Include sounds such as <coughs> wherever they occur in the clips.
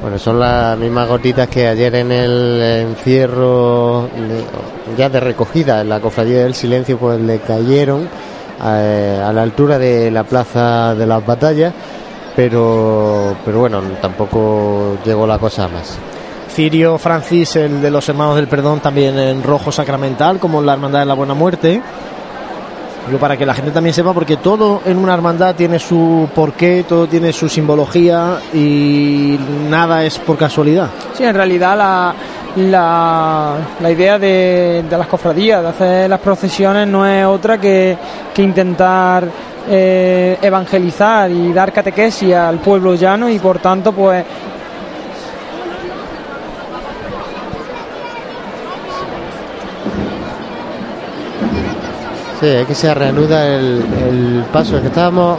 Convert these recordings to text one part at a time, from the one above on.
Bueno, son las mismas gotitas que ayer en el encierro ya de recogida en la cofradía del silencio pues le cayeron eh, a, la altura de la plaza de las batallas, pero, pero bueno, tampoco llegó la cosa más. Cirio Francis, el de los Hermanos del Perdón, también en rojo sacramental, como la Hermandad de la Buena Muerte para que la gente también sepa, porque todo en una hermandad tiene su porqué, todo tiene su simbología y nada es por casualidad. Sí, en realidad la, la, idea de, las cofradías, de hacer las procesiones, no es otra que, que intentar eh, evangelizar y dar catequesis al pueblo llano y por tanto, pues Sí, es que se reanuda el, paso. Es que estábamos,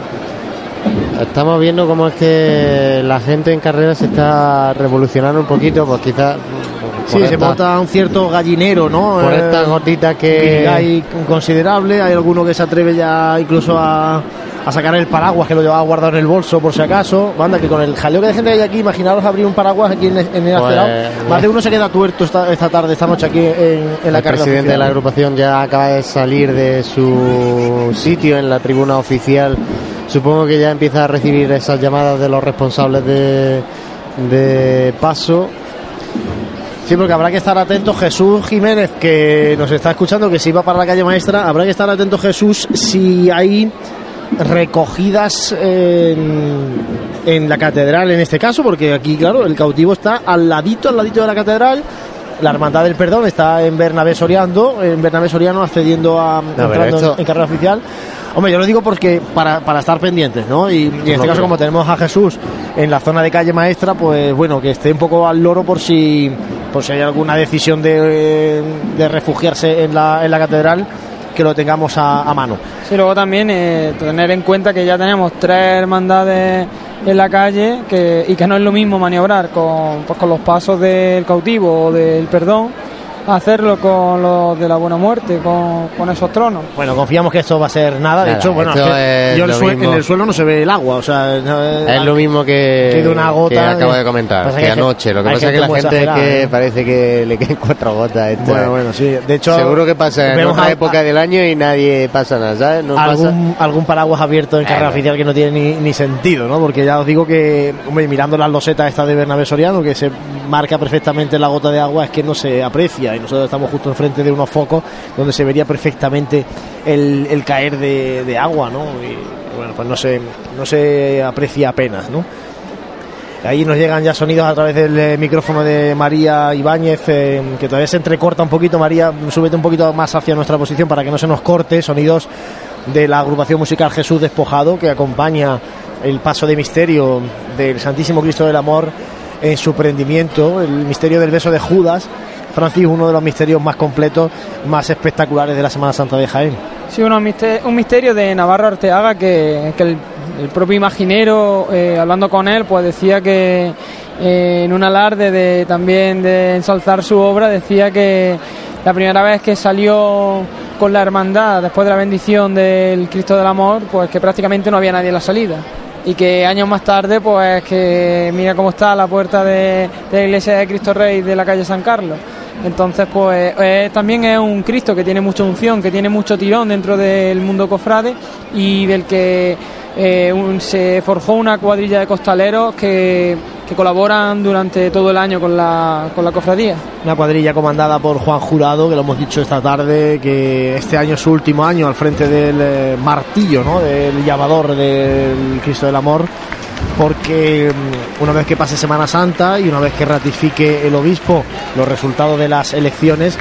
estamos viendo cómo es que la gente en carrera se está revolucionando un poquito, pues quizás... Sí, se monta un cierto gallinero, ¿no? Por estas gotitas que... Hay considerable, hay alguno que se atreve ya incluso a a sacar el paraguas que lo llevaba guardado en el bolso por si acaso. Banda, que con el jaleo que de gente hay aquí, imaginaros abrir un paraguas aquí en, el pues, Más de uno se queda tuerto esta, esta tarde, esta noche aquí en, la El presidente de la agrupación ya acaba de salir de su sitio en la tribuna oficial. Supongo que ya empieza a recibir esas llamadas de los responsables de, de paso. Sí, porque habrá que estar atento Jesús Jiménez, que nos está escuchando, que si va para la calle maestra, habrá que estar atento Jesús si hay recogidas en, la catedral en este caso, porque aquí, claro, el cautivo está al ladito, al ladito de la catedral. La Hermandad del Perdón está en Bernabé Soriano, en Bernabé Soriano accediendo a en, carrera oficial. Hombre, yo lo digo porque para, para estar pendientes, ¿no? Y, en este caso, como tenemos a Jesús en la zona de calle maestra, pues bueno, que esté un poco al loro por si, por si hay alguna decisión de, de refugiarse en la, en la catedral que lo tengamos a, mano. Sí, luego también eh, tener en cuenta que ya tenemos tres hermandades en la calle que, y que no es lo mismo maniobrar con, pues, con los pasos del cautivo o del perdón hacerlo con los de la buena muerte, con, esos tronos. Bueno, confiamos que esto va a ser nada. De hecho, bueno, en el suelo no se ve el agua. O sea, es lo mismo que, una gota acabo de comentar, que, anoche. Lo que pasa es que la gente que parece que le quedan cuatro gotas. bueno, bueno, sí. De hecho, seguro que pasa en otra época del año y nadie pasa nada, ¿sabes? algún, algún paraguas abierto en carrera oficial que no tiene ni, ni, sentido, ¿no? Porque ya os digo que, hombre, mirando las losetas estas de Bernabé Soriano, que se marca perfectamente la gota de agua, es que no se aprecia y nosotros estamos justo enfrente de unos focos donde se vería perfectamente el, caer de, agua, ¿no? Y bueno, pues no se, no se aprecia apenas, ¿no? Ahí nos llegan ya sonidos a través del eh, micrófono de María Ibáñez, eh, que todavía se entrecorta un poquito. María, súbete un poquito más hacia nuestra posición para que no se nos corte. Sonidos de la agrupación musical Jesús Despojado, que acompaña el paso de misterio del Santísimo Cristo del Amor en su prendimiento, el misterio del beso de Judas, Francis, uno de los misterios más completos, más espectaculares de la Semana Santa de Jaén. Sí, un misterio de Navarro Arteaga que, el, propio imaginero, eh, hablando con él, pues decía que eh, en un alarde de también de ensalzar su obra, decía que la primera vez que salió con la hermandad después de la bendición del Cristo del Amor, pues que prácticamente no había nadie en la salida y que años más tarde, pues que mira cómo está la puerta de, de la iglesia de Cristo Rey de la calle San Carlos. Entonces, pues eh, también es un Cristo que tiene mucha unción, que tiene mucho tirón dentro del mundo cofrade y del que eh, se forjó una cuadrilla de costaleros que, colaboran durante todo el año con la, con la cofradía. Una cuadrilla comandada por Juan Jurado, que lo hemos dicho esta tarde, que este año es su último año al frente del eh, martillo, ¿no? del llamador del Cristo del Amor porque mm, una vez que pase Semana Santa y una vez que ratifique el obispo los resultados de las elecciones,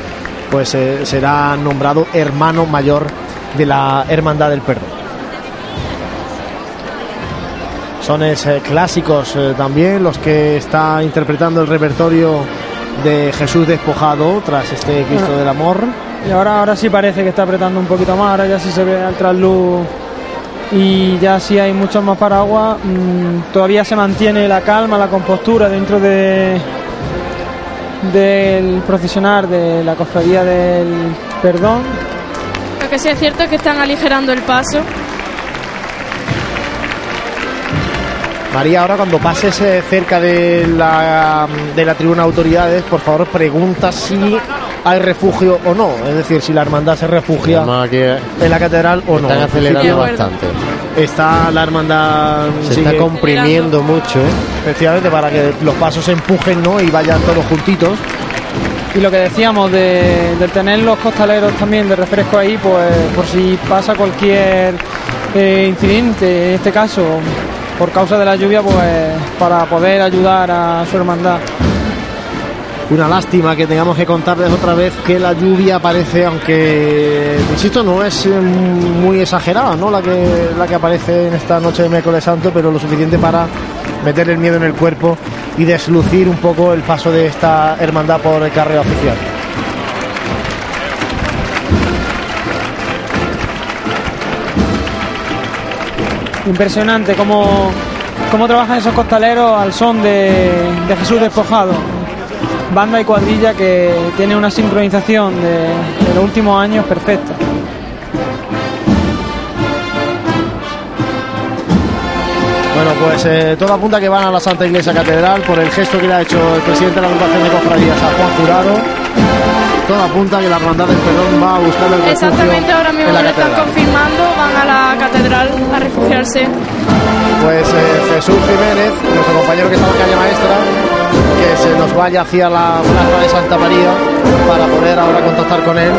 pues eh, será nombrado hermano mayor de la Hermandad del Perdón. Son eh, clásicos eh, también los que está interpretando el repertorio de Jesús despojado tras este Cristo del Amor. Y ahora, ahora sí parece que está apretando un poquito más, ahora ya sí se ve al trasluz y ya si hay muchos más paraguas, mm, todavía se mantiene la calma, la compostura dentro de del procesionar de la cofradía del perdón. Lo que sí es cierto es que están aligerando el paso. María, ahora cuando pases eh, cerca de la, de la tribuna de autoridades, por favor pregunta si hay refugio o no. Es decir, si la hermandad se refugia en la catedral o no. están acelerando bastante. Está la hermandad Se sigue- está comprimiendo mucho. efectivamente para que los pasos se empujen ¿no? y vayan todos juntitos. Y lo que decíamos de, de tener los costaleros también de refresco ahí, pues por si pasa cualquier eh, incidente, en este caso por causa de la lluvia, pues para poder ayudar a su hermandad. Una lástima que tengamos que contarles otra vez que la lluvia aparece, aunque, insisto, no es eh, muy exagerada, ¿no? La que, la que aparece en esta noche de miércoles santo, pero lo suficiente para meter el miedo en el cuerpo y deslucir un poco el paso de esta hermandad por el carrera oficial. Impresionante cómo, cómo trabajan esos costaleros al son de, de Jesús despojado. Banda y cuadrilla que tiene una sincronización de, de los últimos años perfecta. Bueno, pues eh, todo apunta que van a la Santa Iglesia Catedral por el gesto que le ha hecho el presidente de la agrupación de cofradías a Juan Jurado. Todo apunta que la hermandad del Perdón va a buscar el refugio Exactamente, ahora mismo la lo están confirmando, van a la catedral a refugiarse. Pues eh, Jesús Jiménez, nuestro compañero que está en calle maestra, que se nos vaya hacia la plaza de Santa María para poder ahora contactar con él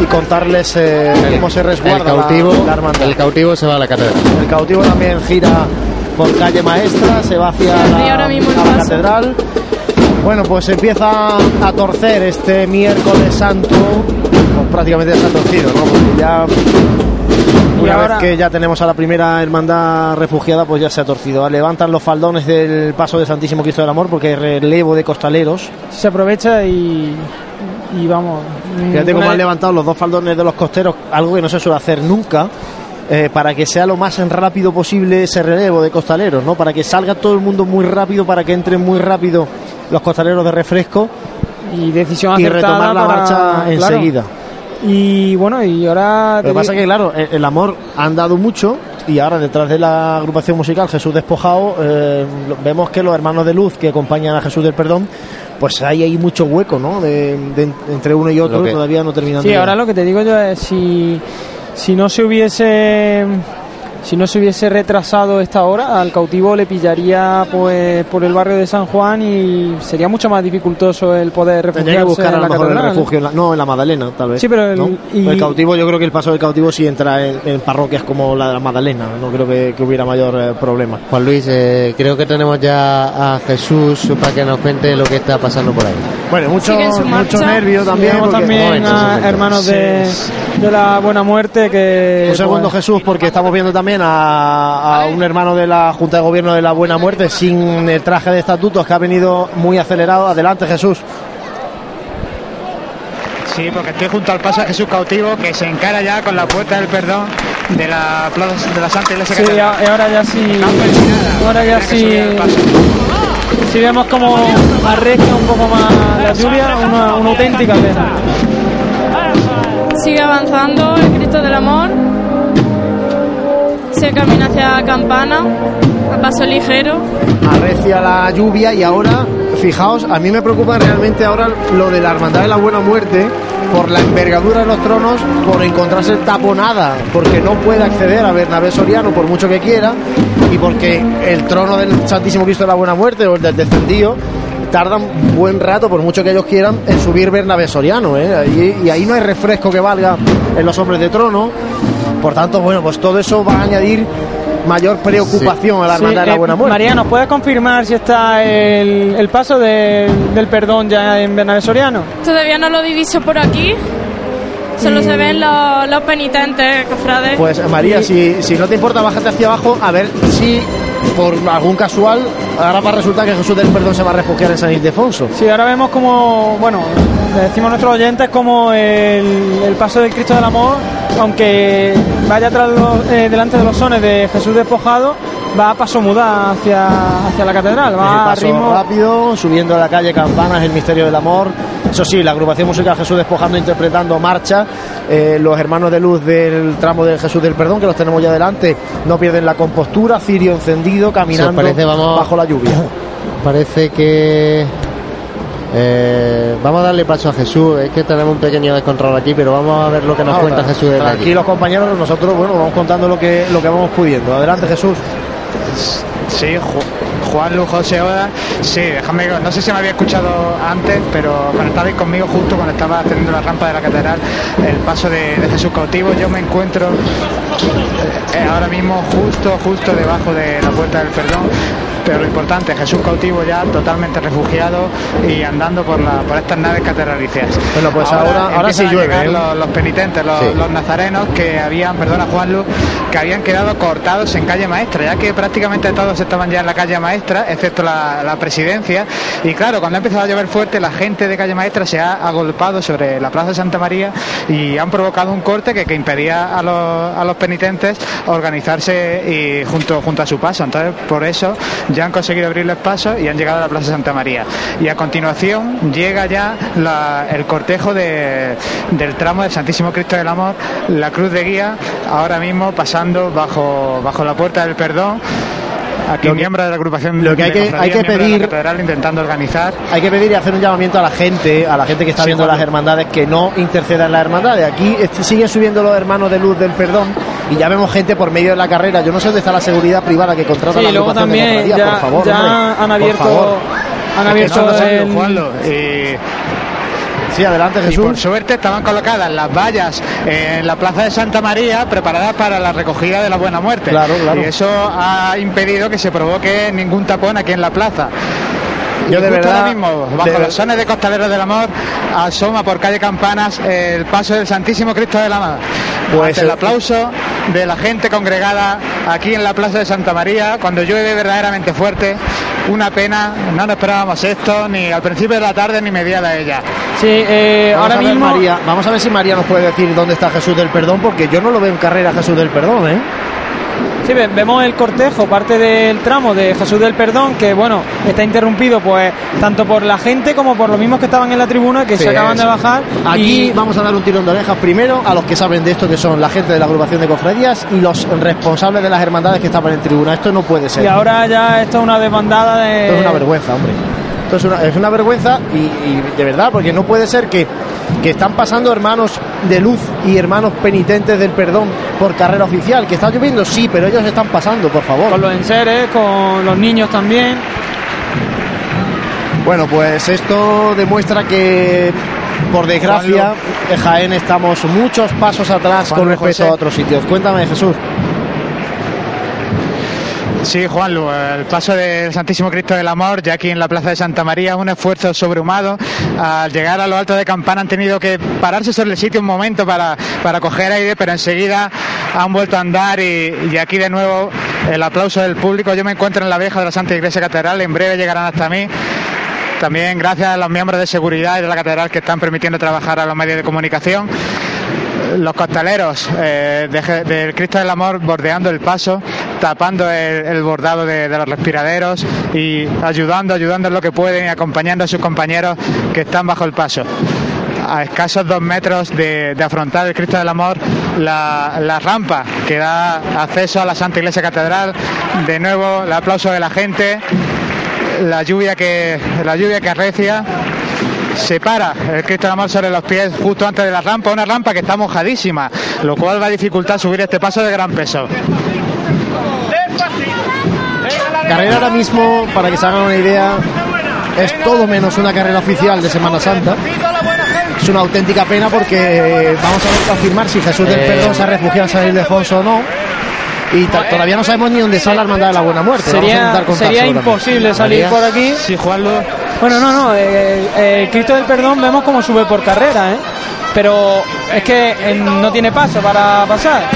y, y contarles eh, cómo se El resguarda la- cautivo, la, hermandad. el cautivo se va a la catedral. El cautivo también gira por calle maestra, se va hacia la, ahora mismo el a la catedral. Bueno, pues empieza a torcer este miércoles santo, pues prácticamente ha torcido, ¿no? Porque ya una ahora- vez que ya tenemos a la primera hermandad refugiada, pues ya se ha torcido. Levantan los faldones del paso de Santísimo Cristo del Amor porque hay relevo de costaleros. Se aprovecha y, y vamos. Fíjate cómo han levantado los dos faldones de los costeros, algo que no se suele hacer nunca, eh, para que sea lo más rápido posible ese relevo de costaleros, ¿no? Para que salga todo el mundo muy rápido, para que entren muy rápido los costaleros de refresco y decisión y retomar la para- marcha claro. enseguida. Y bueno, y ahora. Lo que pasa digo- que, claro, el, el amor han dado mucho y ahora detrás de la agrupación musical Jesús Despojado eh, vemos que los hermanos de luz que acompañan a Jesús del Perdón, pues hay ahí mucho hueco, ¿no? De, de- entre uno y otro, que- todavía no terminan Sí, ahora lo que te digo yo es si, si no se hubiese si no se hubiese retrasado esta hora, al cautivo le pillaría pues por el barrio de San Juan y sería mucho más dificultoso el poder Tendría refugiarse que buscar a lo la mejor el refugio, en la- no, en la Madalena, tal vez. Sí, pero el- ¿no? y- el cautivo, yo creo que el paso del cautivo sí entra en, en parroquias como la de la Madalena, no creo que, que hubiera mayor eh, problema. Juan Luis, eh, creo que tenemos ya a Jesús para que nos cuente lo que está pasando por ahí. Bueno, mucho, mucho nervio también. Tenemos porque- también momento, a hermanos de, Sí. de la Buena Muerte que... Un segundo, pues, Jesús, porque estamos viendo también a, a un hermano de la Junta de Gobierno de la Buena Muerte sin el traje de estatutos que ha venido muy acelerado. Adelante, Jesús. Sí, porque estoy junto al paso de Jesús cautivo que se encara ya con la puerta del perdón de la plaza de la Santa Iglesia Sí, Catedral. a- ahora ya sí... Ahora ya que sí... subir al paso. Si vemos como arresca un poco más la lluvia, una, una auténtica pena. Sigue avanzando el Cristo del Amor. Se camina hacia Campana a paso ligero. Arrecia la lluvia y ahora, fijaos, a mí me preocupa realmente ahora lo de la Hermandad de la Buena Muerte por la envergadura de los tronos, por encontrarse taponada, porque no puede acceder a Bernabé Soriano por mucho que quiera y porque el trono del Santísimo Cristo de la Buena Muerte o el del descendido tardan buen rato, por mucho que ellos quieran, en subir Bernabé Soriano. ¿eh? Y, y ahí no hay refresco que valga en los hombres de trono. Por tanto, bueno, pues todo eso va a añadir mayor preocupación a la Sí, Hermandad de la eh, Buena Muerte. María, ¿nos puedes confirmar si está el, el paso del- del perdón ya en Bernabé Soriano? Todavía no lo diviso por aquí. Solo se ven los, los penitentes, cofrades. Pues María, si, si no te importa, bájate hacia abajo a ver si por algún casual ahora va a resultar que Jesús del Perdón se va a refugiar en San Ildefonso. Sí, ahora vemos como, bueno, decimos nuestros oyentes como el, paso del Cristo del Amor, aunque vaya tras eh, delante de los sones de Jesús despojado, va a paso muda hacia, hacia la catedral, va el a paso ritmo rápido, subiendo a la calle Campanas, el misterio del amor. Eso sí, la agrupación musical Jesús Despojando interpretando marcha. Eh, los hermanos de luz del tramo del Jesús del Perdón, que los tenemos ya delante, no pierden la compostura, cirio encendido, caminando parece, vamos- bajo la lluvia. <coughs> Parece que eh, vamos a darle paso a Jesús. Es que tenemos un pequeño descontrol aquí, pero vamos a ver lo que nos cuenta Jesús desde aquí. Tranquilos compañeros, nosotros bueno vamos contando lo que lo que vamos pudiendo. Adelante Jesús. Sí, Ju- Juan Lu, José Oda. Sí, déjame, no sé si me había escuchado antes, pero cuando estabais conmigo justo cuando estaba haciendo la rampa de la catedral, el paso de, de Jesús cautivo, yo me encuentro eh, ahora mismo justo, justo debajo de la puerta del perdón. Pero lo importante, Jesús cautivo ya totalmente refugiado y andando por, la, por estas naves catedralicias. Bueno, pues ahora- ahora sí empiezan a llueve, ¿eh? los, los penitentes, los, Sí. los nazarenos que habían, perdona Juan Luz, que habían quedado cortados en calle maestra, ya que prácticamente todos estaban ya en la calle maestra, excepto la, la presidencia. Y claro, cuando ha empezado a llover fuerte, la gente de calle maestra se ha agolpado sobre la plaza de Santa María y han provocado un corte que, que impedía a los, a los penitentes organizarse y junto, junto a su paso. Entonces, por eso ya han conseguido abrirles paso y han llegado a la plaza Santa María. Y a continuación llega ya la- el cortejo de- del tramo del Santísimo Cristo del Amor, la cruz de guía, ahora mismo pasando bajo, bajo la puerta del perdón. Aquí que- miembro de la agrupación lo que hay que- hay que pedir- intentando organizar Hay que pedir y hacer un llamamiento a la gente, a la gente que está Sí, viendo Juan. las hermandades, que no interceda en las hermandades. Aquí siguen subiendo los hermanos de luz del perdón y ya vemos gente por medio de la carrera. Yo no sé dónde está la seguridad privada que contrata Sí, la luego de también cofradías, ya, por favor, ya hombre, han por abierto favor. han abierto no, Juanlo, y- Sí, adelante Y por Jesús. suerte estaban colocadas las vallas en la plaza de Santa María preparadas para la recogida de la buena muerte. Claro, claro. Y eso ha impedido que se provoque ningún tapón aquí en la plaza. Yo de verdad- ahora mismo, bajo de- los sones de Costaleros del Amor, asoma por calle Campanas el paso del Santísimo Cristo del Amor. Pues Ante el- el aplauso de la gente congregada aquí en la plaza de Santa María, cuando llueve verdaderamente fuerte, una pena, no nos esperábamos esto, ni al principio de la tarde ni mediada ella. Sí, eh, Vamos ahora a ver, mismo María, vamos a ver si María nos puede decir dónde está Jesús del Perdón, porque yo no lo veo en carrera Jesús del Perdón, ¿eh? Sí, ve- vemos el cortejo, parte del tramo de Jesús del Perdón, que bueno, está interrumpido pues tanto por la gente como por los mismos que estaban en la tribuna, que Sí, se acaban de bajar. Aquí y vamos a dar un tirón de orejas primero a los que saben de esto, que son la gente de la agrupación de cofradías y los responsables de las hermandades que estaban en tribuna. Esto no puede ser. y ahora ya esto es una desbandada de... Esto es una vergüenza, hombre. Esto es una, es una vergüenza y, y de verdad, porque no puede ser que, que están pasando hermanos de luz y hermanos penitentes del perdón por carrera oficial. Que está lloviendo, sí, pero ellos están pasando, por favor. Con los enseres, con los niños también. Bueno, pues esto demuestra que, por desgracia, en Jaén estamos muchos pasos atrás con respecto José. a otros sitios. Cuéntame, Jesús. Sí, Juanlu, el paso del Santísimo Cristo del Amor, ya aquí en la Plaza de Santa María, un esfuerzo sobrehumano. Al llegar a lo alto de Campana han tenido que pararse sobre el sitio un momento para, para coger aire, pero enseguida han vuelto a andar y, aquí de nuevo el aplauso del público. Yo me encuentro en la vieja de la Santa Iglesia Catedral, en breve llegarán hasta mí. También gracias a los miembros de seguridad y de la catedral que están permitiendo trabajar a los medios de comunicación los costaleros eh, de- del Cristo del Amor bordeando el paso, tapando el, bordado de, los respiraderos y ayudando, ayudando en lo que pueden y acompañando a sus compañeros que están bajo el paso. A escasos dos metros de, afrontar el Cristo del Amor, la, la rampa que da acceso a la Santa Iglesia Catedral. De nuevo, el aplauso de la gente, la lluvia que, la lluvia que arrecia se para el Cristo del Amor sobre los pies justo antes de la rampa, una rampa que está mojadísima, lo cual va a dificultar subir este paso de gran peso. Carrera ahora mismo, para que se hagan una idea, es todo menos una carrera oficial de Semana Santa. Es una auténtica pena porque vamos a ver confirmar si Jesús del Eh. Perdón se ha refugiado en San Ildefonso o no. Y todavía no sabemos ni dónde está la Hermandad de la Buena Muerte. Sería, imposible salir por aquí. Si Juanlo, Bueno, no, no, eh, eh, el Cristo del Perdón vemos cómo sube por carrera, ¿eh? Pero es que eh, no tiene paso para pasar.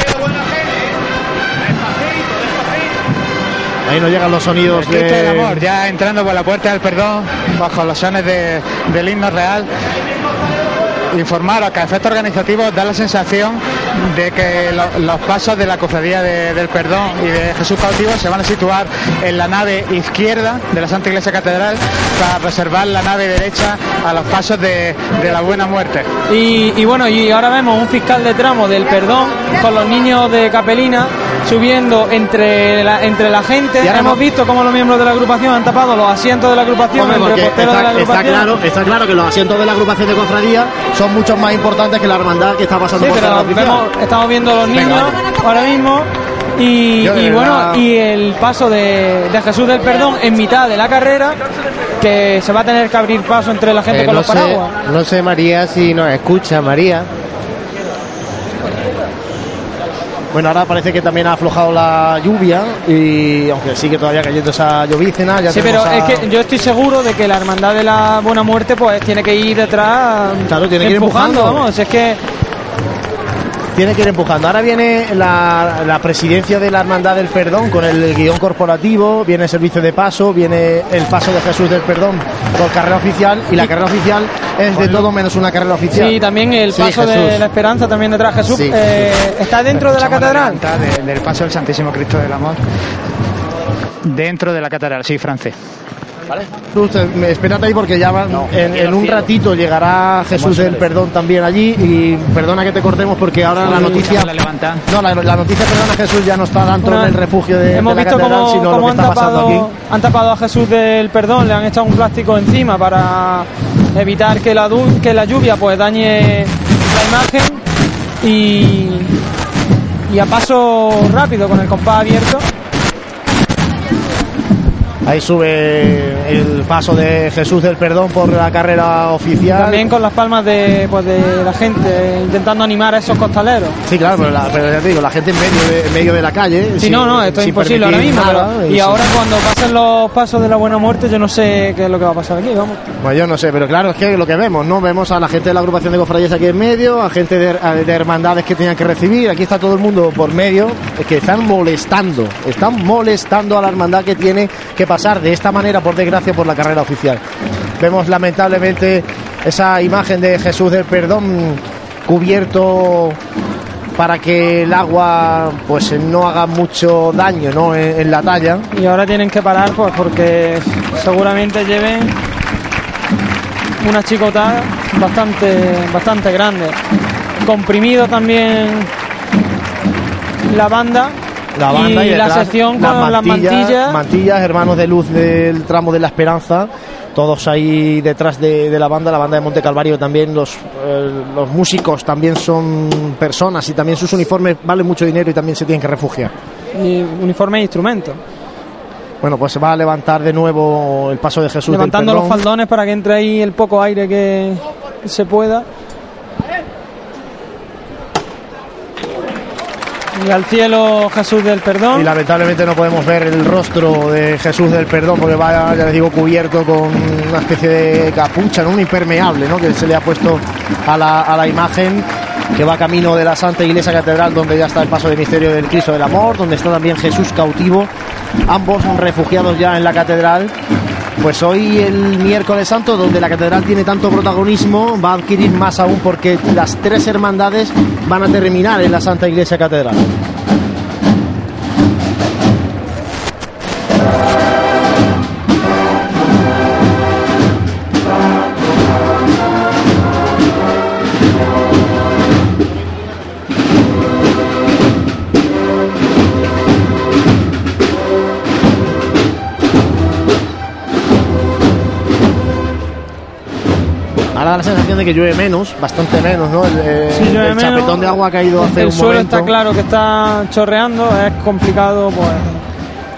Ahí no llegan los sonidos el del Amor, de... ya entrando por la puerta del perdón, bajo los sones de- del himno real. Informar a que a efectos organizativos da la sensación de que lo- los pasos de la cofradía de- del perdón y de Jesús cautivo se van a situar en la nave izquierda de la Santa Iglesia Catedral para reservar la nave derecha a los pasos de, de la buena muerte. Y, y bueno, y ahora vemos un fiscal de tramo del perdón con los niños de Capelina subiendo entre la, entre la gente. Y ahora Hemos visto cómo los miembros de la agrupación han tapado los asientos de la agrupación, Hombre, el reportero de la está, está agrupación. claro, está claro que los asientos de la agrupación de cofradía son muchos más importantes que la hermandad que está pasando Sí, por pero vemos- estamos viendo los Venga, niños ahora mismo y, bueno y el paso de, de Jesús del Perdón en mitad de la carrera que se va a tener que abrir paso entre la gente Eh, con no, los sé, paraguas. no sé, María, si nos escucha, María. Bueno, ahora parece que también ha aflojado la lluvia y aunque sigue todavía cayendo esa llovizna, ya Sí, pero es que yo estoy seguro de que la hermandad de la Buena Muerte pues tiene que ir detrás Claro, tiene que ir empujando. vamos, es que tiene que ir empujando. Ahora viene la, la presidencia de la Hermandad del Perdón con el guion corporativo, viene el servicio de paso, viene el paso de Jesús del Perdón por carrera oficial y la carrera oficial es de todo menos una carrera oficial. sí, también el Sí, paso de la Esperanza también detrás Jesús Sí, eh, está dentro de la catedral. de- del paso del Santísimo Cristo del Amor. Dentro de la catedral, sí, France. Jesús, eh, me- espérate ahí porque ya va- en, en un ratito llegará Jesús del Perdón también allí y perdona que te cortemos porque ahora la noticia La levanta. no la, la noticia perdona Jesús ya no está tanto Bueno, en el refugio de, Hemos de la visto catedral cómo, sino lo cómo que han, está pasando tapado, aquí han tapado a Jesús del Perdón, le han echado un plástico encima para evitar que la, que la lluvia pues dañe la imagen y, y a paso rápido con el compás abierto. Ahí sube el paso de Jesús del Perdón por la carrera oficial También con las palmas de, pues, de la gente intentando animar a esos costaleros. sí claro pero, la- pero ya te digo la gente en medio de, en medio de la calle Sí, sin- no, no, esto es imposible ahora mismo. nada, pero- y ahora cuando pasen los pasos de la buena muerte, yo no sé qué es lo que va a pasar aquí, vamos. Pues yo no sé, pero claro, es que lo que vemos, ¿no? Vemos a la gente de la agrupación de cofradías aquí en medio, a gente de, a- de hermandades que tenían que recibir, aquí está todo el mundo por medio, es que están molestando, están molestando a la hermandad que tiene que pasar de esta manera, por desgracia, por la carrera oficial. Vemos lamentablemente esa imagen de Jesús del Perdón cubierto para que el agua pues no haga mucho daño ¿no? en, la talla. Y ahora tienen que parar pues porque seguramente lleven una chicotada bastante bastante grande. Comprimido también la banda. La banda y, la detrás sección con las mantillas. mantillas, hermanos de luz del tramo de la Esperanza, todos ahí detrás de, de la banda, la banda de Monte Calvario también, los, eh, los músicos también son personas y también sus uniformes valen mucho dinero y también se tienen que refugiar. y uniforme e instrumentos. Bueno, pues se va a levantar de nuevo el paso de Jesús. del Levantando los faldones para que entre ahí el poco aire que se pueda. Y al cielo Jesús del Perdón. Y lamentablemente no podemos ver el rostro de Jesús del Perdón porque va, ya les digo, cubierto con una especie de capucha, ¿no? un impermeable ¿no? que se le ha puesto a la, a la imagen que va camino de la Santa Iglesia Catedral donde ya está el paso del misterio del Cristo del Amor, donde está también Jesús cautivo, ambos refugiados ya en la catedral. Pues hoy el miércoles santo, donde la catedral tiene tanto protagonismo, va a adquirir más aún porque las tres hermandades van a terminar en la Santa Iglesia Catedral. De que llueve menos, bastante menos, ¿no? El, eh, Sí, llueve el menos. chapetón de agua ha caído hace el un suelo momento. está claro que está chorreando, es complicado pues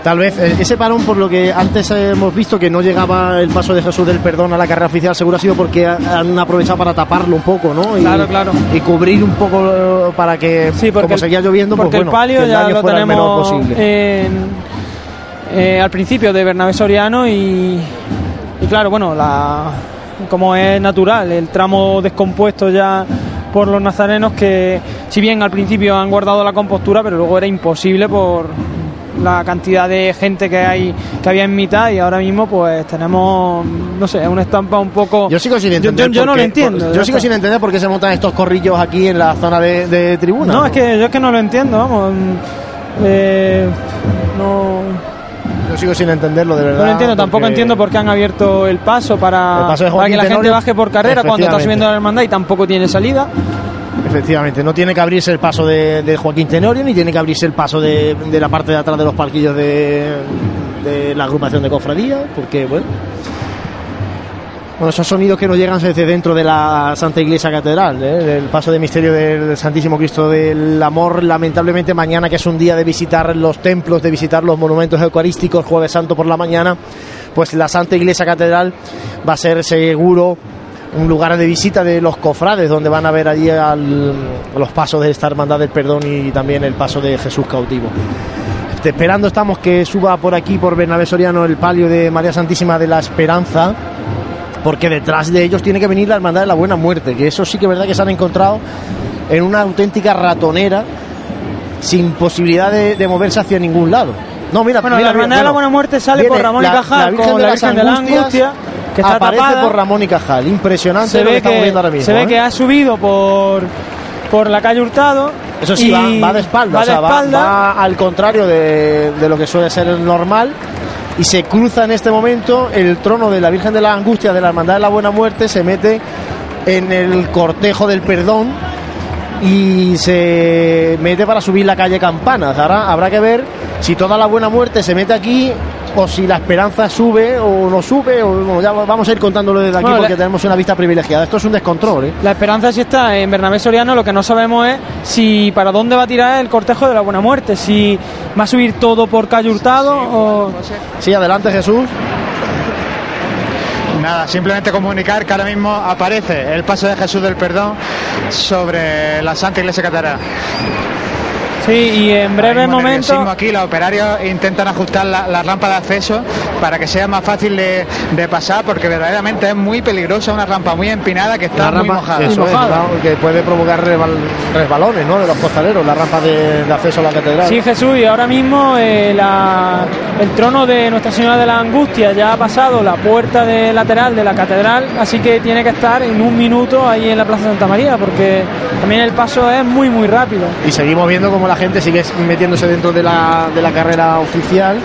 Tal vez eh, ese parón, por lo que antes hemos visto que no llegaba el paso de Jesús del Perdón a la carrera oficial, seguro ha sido porque ha- han aprovechado para taparlo un poco, ¿no? Y, Claro, claro. Y cubrir un poco eh, para que, Sí, porque como el- seguía lloviendo, pues porque bueno, el palio que el ya lo fuera el menor tenemos posible. en- eh, al principio de Bernabé Soriano y, y claro, bueno, la, como es natural, el tramo descompuesto ya por los nazarenos que si bien al principio han guardado la compostura, pero luego era imposible por la cantidad de gente que hay que había en mitad y ahora mismo pues tenemos, no sé, una estampa un poco... Yo sigo sin entender. Yo, yo no lo entiendo. por- yo sigo sin entender por qué se montan estos corrillos aquí en la zona de, de tribuna. No, es que yo es que no lo entiendo, vamos. Eh, no, Yo sigo sin entenderlo, de verdad. no lo entiendo, tampoco entiendo por qué han abierto el paso para, El paso de para que la gente baje por carrera cuando está subiendo la hermandad y tampoco tiene salida. Efectivamente, no tiene que abrirse el paso de, de Joaquín Tenorio ni tiene que abrirse el paso de, de la parte de atrás de los palquillos de, de la agrupación de cofradía, porque bueno. Bueno, esos sonidos que nos llegan desde dentro de la Santa Iglesia Catedral, ¿eh? del paso de misterio del Santísimo Cristo del Amor. Lamentablemente, mañana, que es un día de visitar los templos, de visitar los monumentos eucarísticos, Jueves Santo por la mañana, pues la Santa Iglesia Catedral va a ser seguro un lugar de visita de los cofrades, donde van a ver allí al- los pasos de esta hermandad del perdón y también el paso de Jesús cautivo. Esperando estamos que suba por aquí, por Bernabé Soriano, el palio de María Santísima de la Esperanza, porque detrás de ellos tiene que venir la hermandad de la Buena Muerte, que eso sí que es verdad que se han encontrado en una auténtica ratonera, sin posibilidad de, de moverse hacia ningún lado. No, mira, Bueno, mira, la hermandad de la Buena Muerte sale por Ramón y la- Cajal Virgen con de la Virgen de la Angustia, que está aparece tapada. por Ramón y Cajal, impresionante se lo que estamos que, viendo ahora mismo. se ve ¿eh? que ha subido por por la calle Hurtado Eso sí, va, va de espalda, va o sea, de va- va, al contrario de, de lo que suele ser el normal. Y se cruza en este momento el trono de la Virgen de la Angustia de la Hermandad de la Buena Muerte, se mete en el cortejo del perdón y se mete para subir la calle Campanas. Ahora habrá que ver si toda la Buena Muerte se mete aquí o si la esperanza sube o no sube. O, bueno, ya vamos a ir contándolo desde aquí Bueno, porque la- tenemos una vista privilegiada. Esto es un descontrol, ¿eh? La esperanza sí está en Bernabé Soriano, lo que no sabemos es si para dónde va a tirar el cortejo de la Buena Muerte, si va a subir todo por calle Hurtado o... Sí, adelante Jesús. Nada, simplemente comunicar que ahora mismo aparece el paso de Jesús del Perdón sobre la Santa Iglesia Catedral. Sí, y en breve Ahora mismo momento... aquí los operarios intentan ajustar la, la rampa de acceso para que sea más fácil de, de pasar porque verdaderamente es muy peligrosa, una rampa muy empinada que está la muy rampa mojada. eso es, mojada. ¿no? que puede provocar resbal- resbalones ¿no? de los costaleros, la rampa de, de acceso a la catedral. Sí, Jesús, y ahora mismo eh, la- el trono de Nuestra Señora de la Angustia ya ha pasado la puerta de lateral de la catedral, así que tiene que estar en un minuto ahí en la Plaza Santa María, porque también el paso es muy, muy rápido. Y seguimos viendo cómo la gente sigue metiéndose dentro de la, de la carrera oficial.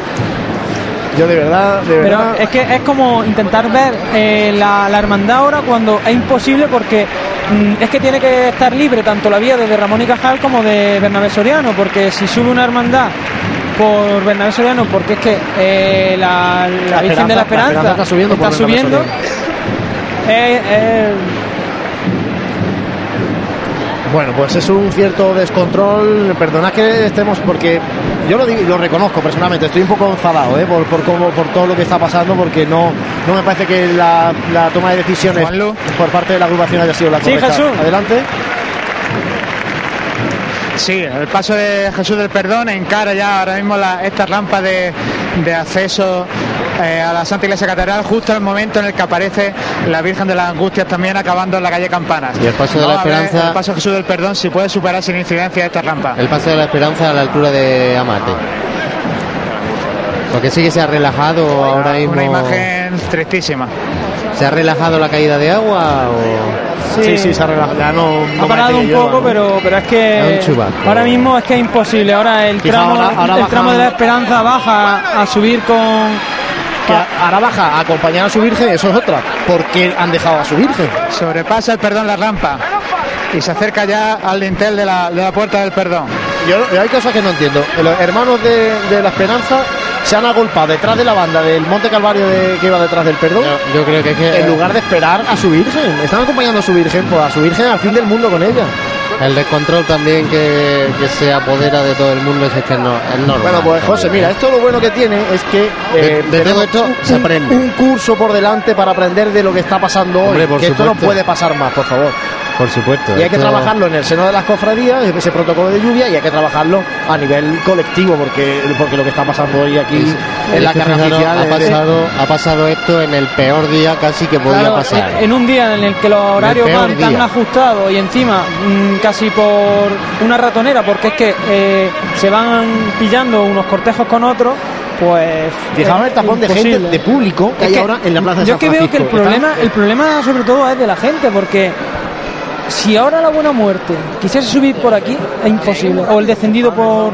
Yo de verdad, de Pero verdad. es que es como intentar ver eh, la, la hermandad ahora cuando es imposible porque mm, es que tiene que estar libre tanto la vía desde Ramón y Cajal como de Bernabé Soriano, porque si sube una hermandad por Bernabé Soriano, porque es que eh, la, la Virgen de la Esperanza, está subiendo. está subiendo, eh, eh, Bueno, pues es un cierto descontrol. Perdonad que estemos porque yo lo, digo- lo reconozco personalmente. Estoy un poco enfadado ¿eh? por, por, cómo, por todo lo que está pasando porque no, no me parece que la, la toma de decisiones Juanlu. por parte de la agrupación haya sido la Sí, correcta. Jesús. Adelante. Sí, el paso de Jesús del Perdón encara ya ahora mismo la- esta rampa de, de acceso eh, a la Santa Iglesia Catedral justo en el momento en el que aparece la Virgen de las Angustias también acabando en la calle Campanas. Y el paso de la ver Esperanza- El paso de Jesús del Perdón si puede superar sin incidencia esta rampa. El paso de la esperanza a la altura de Amate. Porque sí que se ha relajado ahora mismo. Una imagen tristísima. ¿Se ha relajado la caída de agua o.? Sí, sí, se ha relajado. Ya no, no ha parado un poco, pero, pero es que ahora mismo es que es imposible. Ahora el Quizá tramo, ahora- ahora el tramo de la Esperanza baja a subir con Que a- ahora baja a acompañar a su virgen, eso es otra. porque han dejado a su virgen? Sobrepasa el perdón la rampa y se acerca ya al dintel de la, de la puerta del perdón. Yo, yo hay cosas que no entiendo. Los hermanos de, de la Esperanza se han agolpado detrás de la banda del Monte Calvario de, que iba detrás del perdón. Yo, yo creo que es que En lugar de esperar a su virgen, están acompañando a su virgen, pues a su virgen al fin del mundo con ella. El descontrol también que, que se apodera de todo el mundo es que no, es normal. Bueno, pues José, mira, esto lo bueno que tiene es que De- eh, de todo esto un- se aprende. Un curso por delante para aprender de lo que está pasando Hombre, hoy. Que esto no puede pasar más, por favor. Por supuesto. Y hay que trabajarlo en el seno de las cofradías, ese protocolo de lluvia, y hay que trabajarlo a nivel colectivo, porque, porque lo que está pasando hoy aquí en la carrera fijaros, oficial ha de- pasado, ha pasado esto en el peor día casi que podía Claro, pasar. en, en un día en el que los horarios van tan ajustados y encima mm, casi por una ratonera, porque es que eh, se van pillando unos cortejos con otros, pues. Fijaos el tapón de gente, de público que Es hay que ahora en la plaza de Yo San que veo que el problema, el problema sobre todo es de la gente, porque si ahora la buena muerte quisiese subir por aquí, es imposible. O el descendido por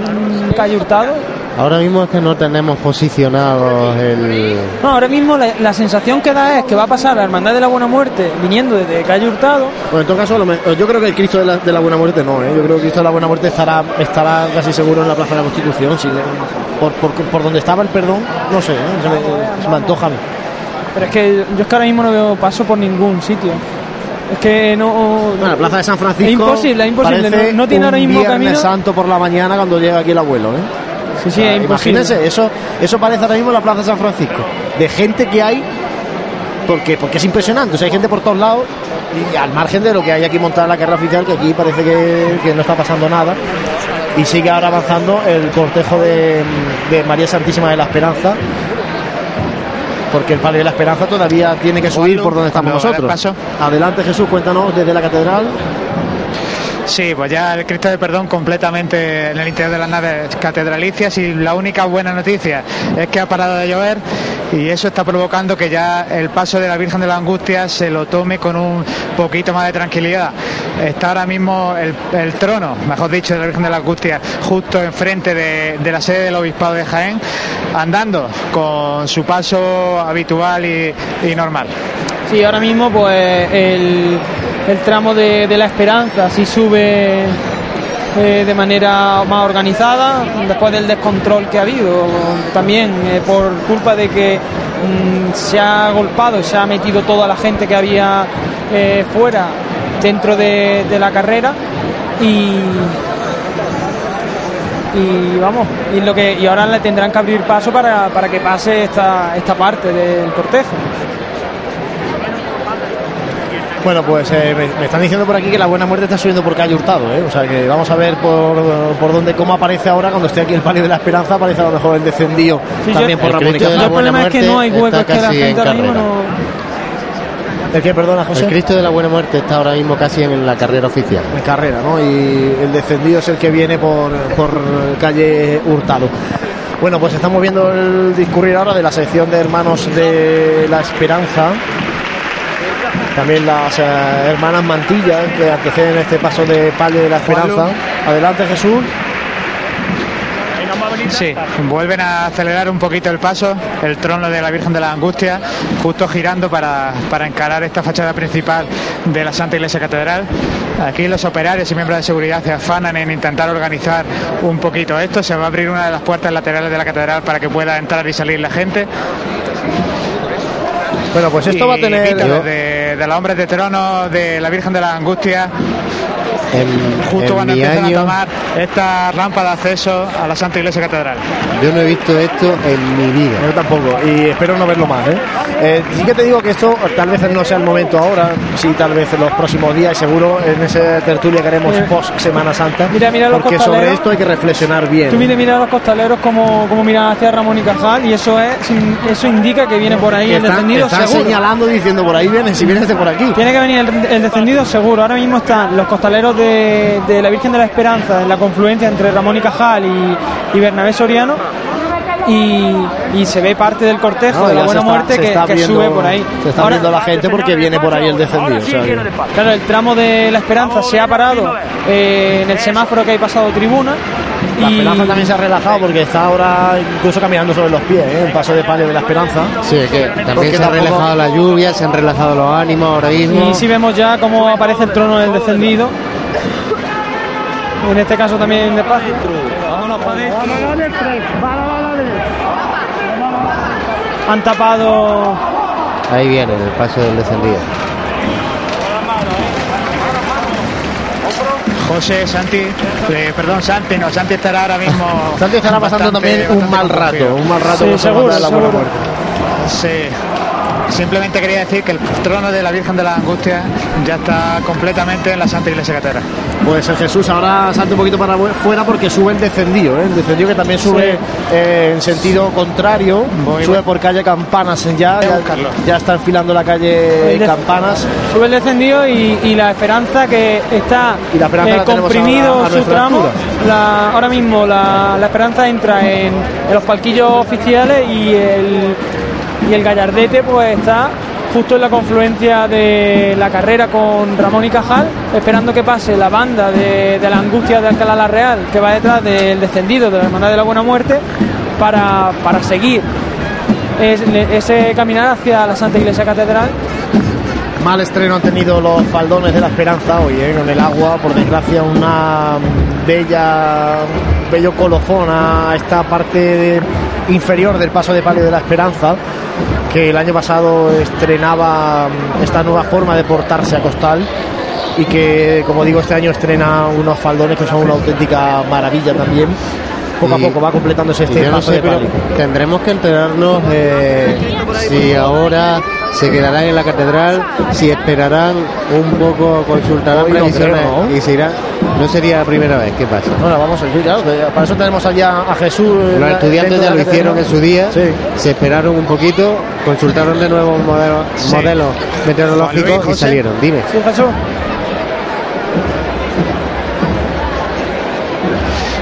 calle Hurtado. Ahora mismo es que no tenemos posicionados el. No, ahora mismo la, la sensación que da es que va a pasar la Hermandad de la Buena Muerte viniendo desde calle Hurtado. Bueno, en todo caso, lo me- yo creo que el Cristo de la, de la Buena Muerte no, ¿eh? yo creo que el Cristo de la Buena Muerte estará, estará casi seguro en la Plaza de la Constitución. sí, por, por, por donde estaba el perdón, no sé, ¿eh? se, me, se me antoja a mí. Pero es que yo es que ahora mismo no veo paso por ningún sitio. Es que no. Bueno, la Plaza de San Francisco. Es imposible, es No, no tiene ahora un mismo Viernes camino. Santo por la mañana cuando llega aquí el abuelo, ¿eh? Sí, sí, es imposible. Imagínense, eso, eso parece ahora mismo la Plaza de San Francisco. De gente que hay, porque, porque es impresionante. O sea, hay gente por todos lados y al margen de lo que hay aquí montada en la carrera oficial, que aquí parece que, que no está pasando nada. Y sigue ahora avanzando el cortejo de, de María Santísima de la Esperanza. Porque el Padre de la Esperanza todavía tiene que subir por donde estamos nosotros. Adelante Jesús, cuéntanos desde la catedral. Sí, pues ya el Cristo de Perdón completamente en el interior de las naves catedralicias y la única buena noticia es que ha parado de llover y eso está provocando que ya el paso de la Virgen de la Angustia se lo tome con un poquito más de tranquilidad. Está ahora mismo el, trono, mejor dicho, de la Virgen de la Angustia justo enfrente de, de la sede del Obispado de Jaén, andando con su paso habitual y, normal. Sí, ahora mismo pues el, tramo de, de la Esperanza sí sube eh, de manera más organizada después del descontrol que ha habido. También eh, por culpa de que mm, se ha golpado se ha metido toda la gente que había eh, fuera dentro de, de la carrera y y vamos y lo que y ahora le tendrán que abrir paso para, para que pase esta, esta parte del cortejo Bueno, pues eh, me, me están diciendo por aquí que la buena muerte está subiendo por calle Hurtado, ¿eh? O sea que vamos a ver por, por dónde, cómo aparece ahora cuando esté aquí el palio de la esperanza, aparece a lo mejor el descendido Sí, también yo- por Ramón y el problema es que no hay Muerte huecos que la casi gente en ahora mismo carrera. no. ¿El que perdona, José? El Cristo de la Buena Muerte está ahora mismo casi en la carrera oficial. En carrera, ¿no? Y el descendido es el que viene por, por calle Hurtado. Bueno, pues estamos viendo el discurrir ahora de la sección de hermanos de la Esperanza. También las eh, hermanas Mantilla que anteceden este paso de palio de la Esperanza. Adelante, Jesús. Sí, vuelven a acelerar un poquito el paso, el trono de la Virgen de la Angustia, justo girando para, para encarar esta fachada principal de la Santa Iglesia Catedral. Aquí los operarios y miembros de seguridad se afanan en intentar organizar un poquito esto. Se va a abrir una de las puertas laterales de la catedral para que pueda entrar y salir la gente. Bueno, pues esto Y va a tener. De los hombres de trono de la Virgen de la Angustia, En, justo en cuando mi empiezan año, a tomar esta rampa de acceso a la Santa Iglesia Catedral. yo no he visto esto en mi vida. Yo tampoco, y espero no verlo más. ¿eh? Eh, sí que te digo que esto tal vez no sea el momento ahora, sí, tal vez en los próximos días, y seguro en esa tertulia que haremos Eh, post Semana Santa, mira, mira los porque sobre esto hay que reflexionar bien. Tú mira, mira a los costaleros como, como miran hacia Ramón y Cajal y eso es eso indica que viene por ahí Que el están, descendido están seguro. señalando diciendo por ahí vienes, si vienes de por aquí. Tiene que venir el, el descendido seguro. Ahora mismo están los costaleros de, de la Virgen de la Esperanza en la confluencia entre Ramón y Cajal y, y Bernabé Soriano. Y, y se ve parte del cortejo No, de la Buena está- Muerte que, está que viendo- sube por ahí. Se está Ahora- viendo la gente porque viene por ahí el descendido. o sea Claro, el tramo de la Esperanza se ha parado eh, en el semáforo que hay pasado tribuna. La y- Esperanza también se ha relajado porque está ahora incluso caminando sobre los pies, ¿eh? el paso de palio de la Esperanza. Sí, es que Porque también se ha tampoco- relajado la lluvia, se han relajado los ánimos ahora mismo. Y si vemos ya cómo aparece el trono del descendido. En este caso también de paz. Han tapado. Ahí viene el paso del descendido. José, Santi, eh, perdón, Santi, no, Santi estará ahora mismo. Santi estará pasando bastante- también un mal rato, un mal rato Sí, seguro, la buena seguro. muerte. Sí. Simplemente quería decir que el trono de la Virgen de la Angustia ya está completamente en la Santa Iglesia Catedral. Pues el Jesús ahora salta un poquito para fuera porque sube el descendido, ¿eh? el descendido que también sube eh, en sentido contrario, sube por calle Campanas ya, ya, ya, está enfilando la calle Campanas. Sube el descendido y, la esperanza que está eh, comprimido su tramo. ahora mismo la, esperanza entra en, en los palquillos oficiales y el, y el Gallardete pues está justo en la confluencia de la carrera con Ramón y Cajal, esperando que pase la banda de, la angustia de Alcalá la Real, que va detrás del descendido de la Hermandad de la Buena Muerte, para, seguir ese caminar hacia la Santa Iglesia Catedral Mal estreno han tenido los faldones de la esperanza hoy, ¿eh? en el agua, por desgracia, una bella, bello colofón a esta parte inferior del paso de palio de la esperanza, que el año pasado estrenaba esta nueva forma de portarse a costal y que, como digo, este año estrena unos faldones que son una auténtica maravilla también poco a poco va completándose este paso de palio. Tendremos que enterarnos de si ahora se quedarán en la catedral, si esperarán un poco, consultarán previsiones y se irán. No sería la primera vez, ¿qué pasa? Bueno, vamos a decir, claro, para eso tenemos allá a Jesús. Los estudiantes ya lo hicieron en su día, se esperaron un poquito, consultaron de nuevo modelos, modelos meteorológicos y salieron. Dime. Sí, Jesús.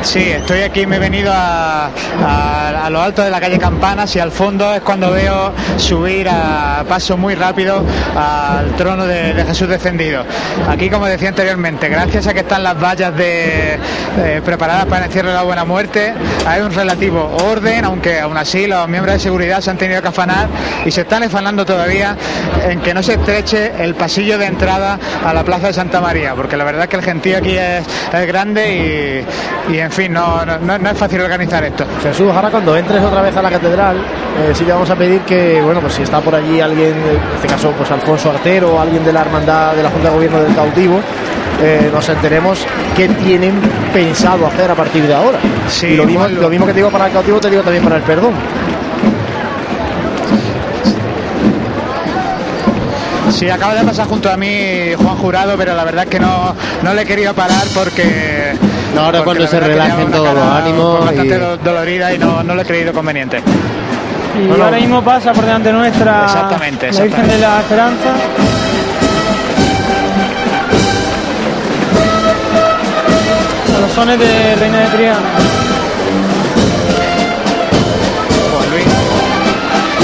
Sí, estoy aquí, me he venido a, a, lo alto de la calle Campanas y al fondo es cuando veo subir a paso muy rápido al trono de, Jesús descendido. Aquí, como decía anteriormente, gracias a que están las vallas eh, preparadas para el la buena muerte, hay un relativo orden, aunque aún así los miembros de seguridad se han tenido que afanar y se están afanando todavía en que no se estreche el pasillo de entrada a la plaza de Santa María, porque la verdad es que el gentío aquí es, grande y, y en fin, no, no, es fácil organizar esto. Jesús, ahora cuando entres otra vez a la catedral, eh, sí le vamos a pedir que, bueno, pues si está por allí alguien, en este caso, pues Alfonso Artero alguien de la hermandad de la Junta de Gobierno del Cautivo, eh, nos enteremos qué tienen pensado hacer a partir de ahora. Sí, lo mismo, lo mismo que te digo para el cautivo, te digo también para el perdón. Sí, acaba de pasar junto a mí Juan Jurado, pero la verdad es que no, no le he querido parar porque no, ahora cuando se relajen todos los ánimos. Bastante dolorida y no, no lo he creído conveniente. Y ahora mismo pasa por delante nuestra exactamente, la Virgen de la Esperanza. A los sones de Reina de Triana. Juan Luis,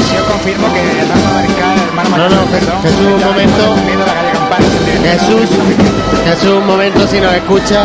si yo confirmo que hermano No, no, Jesús, un momento. Jesús, Jesús, un momento, si nos escucha.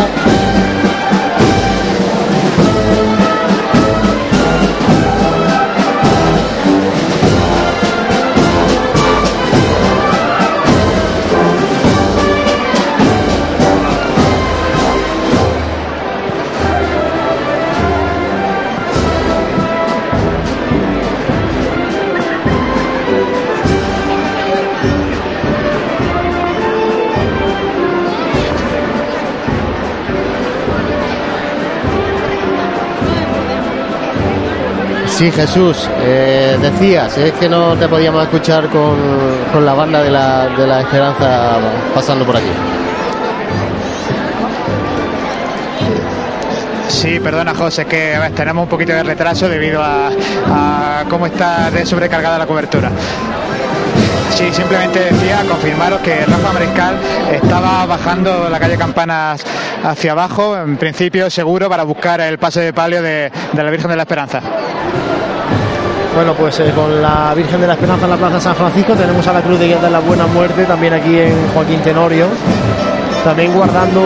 Sí, Jesús, eh, decías, es que no te podíamos escuchar con, la banda de la, de la Esperanza pasando por aquí. Sí, perdona José, que tenemos un poquito de retraso debido a, cómo está de sobrecargada la cobertura. Sí, simplemente decía confirmaros que Rafa Mariscal estaba bajando la calle Campanas hacia abajo, en principio seguro para buscar el paso de palio de, la Virgen de la Esperanza. Bueno, pues eh, con la Virgen de la Esperanza en la Plaza San Francisco tenemos a la Cruz de Guía de la Buena Muerte también aquí en Joaquín Tenorio, también guardando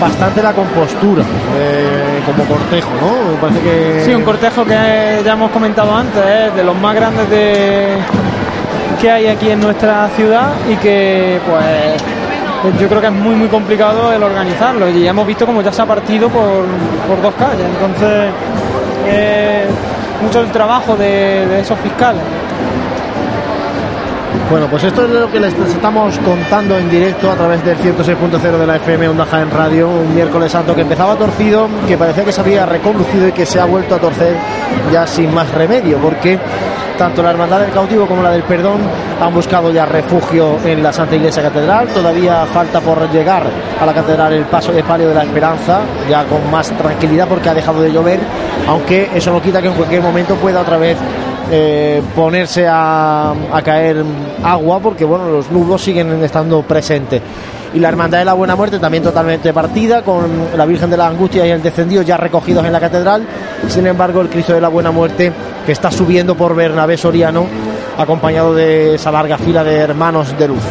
bastante la compostura eh, como cortejo, ¿no? parece que... Sí, un cortejo que ya hemos comentado antes, ¿eh? de los más grandes de que hay aquí en nuestra ciudad y que pues yo creo que es muy muy complicado el organizarlo y ya hemos visto como ya se ha partido por, dos calles entonces mucho el trabajo de, esos fiscales. Bueno, pues esto es lo que les estamos contando en directo a través del 106.0 de la FM Onda en Radio, un miércoles santo que empezaba torcido, que parecía que se había reconducido y que se ha vuelto a torcer ya sin más remedio, porque tanto la Hermandad del Cautivo como la del Perdón han buscado ya refugio en la Santa Iglesia Catedral. Todavía falta por llegar a la catedral el paso de palio de la Esperanza, ya con más tranquilidad porque ha dejado de llover, aunque eso no quita que en cualquier momento pueda otra vez eh, ponerse a, caer agua porque bueno los nudos siguen estando presentes y la Hermandad de la Buena Muerte también totalmente partida, con la Virgen de la Angustia y el Descendido ya recogidos en la catedral. Sin embargo, el Cristo de la Buena Muerte que está subiendo por Bernabé Soriano, acompañado de esa larga fila de hermanos de luz.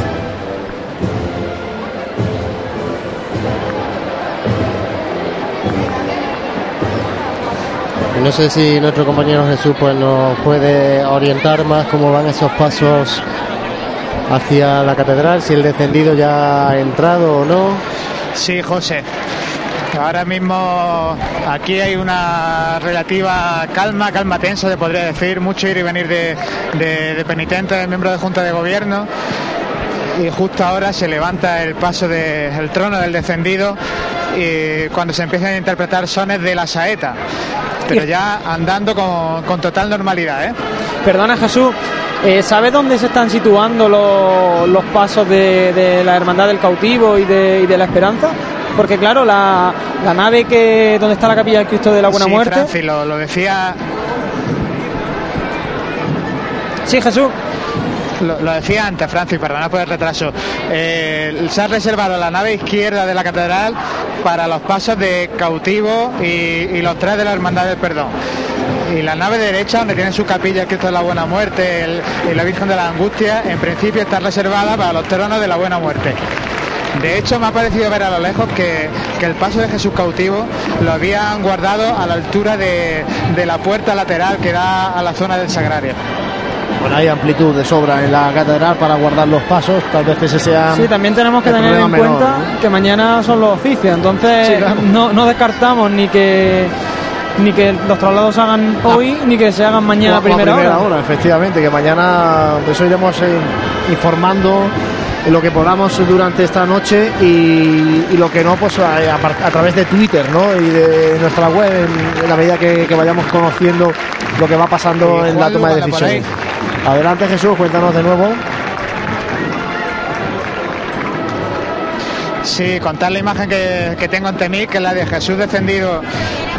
No sé si nuestro compañero Jesús pues nos puede orientar más cómo van esos pasos hacia la catedral, si el descendido ya ha entrado o no. Sí, José. Ahora mismo aquí hay una relativa calma, calma tensa, se podría decir, mucho ir y venir de, de, de penitentes, de miembros de Junta de Gobierno. Y justo ahora se levanta el paso del trono del descendido y cuando se empiezan a interpretar sones de la saeta, pero ya andando con, con total normalidad. ¿eh? Perdona Jesús, eh, ¿Sabe dónde se están situando los, los pasos de, de, la Hermandad del Cautivo y de, y de la Esperanza? Porque claro, la, la, nave que donde está la capilla del Cristo de la Buena sí, Muerte. Francis, lo, lo decía. Sí, Jesús. Lo, decía antes, Francis, perdona por el retraso. Eh, se ha reservado la nave izquierda de la catedral para los pasos de cautivo y, los tres de la Hermandad del Perdón y la nave derecha, donde tiene su capilla el Cristo la Buena Muerte y la Virgen de la Angustia, en principio está reservada para los tronos de la Buena Muerte. De hecho, me ha parecido ver a lo lejos que, que, el paso de Jesús cautivo lo habían guardado a la altura de, de la puerta lateral que da a la zona del sagrario. Bueno, hay amplitud de sobra en la catedral para guardar los pasos, tal vez ese sea. Sí, también tenemos que tener en menor, cuenta ¿no? que mañana son los oficios, entonces Sí, claro. no, no descartamos ni que ni que los traslados se hagan hoy ni que se hagan mañana a primera, hora. efectivamente, que mañana eso iremos eh, informando lo que podamos durante esta noche y, y lo que no, pues a, a, a, través de Twitter ¿no? y de nuestra web, en, en la medida que, que, vayamos conociendo lo que va pasando en la toma de decisiones. Adelante Jesús, cuéntanos de nuevo. Sí, contar la imagen que, que, tengo ante mí, que es la de Jesús descendido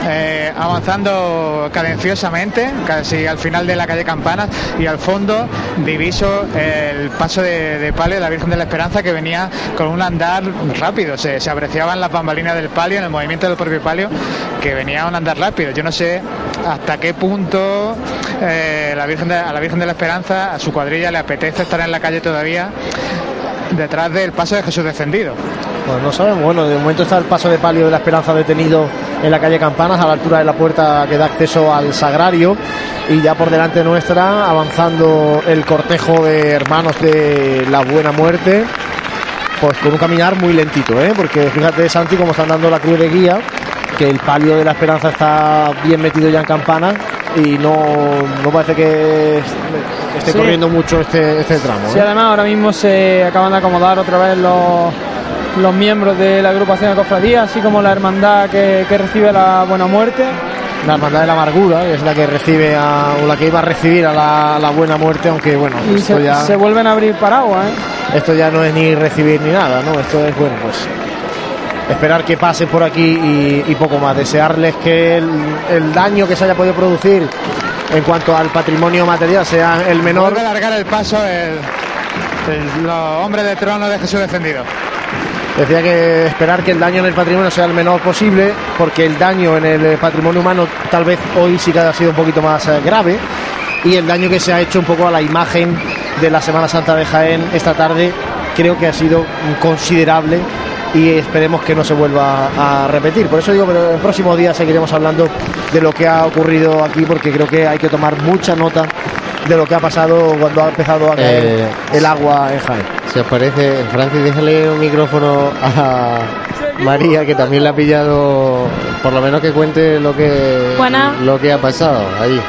eh, avanzando cadenciosamente, casi al final de la calle Campanas, y al fondo diviso el paso de, de, palio de la Virgen de la Esperanza que venía con un andar rápido, se, se apreciaban las bambalinas del palio, en el movimiento del propio palio, que venía a un andar rápido. Yo no sé hasta qué punto eh, a la Virgen de la Esperanza, a su cuadrilla le apetece estar en la calle todavía detrás del paso de Jesús descendido. Pues no sabemos, bueno, de momento está el paso de palio de la Esperanza detenido en la calle Campanas, a la altura de la puerta que da acceso al Sagrario, y ya por delante nuestra, avanzando el cortejo de hermanos de la Buena Muerte, pues con un caminar muy lentito, ¿eh? porque fíjate, Santi, cómo están dando la cruz de guía, que el palio de la Esperanza está bien metido ya en campana y no, no parece que esté sí. corriendo mucho este, este tramo. Sí, ¿eh? además ahora mismo se acaban de acomodar otra vez los, los miembros de la agrupación de cofradía, así como la hermandad que, que, recibe la Buena Muerte. La hermandad de la amargura, que es la que recibe a, o la que iba a recibir a la, la Buena Muerte, aunque bueno, y esto se, ya, se vuelven a abrir paraguas. ¿eh? Esto ya no es ni recibir ni nada, ¿no? Esto es bueno, pues esperar que pase por aquí y, y poco más. Desearles que el, el, daño que se haya podido producir en cuanto al patrimonio material sea el menor. Vuelve a largar el paso el, el, los hombres de trono de Jesús descendido. Decía que esperar que el daño en el patrimonio sea el menor posible, porque el daño en el patrimonio humano tal vez hoy sí que ha sido un poquito más eh, grave, y el daño que se ha hecho un poco a la imagen de la Semana Santa de Jaén esta tarde creo que ha sido considerable y esperemos que no se vuelva a repetir. Por eso digo, pero el próximo día seguiremos hablando de lo que ha ocurrido aquí, porque creo que hay que tomar mucha nota de lo que ha pasado cuando ha empezado a caer eh, el agua en Jaén. Si os parece, Francis, déjale un micrófono a María, que también le ha pillado, por lo menos que cuente lo que, Buena. lo que ha pasado ahí.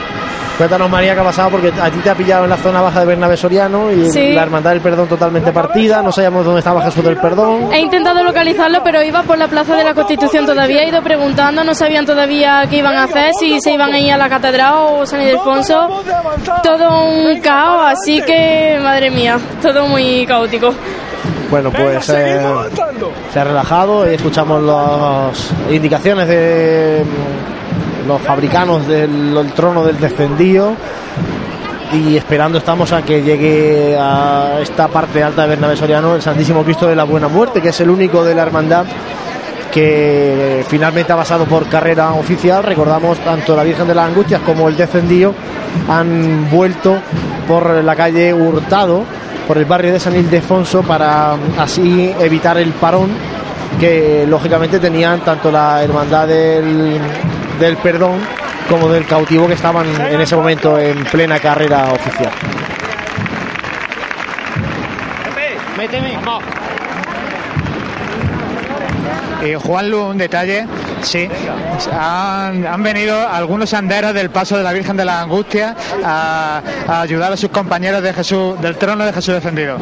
Cuéntanos, María, qué ha pasado, porque a ti te ha pillado en la zona baja de Bernabé Soriano y Sí. la Hermandad del Perdón totalmente partida. No sabíamos dónde estaba Jesús del Perdón. He intentado localizarlo, pero iba por la Plaza de la Constitución todavía. He ido preguntando, no sabían todavía qué iban a hacer, si se iban a ir a la Catedral o San Ildefonso. Todo un caos, así que, madre mía, todo muy caótico. Bueno, pues eh, se ha relajado y escuchamos las indicaciones de los fabricanos del, trono del descendido y esperando estamos a que llegue a esta parte alta de Bernabé Soriano el Santísimo Cristo de la Buena Muerte, que es el único de la hermandad que finalmente ha pasado por carrera oficial. Recordamos tanto la Virgen de las Angustias como el descendido han vuelto por la calle Hurtado, por el barrio de San Ildefonso, para así evitar el parón que lógicamente tenían tanto la hermandad del, del perdón como del cautivo que estaban en ese momento en plena carrera oficial. Y Juanlu, un detalle, sí, han, venido algunos anderos del paso de la Virgen de la Angustia a, ayudar a sus compañeros de Jesús, del trono de Jesús descendido.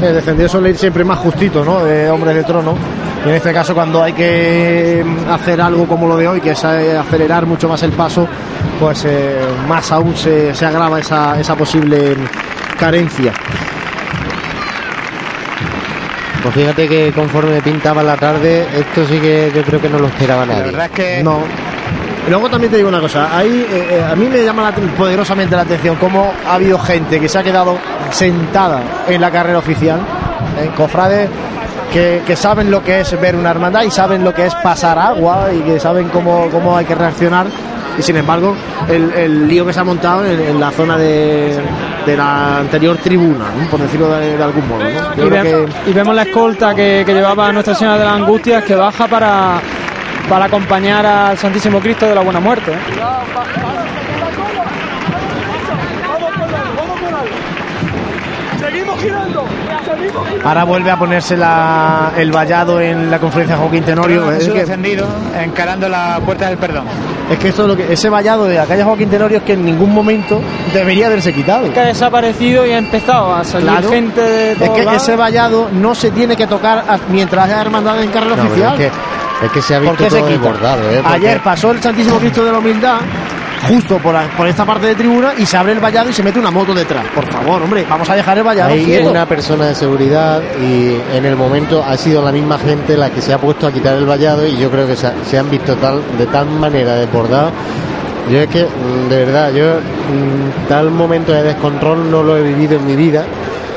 El descendido suele ir siempre más justito, ¿no? De hombres de trono. Y en este caso, cuando hay que mm, hacer algo como lo de hoy, que es eh, acelerar mucho más el paso, pues eh, más aún se, agrava esa, esa posible mm, carencia. Pues fíjate que conforme pintaba la tarde, esto sí que yo creo que no lo esperaba La nadie. verdad es que No. Y luego también te digo una cosa, ahí eh, eh, a mí me llama la- poderosamente la atención cómo ha habido gente que se ha quedado sentada en la carrera oficial, en cofrades que, que saben lo que es ver una hermandad y saben lo que es pasar agua y que saben cómo, cómo hay que reaccionar. Y sin embargo, el, el lío que se ha montado en, en la zona de, de la anterior tribuna, ¿no? por decirlo de, de algún modo. Y, creo ve- que y vemos la escolta que, que llevaba Nuestra Señora de las Angustias que baja para, para acompañar al Santísimo Cristo de la Buena Muerte. ¿eh? Ahora vuelve a ponerse la- el vallado en la conferencia de Joaquín Tenorio. Es que, encarando la puerta del perdón. es que eso es lo que, ese vallado de la calle Joaquín Tenorio es que en ningún momento debería haberse quitado. Que ha desaparecido y ha empezado a salir Claro. gente de Es que ese vallado no se tiene que tocar mientras haya hermandad en carrera No, oficial. es, que, es que se ha ¿Por visto se todo quita? desbordado, ¿eh? Ayer pasó el Santísimo Cristo de la Humildad justo por, por esta parte de tribuna y se abre el vallado y se mete una moto detrás. Por favor, hombre, vamos a dejar el vallado Hay quieto. una persona de seguridad y en el momento ha sido la misma gente la que se ha puesto a quitar el vallado y yo creo que se han visto tal de tal manera desbordados. Yo es que, mm, de verdad, yo mm, tal momento de descontrol no lo he vivido en mi vida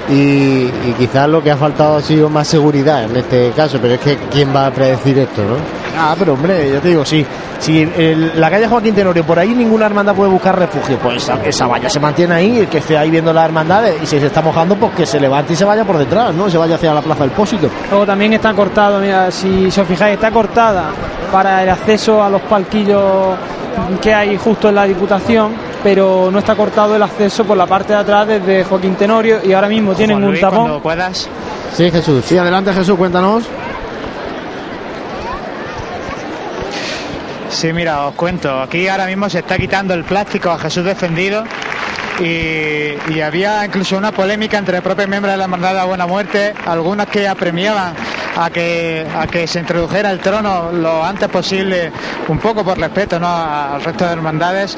y, y quizás lo que ha faltado ha sido más seguridad en este caso, pero es que ¿quién va a predecir esto, no? Ah, pero hombre, yo te digo, sí. Si el- la calle Joaquín Tenorio, por ahí ninguna hermandad puede buscar refugio, pues esa, esa valla se mantiene ahí, el que esté ahí viendo las hermandades y si se está mojando, pues que se levante y se vaya por detrás, ¿no? Se vaya hacia la plaza del Pósito. Luego también está cortado, mira, si, si os fijáis, está cortada para el acceso a los palquillos que hay justo en la Diputación, pero no está cortado el acceso por la parte de atrás desde Joaquín Tenorio y ahora mismo tienen Juan un tapón. Cuando puedas. Sí, Jesús. Sí, adelante Jesús, cuéntanos. Sí, mira, os cuento. Aquí ahora mismo se está quitando el plástico a Jesús defendido. Y, había incluso una polémica entre propios miembros de la Hermandad de Buena Muerte, algunos que apremiaban a que, se introdujera el trono lo antes posible, un poco por respeto ¿no? al resto de hermandades.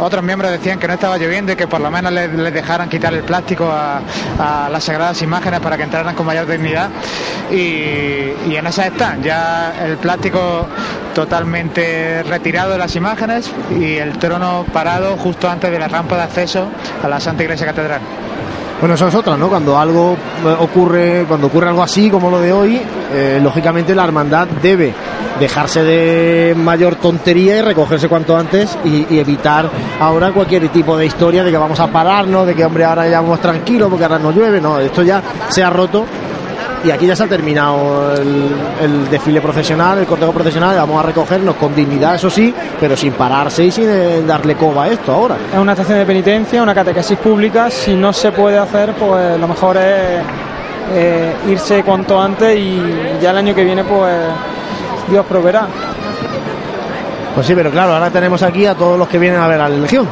Otros miembros decían que no estaba lloviendo y que por lo menos les, dejaran quitar el plástico a, las sagradas imágenes para que entraran con mayor dignidad. Y, y en esas están, ya el plástico totalmente retirado de las imágenes y el trono parado justo antes de la rampa de acceso a la Santa Iglesia Catedral. Bueno, eso es otra, ¿no? Cuando algo eh, ocurre, cuando ocurre algo así como lo de hoy, eh, lógicamente la hermandad debe dejarse de mayor tontería y recogerse cuanto antes y, y evitar ahora cualquier tipo de historia de que vamos a pararnos, de que hombre ahora ya vamos tranquilos porque ahora no llueve, no, esto ya se ha roto y aquí ya se ha terminado el, el desfile procesional, el cortejo procesional, vamos a recogernos con dignidad, eso sí, pero sin pararse y sin eh, darle coba a esto ahora. Es una estación de penitencia, una catequesis pública. Si no se puede hacer, pues lo mejor es eh, irse cuanto antes y ya el año que viene, pues Dios proveerá. Pues sí, pero claro, ahora tenemos aquí a todos los que vienen a ver a la Legión.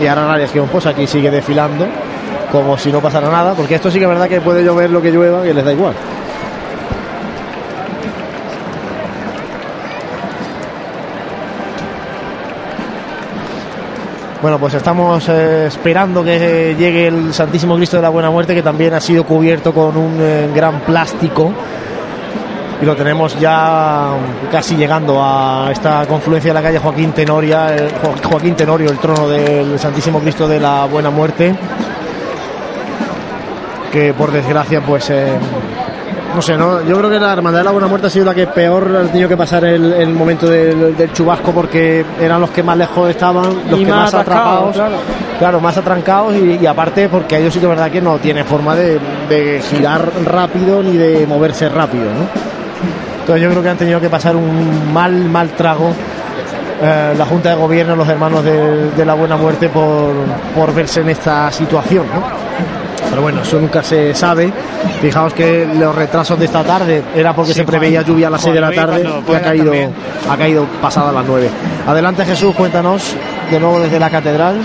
y ahora la Legión pues aquí sigue desfilando como si no pasara nada, porque esto sí que es verdad que puede llover lo que llueva y les da igual. Bueno, pues estamos eh, esperando que llegue el Santísimo Cristo de la Buena Muerte, que también ha sido cubierto con un eh, gran plástico. Y lo tenemos ya casi llegando a esta confluencia de la calle Joaquín Tenoria, el- Jo- Joaquín Tenorio, el trono del Santísimo Cristo de la Buena Muerte. Que por desgracia, pues eh, no sé, ¿no? Yo creo que la Hermandad de la Buena Muerte ha sido la que peor ha tenido que pasar el, el momento del, del chubasco porque eran los que más lejos estaban, los Y que más atrapados. claro. Claro, más atrancados y, y aparte porque ellos sí que es verdad que no tiene forma de, de girar rápido ni de moverse rápido, ¿no? Entonces yo creo que han tenido que pasar un mal, mal trago eh, la Junta de Gobierno, los hermanos de, de la Buena Muerte por, por verse en esta situación, ¿no? Pero bueno, eso nunca se sabe. Fijaos que los retrasos de esta tarde era porque Sí, se preveía Juan- lluvia a las 6 de la tarde y ha caído, también. ha caído pasada las 9. Adelante Jesús, cuéntanos de nuevo desde la catedral.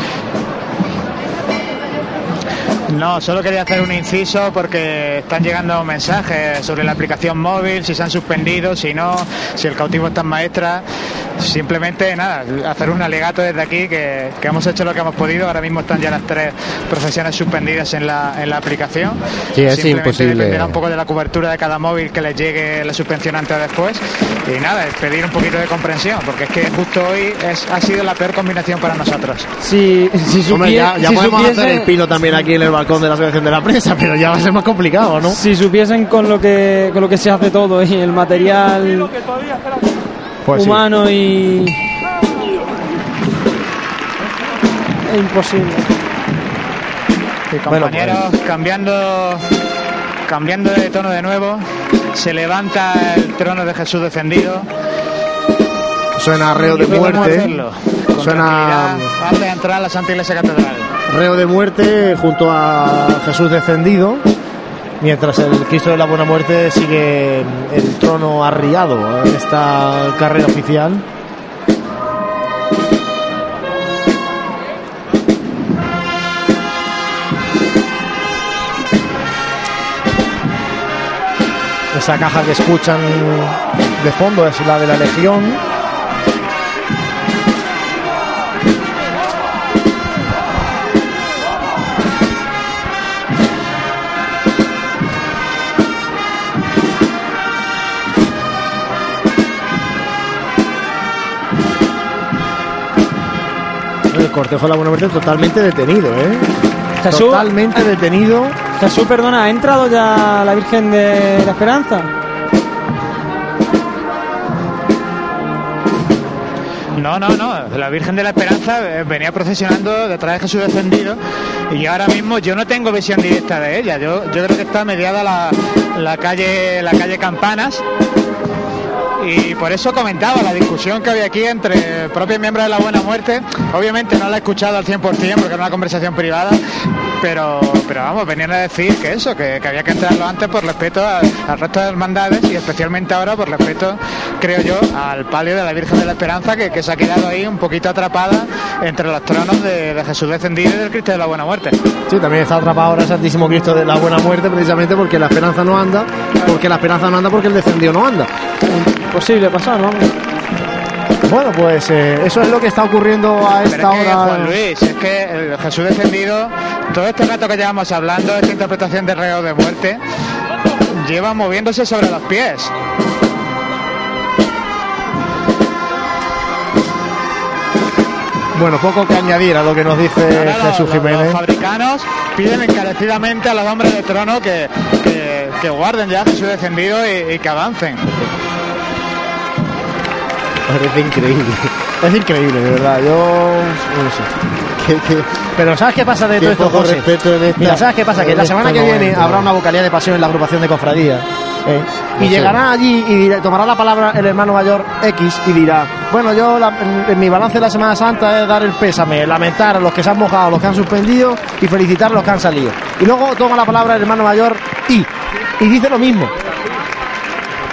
No, solo quería hacer un inciso porque están llegando mensajes sobre la aplicación móvil, si se han suspendido, si no, si el cautivo está en maestra. Simplemente nada, hacer un alegato desde aquí que, que hemos hecho lo que hemos podido. Ahora mismo están ya las tres profesiones suspendidas en la, en la aplicación. Sí, es Simplemente imposible. dependerá un poco de la cobertura de cada móvil que les llegue la suspensión antes o después. Y nada, es pedir un poquito de comprensión porque es que justo hoy es, ha sido la peor combinación para nosotros. Si, si, Hombre, supie- ya, ya si podemos supiesen- hacer el pino también aquí en el balcón de la Asociación de la Prensa, pero ya va a ser más complicado, ¿no? Si supiesen con lo que con lo que se hace todo y el material Pues sí. humano y es imposible. Y Bueno, compañeros, cambiando, cambiando de tono de nuevo, se levanta el trono de Jesús descendido. Suena reo de muerte. Suena de entrar a la Santa Iglesia Catedral. Reo de muerte junto a Jesús descendido. Mientras el Cristo de la Buena Muerte sigue el trono arriado en esta carrera oficial. Esa caja que escuchan de fondo es la de la Legión. Cortejo de la Buena Muerte totalmente detenido, ¿eh? Jesús, Totalmente detenido. Jesús, perdona, ¿ha entrado ya la Virgen de la Esperanza? No, no, no. La Virgen de la Esperanza eh, venía procesionando detrás de Jesús descendido y ahora mismo yo no tengo visión directa de ella. Yo, yo creo que está mediada la, la calle la calle Campanas y por eso comentaba la discusión que había aquí entre propios miembros de la Buena Muerte. Obviamente no la he escuchado al 100% porque era una conversación privada, pero, pero vamos, venían a decir que eso, que, había que entrarlo antes por respeto al, al resto de hermandades y especialmente ahora por respeto, creo yo, al palio de la Virgen de la Esperanza que, que se ha quedado ahí un poquito atrapada entre los tronos de, de Jesús descendido y del Cristo de la Buena Muerte. Sí, también está atrapado ahora el Santísimo Cristo de la Buena Muerte precisamente porque la esperanza no anda, porque la esperanza no anda porque el descendido no anda. Imposible pasar, vamos. Bueno, pues eh, eso es lo que está ocurriendo a Pero esta es que, hora. Juan Luis, es que el Jesús descendido, todo este rato que llevamos hablando, esta interpretación de reo de muerte, lleva moviéndose sobre los pies. Bueno, poco que añadir a lo que nos dice Jesús los- Jiménez. Los fabricanos piden encarecidamente a los hombres de trono que, que, que guarden ya a Jesús descendido y, y que avancen. Parece increíble. Es increíble, de verdad. Yo no sé. Que- Pero ¿sabes qué pasa de Qué todo esto, poco José? respeto en esta- Mira, ¿sabes qué pasa? Que la este semana que viene momento. habrá una vocalía de pasión en la agrupación de cofradías. ¿Eh? Y llegará allí y dirá- tomará la palabra el hermano mayor X y dirá, bueno, yo la- en, en mi balance de la Semana Santa es dar el pésame, lamentar a los que se han mojado, a los que han suspendido y felicitar a los que han salido. Y luego toma la palabra el hermano mayor Y y dice lo mismo.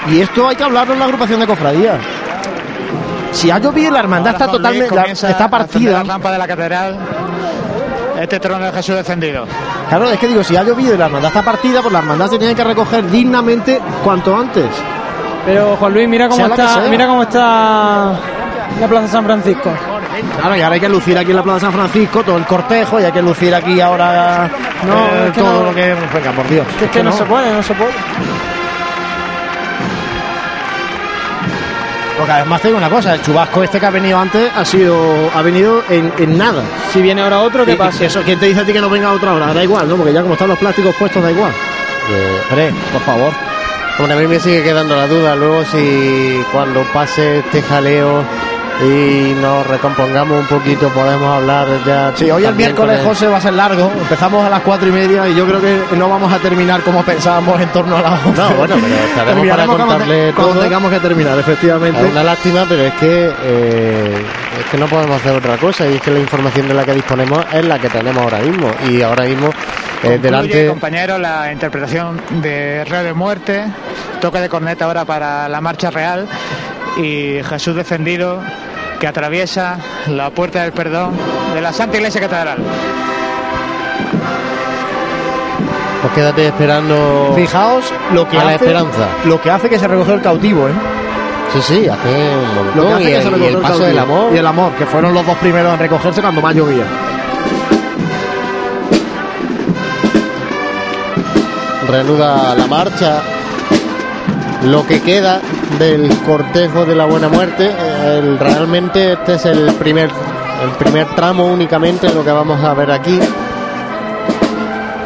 Y esto hay que hablarlo en la agrupación de cofradías. si ha llovido la hermandad Ahora está totalmente está partida. La rampa de la catedral. Este trono de Jesús descendido. Claro, es que digo, si ha llovido y la hermandad está partida, pues la hermandad se tiene que recoger dignamente cuanto antes. Pero Juan Luis, mira cómo Sea está, mira cómo está la Plaza San Francisco. Claro, y ahora hay que lucir aquí en la Plaza San Francisco todo el cortejo y hay que lucir aquí ahora No, eh, es que todo no. lo que. Venga, por Dios. Que es que no se puede, no se puede. Porque además te digo una cosa, el chubasco este que ha venido antes ha sido ha venido en, en nada. Si viene ahora otro, ¿qué pasa? Eso, ¿quién te dice a ti que no venga otra hora? Da igual, ¿no? Porque ya como están los plásticos puestos, da igual. Eh, Hombre, por favor. Hombre, a mí me sigue quedando la duda luego si cuando pase este jaleo y nos recompongamos un poquito podemos hablar ya. Sí, hoy el miércoles, José, va a ser largo. Empezamos a las cuatro y media y yo creo que no vamos a terminar como pensábamos en torno a las once. No, bueno, pero estaremos para contarle cuando todo. tengamos que terminar, efectivamente. Es una lástima, pero es que eh, es que no podemos hacer otra cosa y es que la información de la que disponemos es la que tenemos ahora mismo y ahora mismo eh, delante compañeros, la interpretación de Rey de Muerte, toque de corneta ahora para la marcha real y Jesús descendido que atraviesa la puerta del perdón de la Santa Iglesia Catedral. pues quédate esperando Fijaos lo que a hace, la esperanza. lo que hace que se recogió el cautivo, ¿eh? Sí, sí, hace un Lo que montón hace y, que se el, y recogió el el paso cautivo. del amor. y el amor, que fueron los dos primeros en recogerse cuando más llovía. reanuda la marcha. Lo que queda del cortejo de la Buena Muerte, eh, realmente este es el primer, el primer tramo únicamente lo que vamos a ver aquí.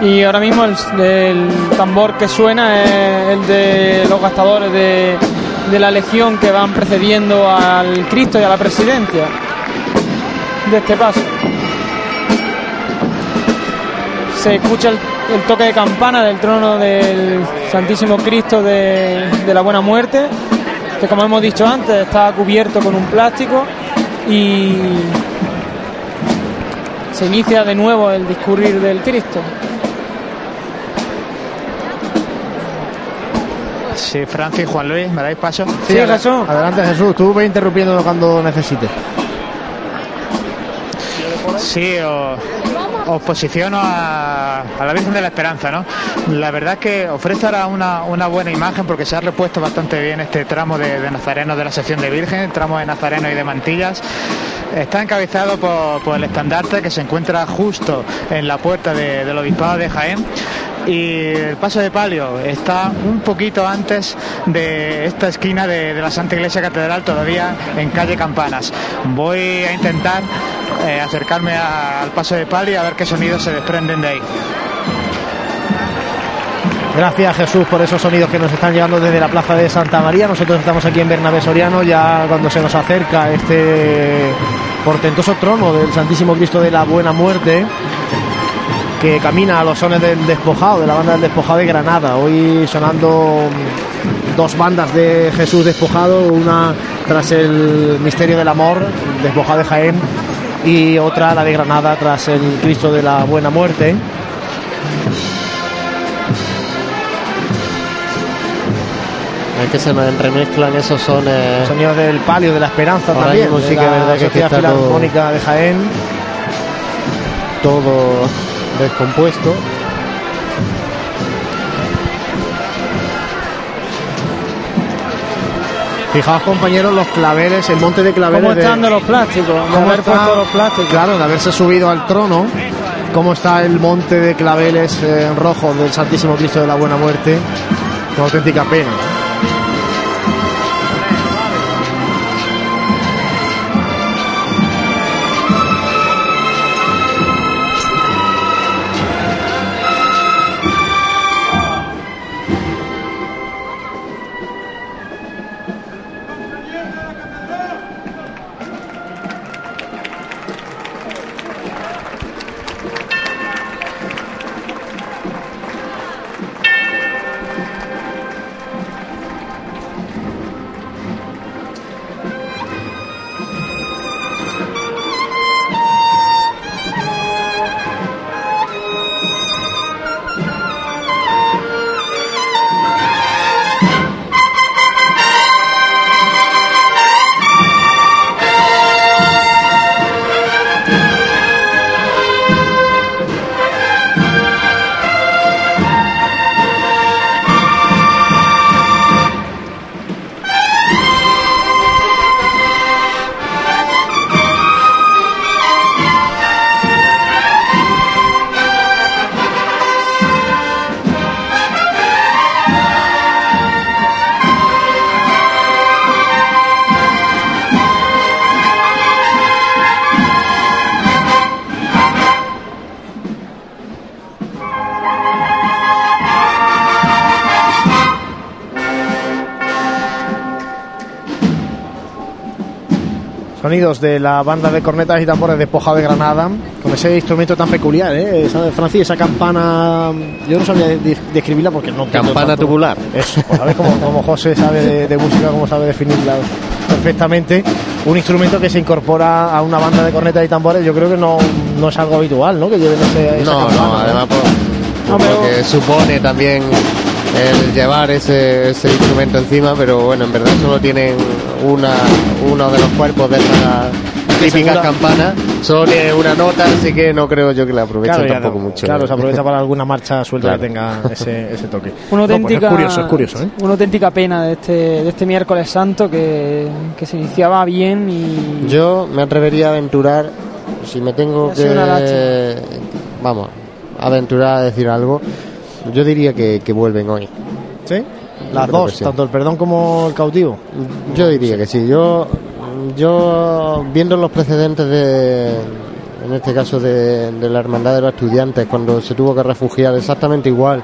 Y ahora mismo el, el tambor que suena es el de los gastadores de, de la legión que van precediendo al Cristo y a la presidencia de este paso. Se escucha el, el toque de campana del trono del Santísimo Cristo de, de la Buena Muerte, que como hemos dicho antes está cubierto con un plástico y se inicia de nuevo el discurrir del Cristo. Sí, Francis, Juan Luis, ¿me dais paso? Sí, adela- Jesús. Adelante, Jesús. Tú ve interrumpiéndolo cuando necesites. Sí, os, os posiciono a, la Virgen de la Esperanza, ¿no? La verdad es que ofrece ahora una, buena imagen porque se ha repuesto bastante bien este tramo de, de nazarenos de la sección de Virgen, tramo de nazarenos y de mantillas. Está encabezado por, el estandarte que se encuentra justo en la puerta de- del Obispado de Jaén. Y el paso de palio está un poquito antes de esta esquina de, la Santa Iglesia Catedral, todavía en calle Campanas. Voy a intentar eh, acercarme al paso de palio a ver qué sonidos se desprenden de ahí. Gracias Jesús por esos sonidos que nos están llegando desde la plaza de Santa María. Nosotros estamos aquí en Bernabé Soriano, ya cuando se nos acerca este portentoso trono del Santísimo Cristo de la Buena Muerte, que camina a los sones del despojado, de la banda del despojado de Granada. Hoy sonando dos bandas de Jesús despojado, una tras el misterio del amor, despojado de Jaén, y otra la de Granada tras el Cristo de la Buena Muerte. Es que se nos entremezclan esos sones. Sonidos del palio de la esperanza Ahora también. mismo de que la verdad que Sociedad está todo- Filarmónica de Jaén. todo descompuesto. Fijaos compañeros los claveles, el monte de claveles. ¿Cómo están de los plásticos? De cómo haber está- puesto los plásticos. Claro, de haberse subido al trono. Cómo está el monte de claveles eh, en rojo del Santísimo Cristo de la Buena Muerte. Una auténtica pena. Sonidos de la banda de cornetas y tambores de Poja de Granada, con ese instrumento tan peculiar, ¿eh? Esa, Francis, esa campana, yo no sabía de- describirla porque no Campana tanto- tubular. Eso, pues, ¿sabes? Como, como José sabe de, de música, como sabe definirla perfectamente. Un instrumento que se incorpora a una banda de cornetas y tambores, yo creo que no, no es algo habitual, ¿no? Que lleven ese, esa No, campana, no, además por, No, pero- lo que supone también el llevar ese, ese instrumento encima, pero bueno, en verdad solo tienen una, uno de los cuerpos de estas típicas segunda- campanas, solo tiene una nota, así que no creo yo que la aprovechen Claro, tampoco no. mucho. Claro, ¿eh? se aprovecha para alguna marcha suelta Claro. que tenga ese, ese toque. Una No, pues auténtica, es curioso, es curioso, ¿eh? una auténtica pena de este, de este miércoles santo que, que se iniciaba bien y Yo me atrevería a aventurar, si me tengo que, vamos, aventurar a decir algo, yo diría que, que vuelven hoy. ¿Sí? Las creo dos, sí. tanto el perdón como el cautivo. Yo diría que sí. Yo, yo viendo los precedentes de, en este caso de, de la hermandad de los estudiantes, cuando se tuvo que refugiar exactamente igual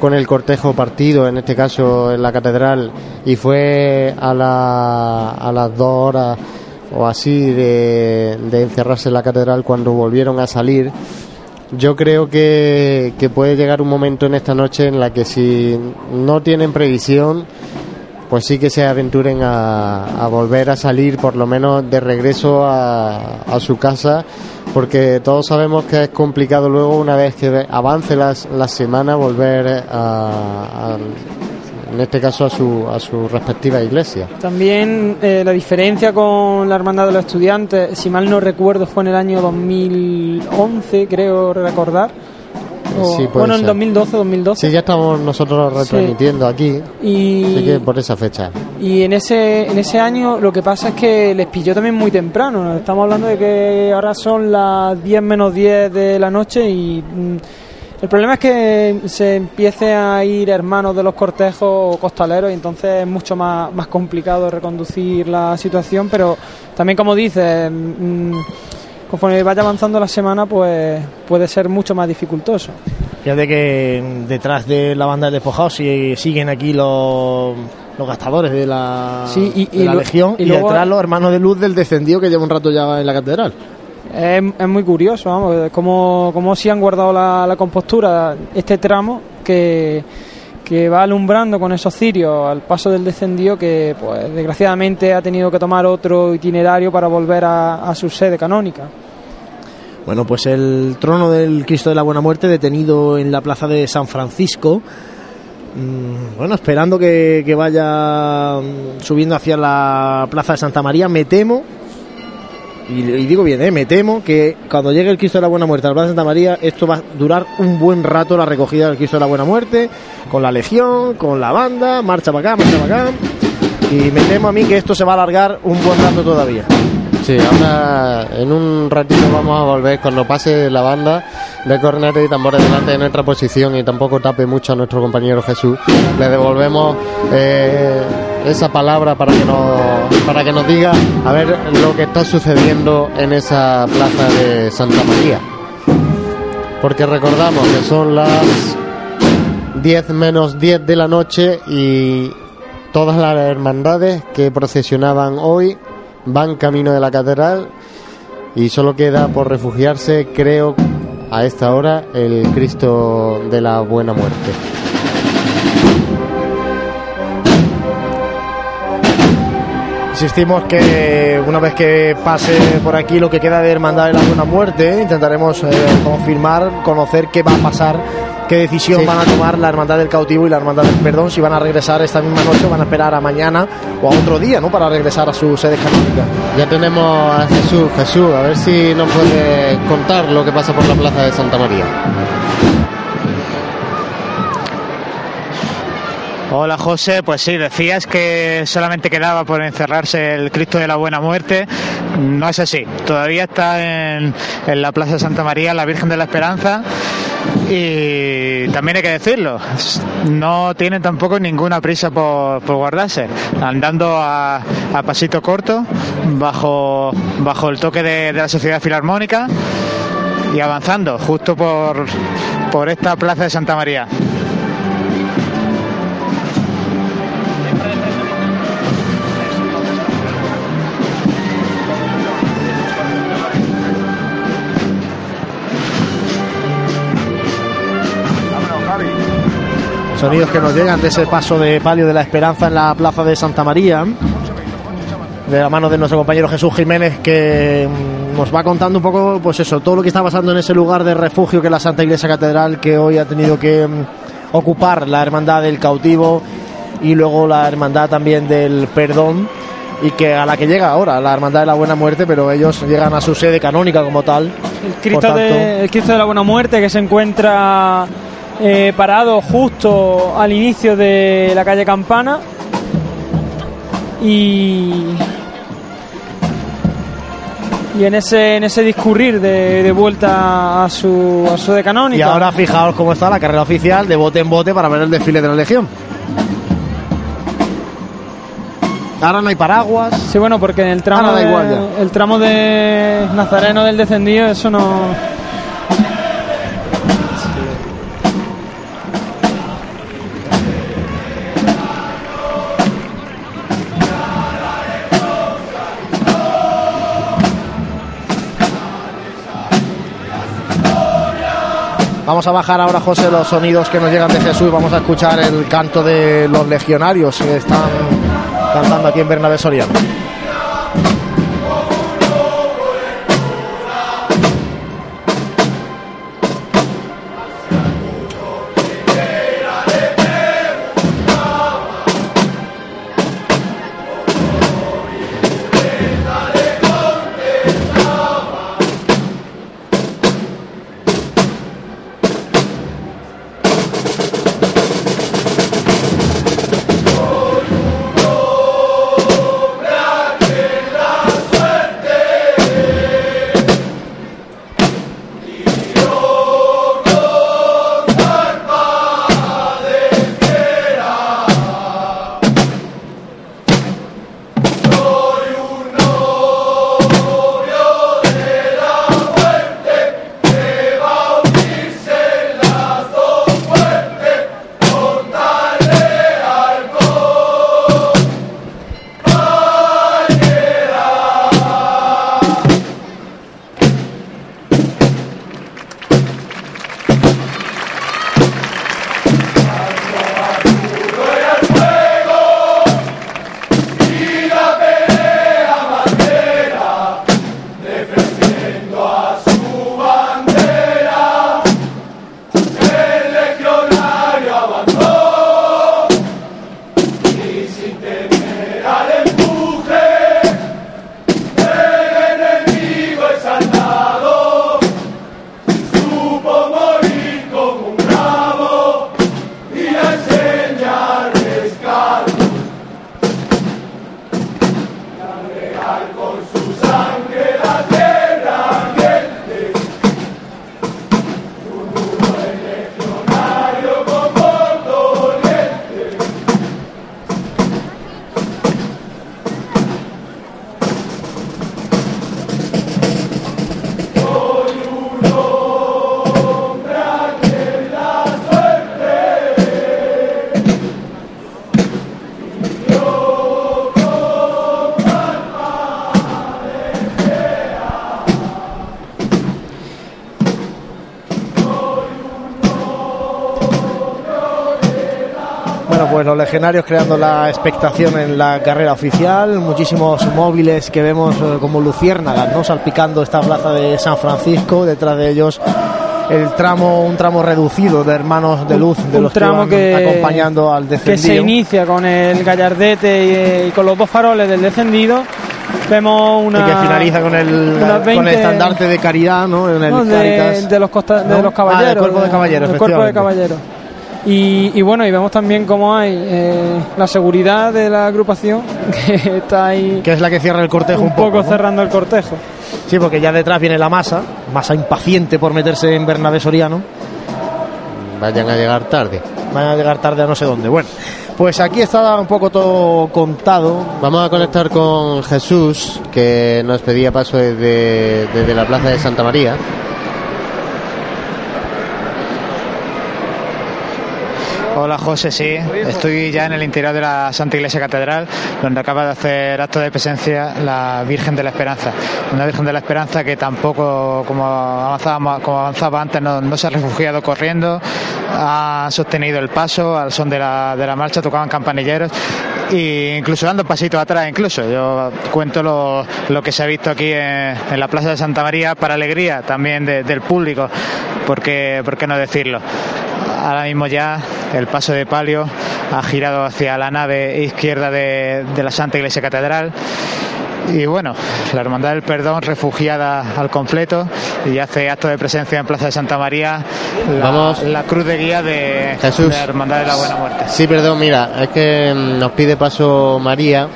con el cortejo partido, en este caso en la catedral, y fue a, la, a las dos horas o así de, de encerrarse en la catedral cuando volvieron a salir. Yo creo que, que puede llegar un momento en esta noche en la que si no tienen previsión, pues sí que se aventuren a, volver a salir por lo menos de regreso a, a su casa porque todos sabemos que es complicado luego una vez que avance las- la semana volver a- en este caso a su, a su respectiva iglesia. También eh, la diferencia con la Hermandad de los Estudiantes, si mal no recuerdo, fue en el año 2011, creo recordar. O- Sí, bueno, en ser. 2012, 2012. Sí, ya estamos nosotros retransmitiendo aquí, Y, así que por esa fecha. y en ese en ese año lo que pasa es que les pilló también muy temprano. Estamos hablando de que ahora son las 10 menos 10 de la noche y mm, el problema es que se empiece a ir hermanos de los cortejos costaleros y entonces es mucho más, más complicado reconducir la situación, pero también como dices, mm, conforme vaya avanzando la semana pues puede ser mucho más dificultoso. Fíjate que mm, detrás de la banda de despojados sí- siguen aquí los, los gastadores de la, Sí, y- de y la lo- Legión y, y luego- detrás los hermanos de luz del descendido que lleva un rato ya en la catedral. Es, muy curioso, vamos, cómo, cómo sí han guardado la, compostura este tramo que, que va alumbrando con esos cirios al paso del descendido que, pues, desgraciadamente ha tenido que tomar otro itinerario para volver a, a su sede canónica. Bueno, pues el trono del Cristo de la Buena Muerte detenido en la plaza de San Francisco. Mm, Bueno, esperando que, que vaya mm, subiendo hacia la plaza de Santa María, me temo, y, digo bien, eh, me temo que cuando llegue el Cristo de la Buena Muerte a la plaza de Santa María, esto va a durar un buen rato la recogida del Cristo de la Buena Muerte, con la legión, con la banda, marcha para acá, marcha para acá. Y me temo a mí que esto se va a alargar un buen rato todavía. Sí, ahora en un ratito vamos a volver cuando pase la banda de cornetas y tambores delante de nuestra posición y tampoco tape mucho a nuestro compañero Jesús. Le devolvemos eh, esa palabra para que nos para que nos diga a ver lo que está sucediendo en esa plaza de Santa María. Porque recordamos que son las 10 menos 10 de la noche y todas las hermandades que procesionaban hoy van camino de la catedral y solo queda por refugiarse, creo, a esta hora, el Cristo de la Buena Muerte. Insistimos que una vez que pase por aquí lo que queda de Hermandad de la Buena Muerte, intentaremos eh, confirmar, conocer qué va a pasar, qué decisión Sí. van a tomar la Hermandad del Cautivo y la Hermandad del Perdón, si van a regresar esta misma noche o van a esperar a mañana o a otro día, ¿no? Para regresar a su sede canónica. Ya tenemos a Jesús, Jesús, a ver si nos puede contar lo que pasa por la plaza de Santa María. Hola José, pues sí, decías que solamente quedaba por encerrarse el Cristo de la Buena Muerte. No es así, todavía está en, en la Plaza Santa María la Virgen de la Esperanza y también hay que decirlo, no tienen tampoco ninguna prisa por, por guardarse, andando a, a pasito corto, bajo, bajo el toque de, de la Sociedad Filarmónica y avanzando justo por por esta plaza de Santa María. Sonidos que nos llegan de ese paso de palio de la esperanza en la plaza de Santa María. De la mano de nuestro compañero Jesús Jiménez, que mm, nos va contando un poco, pues eso, todo lo que está pasando en ese lugar de refugio que es la Santa Iglesia Catedral, que hoy ha tenido que mm, ocupar la Hermandad del Cautivo y luego la Hermandad también del Perdón y que a la que llega ahora la Hermandad de la Buena Muerte, pero ellos llegan a su sede canónica como tal. El Cristo, de, el Cristo de la Buena Muerte que se encuentra eh, parado justo al inicio de la calle Campana y y en ese en ese discurrir de, de vuelta a su a su de canónica Y ahora fijaos cómo está la carrera oficial de bote en bote para ver el desfile de la Legión. Ahora no hay paraguas. Sí, bueno, porque en el tramo, Ahora da de- igual ya. el tramo de Nazareno del descendido, eso no. Vamos a bajar ahora, José, los sonidos que nos llegan de Jesús. Vamos a escuchar el canto de los legionarios que están cantando aquí en Bernabé Soriano. Creando la expectación en la carrera oficial, muchísimos móviles que vemos eh, como luciérnagas, ¿no? Salpicando esta plaza de San Francisco, detrás de ellos el tramo, un tramo reducido de hermanos de luz, de un los tramo que, van que, acompañando al que se descendido. inicia con el gallardete y, y con los dos faroles del descendido. Vemos una. y que finaliza con el, unas con 20 el estandarte de caridad, ¿no? En el No, de, los costa- de los Ah, caballeros. del cuerpo de caballeros, del cuerpo de caballeros. Y, y bueno, y vemos también cómo hay eh, la seguridad de la agrupación <laughs> que está ahí que es la que cierra el cortejo un, un poco ¿no? cerrando el cortejo. Sí, porque ya detrás viene la masa, masa impaciente por meterse en Bernabé Soriano. Vayan a llegar tarde. Van a llegar tarde a no sé dónde. Bueno, pues aquí está un poco todo contado. Vamos a conectar con Jesús, que nos pedía paso desde, desde la plaza de Santa María. Hola José, sí, estoy ya en el interior de la Santa Iglesia Catedral, donde acaba de hacer acto de presencia la Virgen de la Esperanza. Una Virgen de la Esperanza que tampoco, como avanzaba, como avanzaba antes, no, se ha refugiado corriendo, ha sostenido el paso al son de la, de la marcha, tocaban campanilleros e incluso dando pasitos atrás, incluso. Yo cuento lo, lo que se ha visto aquí en, la Plaza de Santa María para alegría también del público, porque, ¿por qué no decirlo? Ahora mismo ya el paso de palio ha girado hacia la nave izquierda de, la Santa Iglesia Catedral. Y bueno, la Hermandad del Perdón refugiada al completo y hace acto de presencia en Plaza de Santa María la, Vamos. la cruz de guía de, Jesús. de la Hermandad de la Buena Muerte. Sí, perdón, mira, es que nos pide paso María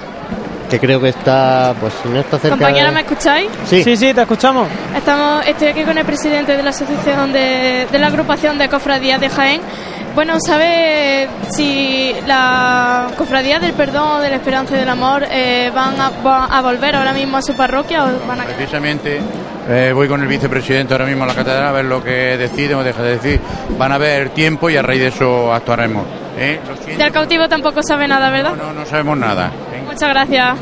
que creo que está, pues no está cerca. Compañera, ¿me escucháis? Sí. sí, sí, te escuchamos. Estamos, estoy aquí con el presidente de la asociación de, de la agrupación de cofradías de Jaén. Bueno, ¿sabe si la cofradía del perdón, de la esperanza y del amor eh, van, a, volver ahora mismo a su parroquia o van a Precisamente eh, voy con el vicepresidente ahora mismo a la catedral a ver lo que decide o deja de decir. Van a ver tiempo y a raíz de eso actuaremos. ¿eh? Del cautivo tampoco sabe nada, ¿verdad? No, no, no sabemos nada. Muchas gracias.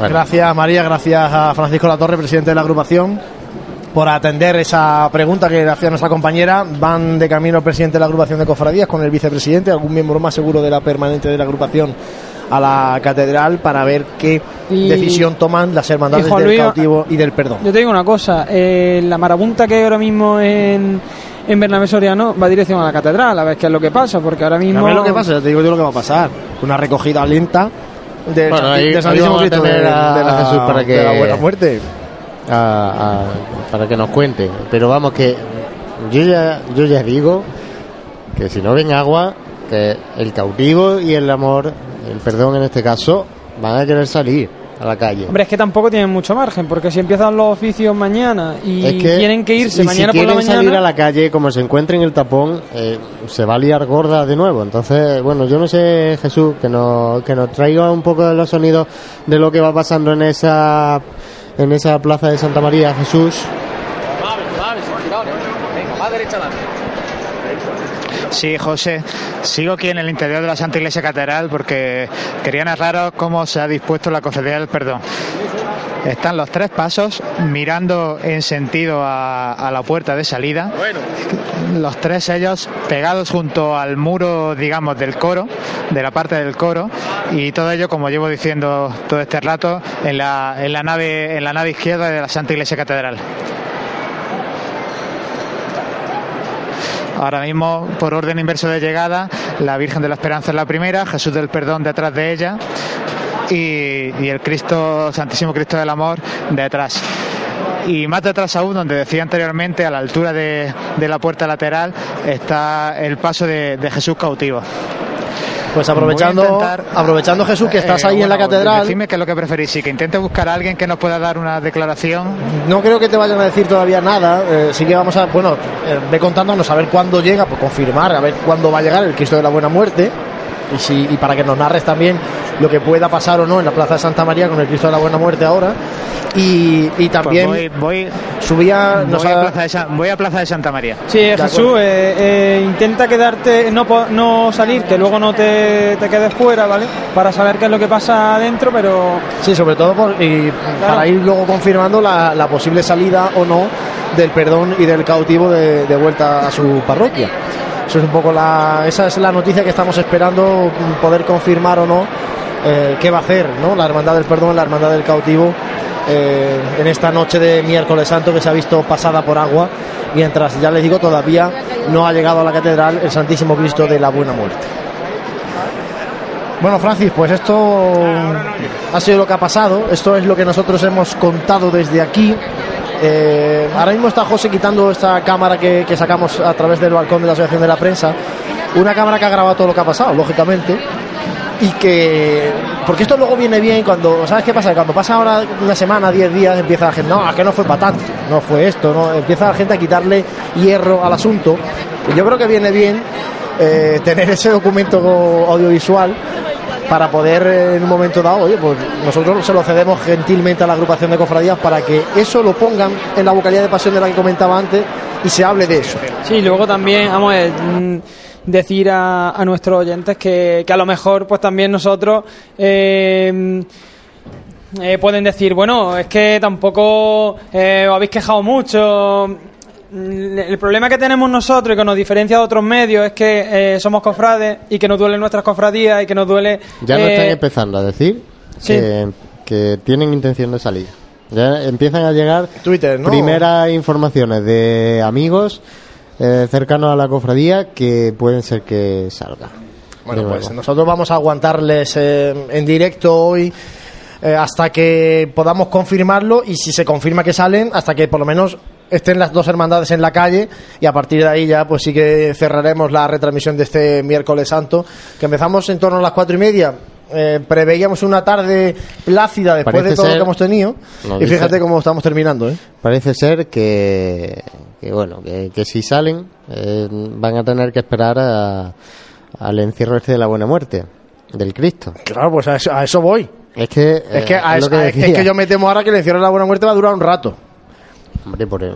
Gracias María, gracias a Francisco Latorre, presidente de la agrupación, por atender esa pregunta que hacía nuestra compañera. Van de camino el presidente de la agrupación de cofradías con el vicepresidente, algún miembro más seguro de la permanente de la agrupación a la catedral para ver qué decisión toman las hermandades del cautivo y del perdón. Yo te digo una cosa, eh, la marabunta que hay ahora mismo en, en Bernabé Soriano va dirección a la catedral, a ver qué es lo que pasa, porque ahora mismo... A ver lo que pasa, te digo yo lo que va a pasar. Una recogida lenta de, bueno, ahí, de Santísimo Cristo de, la, Jesús para que la buena muerte. para que nos cuente. Pero vamos que yo ya yo ya digo que si no ven agua que el cautivo y el amor el perdón en este caso van a querer salir a la calle. Hombre, es que tampoco tienen mucho margen, porque si empiezan los oficios mañana y tienen que irse mañana por la mañana. salir a la calle, como se encuentren el tapón, eh, se va a liar gorda de nuevo. Entonces, bueno, yo no sé, Jesús, que nos, que nos traiga un poco de los sonidos de lo que va pasando en esa, en esa plaza de Santa María, Jesús. Sí, José, sigo aquí en el interior de la Santa Iglesia Catedral porque quería narraros cómo se ha dispuesto la cofradía del perdón. Están los tres pasos mirando en sentido a, la puerta de salida. Los tres ellos pegados junto al muro, digamos, del coro, de la parte del coro, y todo ello, como llevo diciendo todo este rato, en la, en la nave, en la nave izquierda de la Santa Iglesia Catedral. Ahora mismo, por orden inverso de llegada, la Virgen de la Esperanza es la primera, Jesús del Perdón detrás de ella y, el Cristo, Santísimo Cristo del Amor detrás y más detrás aún, donde decía anteriormente, a la altura de, la puerta lateral, está el paso de Jesús cautivo. Pues aprovechando, aprovechando Jesús que estás ahí en la catedral. Dime qué es lo que preferís, sí, que intente buscar a alguien que nos pueda dar una declaración. No creo que te vayan a decir todavía nada. Eh, sí que vamos a, bueno, eh, ve contándonos a ver cuándo llega, por confirmar, a ver cuándo va a llegar el Cristo de la Buena Muerte. Y, si, y para que nos narres también lo que pueda pasar o no en la Plaza de Santa María con el Cristo de la Buena Muerte ahora. Y, y también pues voy, subía. Voy, a Plaza de voy a Plaza de Santa María. Sí, Jesús, eh, eh, intenta quedarte, no, no salir, que luego no te, te, quedes fuera, ¿vale? Para saber qué es lo que pasa adentro, pero. Sí, sobre todo por, y para ir luego confirmando la, la, posible salida o no del perdón y del cautivo de, de vuelta a su parroquia. Eso es un poco la, esa es la noticia que estamos esperando poder confirmar o no eh, qué va a hacer ¿no? la Hermandad del Perdón, la Hermandad del Cautivo eh, en esta noche de miércoles santo que se ha visto pasada por agua, mientras ya les digo todavía no ha llegado a la catedral el Santísimo Cristo de la Buena Muerte. Bueno, Francis, pues esto ha sido lo que ha pasado, esto es lo que nosotros hemos contado desde aquí. Eh, ahora mismo está José quitando esta cámara que, sacamos a través del balcón de la Asociación de la Prensa, una cámara que ha grabado todo lo que ha pasado, lógicamente, y que porque esto luego viene bien cuando sabes qué pasa cuando pasa ahora una semana diez días empieza la gente no es que no fue para tanto no fue esto no empieza la gente a quitarle hierro al asunto. Yo creo que viene bien eh, tener ese documento audiovisual para poder eh, en un momento dado, oye, pues nosotros se lo cedemos gentilmente a la agrupación de cofradías para que eso lo pongan en la vocalidad de pasión de la que comentaba antes y se hable de eso. Sí, luego también, vamos ver, mm, decir a, a nuestros oyentes que, a lo mejor pues también nosotros eh, eh, pueden decir, bueno, es que tampoco eh, os habéis quejado mucho. Mm, El problema que tenemos nosotros y que nos diferencia de otros medios es que eh, somos cofrades y que nos duelen nuestras cofradías y que nos duele... Ya no eh, están empezando a decir sí. que, que tienen intención de salir. Ya empiezan a llegar Twitter, ¿no? primeras informaciones de amigos eh, cercanos a la cofradía que pueden ser que salga. Bueno, pues nosotros vamos a aguantarles eh, en directo hoy eh, hasta que podamos confirmarlo y si se confirma que salen, hasta que por lo menos estén las dos hermandades en la calle y a partir de ahí ya pues sí que cerraremos la retransmisión de este miércoles santo que empezamos en torno a las cuatro y media Eh, preveíamos una tarde plácida después Parece de todo lo que hemos tenido y dice- fíjate cómo estamos terminando ¿eh? Parece ser que, que bueno, que, que si salen eh, van a tener que esperar a- al encierro este de la buena muerte del Cristo. claro pues a eso, a eso voy Es que, es eh, que, a eso- a- es decía. que yo me temo ahora que el encierro de la buena muerte va a durar un rato Hombre, por, eh,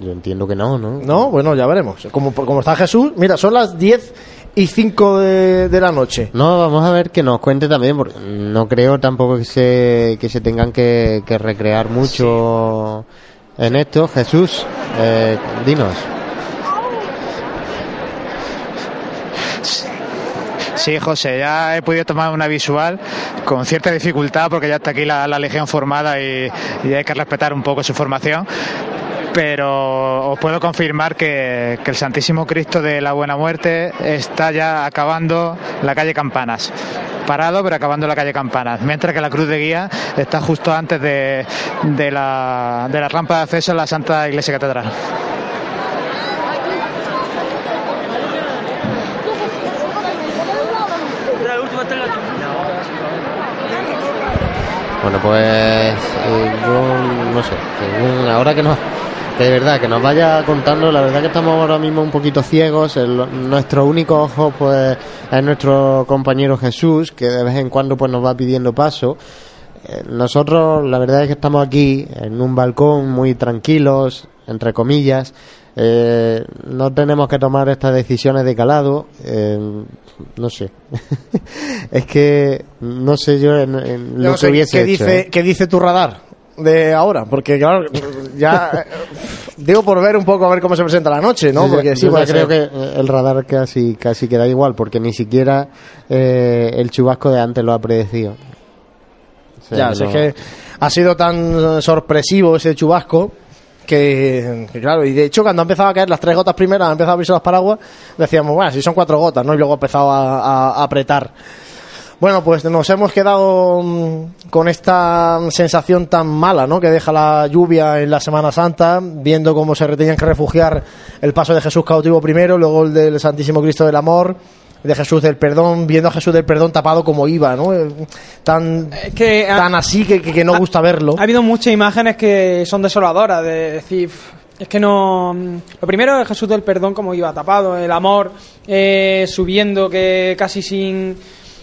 yo entiendo que no, ¿no? No, bueno, ya veremos. Como, como está Jesús, mira, son las 10 y 5 de, de la noche. No, vamos a ver que nos cuente también, porque no creo tampoco que se, que se tengan que, que recrear mucho en esto. Jesús, eh, dinos. Sí, José, ya he podido tomar una visual con cierta dificultad porque ya está aquí la, legión formada y, hay que respetar un poco su formación. Pero os puedo confirmar que, que el Santísimo Cristo de la Buena Muerte está ya acabando la calle Campanas. Parado, pero acabando la calle Campanas. Mientras que la cruz de guía está justo antes de, de la, de la rampa de acceso a la Santa Iglesia Catedral. Bueno, pues eh, yo no sé, según ahora que que de verdad que nos vaya contando, la verdad que estamos ahora mismo un poquito ciegos, el- nuestro único ojo pues es nuestro compañero Jesús, que de vez en cuando pues nos va pidiendo paso. Eh, Nosotros la verdad es que estamos aquí en un balcón muy tranquilos, entre comillas, eh, no tenemos que tomar estas decisiones de calado, eh, no sé, <laughs> es que no sé yo en, lo sé que hubiese ¿qué, hecho, dice, ¿eh? ¿Qué dice tu radar de ahora? Porque, claro, ya digo por ver un poco a ver cómo se presenta la noche, ¿no? Porque sí, creo que el radar casi casi queda igual porque ni siquiera eh, el chubasco de antes lo ha predecido. O sea, Ya, no- es que ha sido tan sorpresivo ese chubasco que, claro, y de hecho cuando ha empezado a caer las tres gotas primeras, han empezado a abrirse los paraguas, decíamos, bueno, si son cuatro gotas, ¿no? Y luego ha empezado a, a- a apretar. Bueno, pues nos hemos quedado mm, con esta sensación tan mala, ¿no? Que deja la lluvia en la Semana Santa, viendo cómo se tenían que refugiar el paso de Jesús cautivo primero, luego el del Santísimo Cristo del Amor, de Jesús del Perdón, viendo a Jesús del Perdón tapado como iba, ¿no? Eh, Tan, que ha- tan así que, que- que no gusta verlo. Ha habido muchas imágenes que son desoladoras, de decir, "Uf, es que no... Lo primero es Jesús del Perdón como iba tapado, el amor eh, subiendo que casi sin,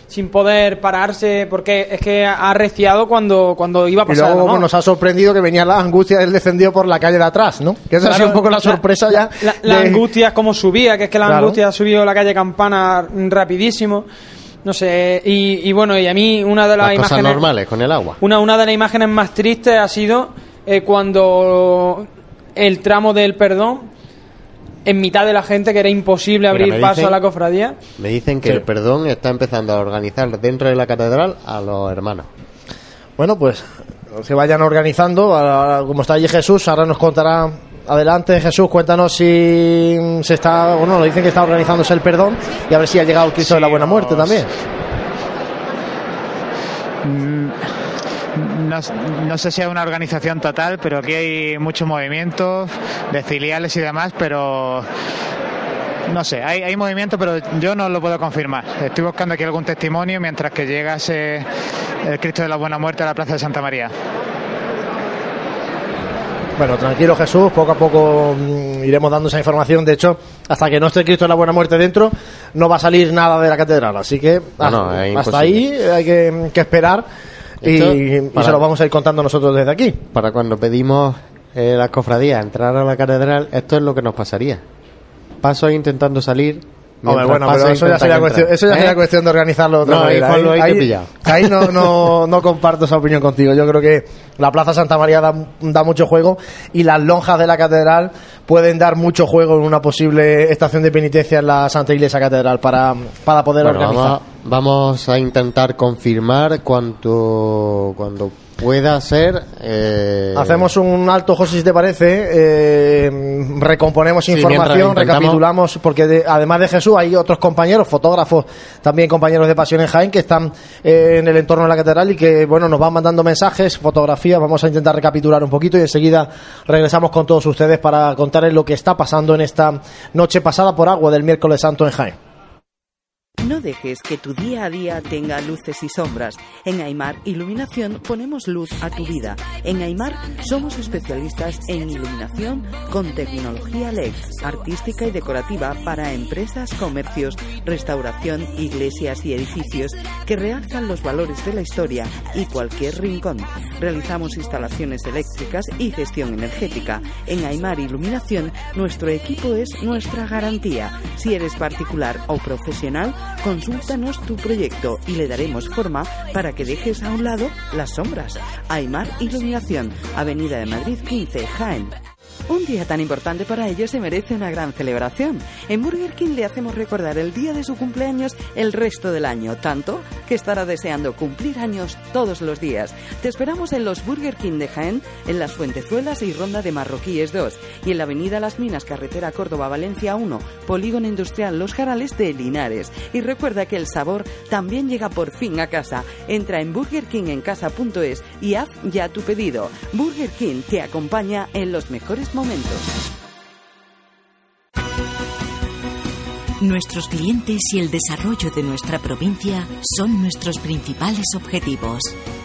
sin poder pararse, porque es que ha arreciado cuando, cuando iba a Y pasar luego como amor. nos ha sorprendido que venía la angustia del descendido por la calle de atrás, ¿no? Que esa ha Claro, sido un poco la sorpresa ya. La, la de- angustia es como subía, que es que la Claro. angustia ha subido la calle Campana rapidísimo. No sé, y, y bueno, y a mí una de las, las cosas imágenes... normales con el agua. Una, una de las imágenes más tristes ha sido eh, cuando el tramo del perdón, en mitad de la gente, que era imposible abrir paso dicen- a la cofradía. Me dicen que Sí. el perdón está empezando a organizar dentro de la catedral a los hermanos. Bueno, pues se vayan organizando. Ahora, como está allí Jesús, ahora nos contará. Adelante, Jesús, cuéntanos si se está. Bueno, nos dicen que está organizándose el perdón y a ver si ha llegado el Cristo de la Buena Muerte también. No, no sé si es una organización total, pero aquí hay muchos movimientos de filiales y demás, pero no sé, hay, hay movimiento, pero yo no lo puedo confirmar. Estoy buscando aquí algún testimonio mientras que llegase el Cristo de la Buena Muerte a la Plaza de Santa María. Bueno, tranquilo Jesús, poco a poco mm, iremos dando esa información. De hecho, hasta que no esté el Cristo de la Buena Muerte dentro, no va a salir nada de la catedral. Así que No, no, hasta, ahí hay que, que esperar y, para- se lo vamos a ir contando nosotros desde aquí. Para cuando pedimos eh, las cofradías entrar a la catedral, esto es lo que nos pasaría. Pasos intentando salir Hombre, bueno, pero eso ya sería, cuestión, eso ya sería ¿Eh? cuestión de organizarlo de otra No, manera. ahí no, no, <laughs> no comparto esa opinión contigo. Yo creo que la Plaza Santa María da, da mucho juego y las lonjas de la catedral pueden dar mucho juego en una posible estación de penitencia en la Santa Iglesia Catedral para, para poder Bueno, organizar. vamos, vamos a intentar confirmar cuanto cuando pueda ser. eh, Hacemos un alto, José, si te parece. eh, recomponemos Sí, información, recapitulamos, porque de- además de Jesús hay otros compañeros, fotógrafos, también compañeros de Pasión en Jaén, que están eh, en el entorno de la catedral y que, bueno, nos van mandando mensajes, fotografías. Vamos a intentar recapitular un poquito y enseguida regresamos con todos ustedes para contarles lo que está pasando en esta noche pasada por agua del miércoles santo en Jaén. No dejes que tu día a día tenga luces y sombras. En Aymar Iluminación ponemos luz a tu vida. En Aymar somos especialistas en iluminación con tecnología LED, artística y decorativa para empresas, comercios, restauración, iglesias y edificios que realzan los valores de la historia y cualquier rincón. Realizamos instalaciones eléctricas y gestión energética. En Aymar Iluminación nuestro equipo es nuestra garantía. Si eres particular o profesional, consúltanos tu proyecto y le daremos forma para que dejes a un lado las sombras. Aymar Iluminación, Avenida de Madrid 15, Jaén. Un día tan importante para ellos se merece una gran celebración. En Burger King le hacemos recordar el día de su cumpleaños el resto del año, tanto que estará deseando cumplir años todos los días. Te esperamos en los Burger King de Jaén, en las Fuentezuelas y Ronda de Marroquíes 2, y en la Avenida Las Minas, Carretera Córdoba-Valencia 1, Polígono Industrial Los Jarales de Linares. Y recuerda que el sabor también llega por fin a casa. Entra en burgerkingencasa.es y haz ya tu pedido. Burger King te acompaña en los mejores momentos. Nuestros clientes y el desarrollo de nuestra provincia son nuestros principales objetivos.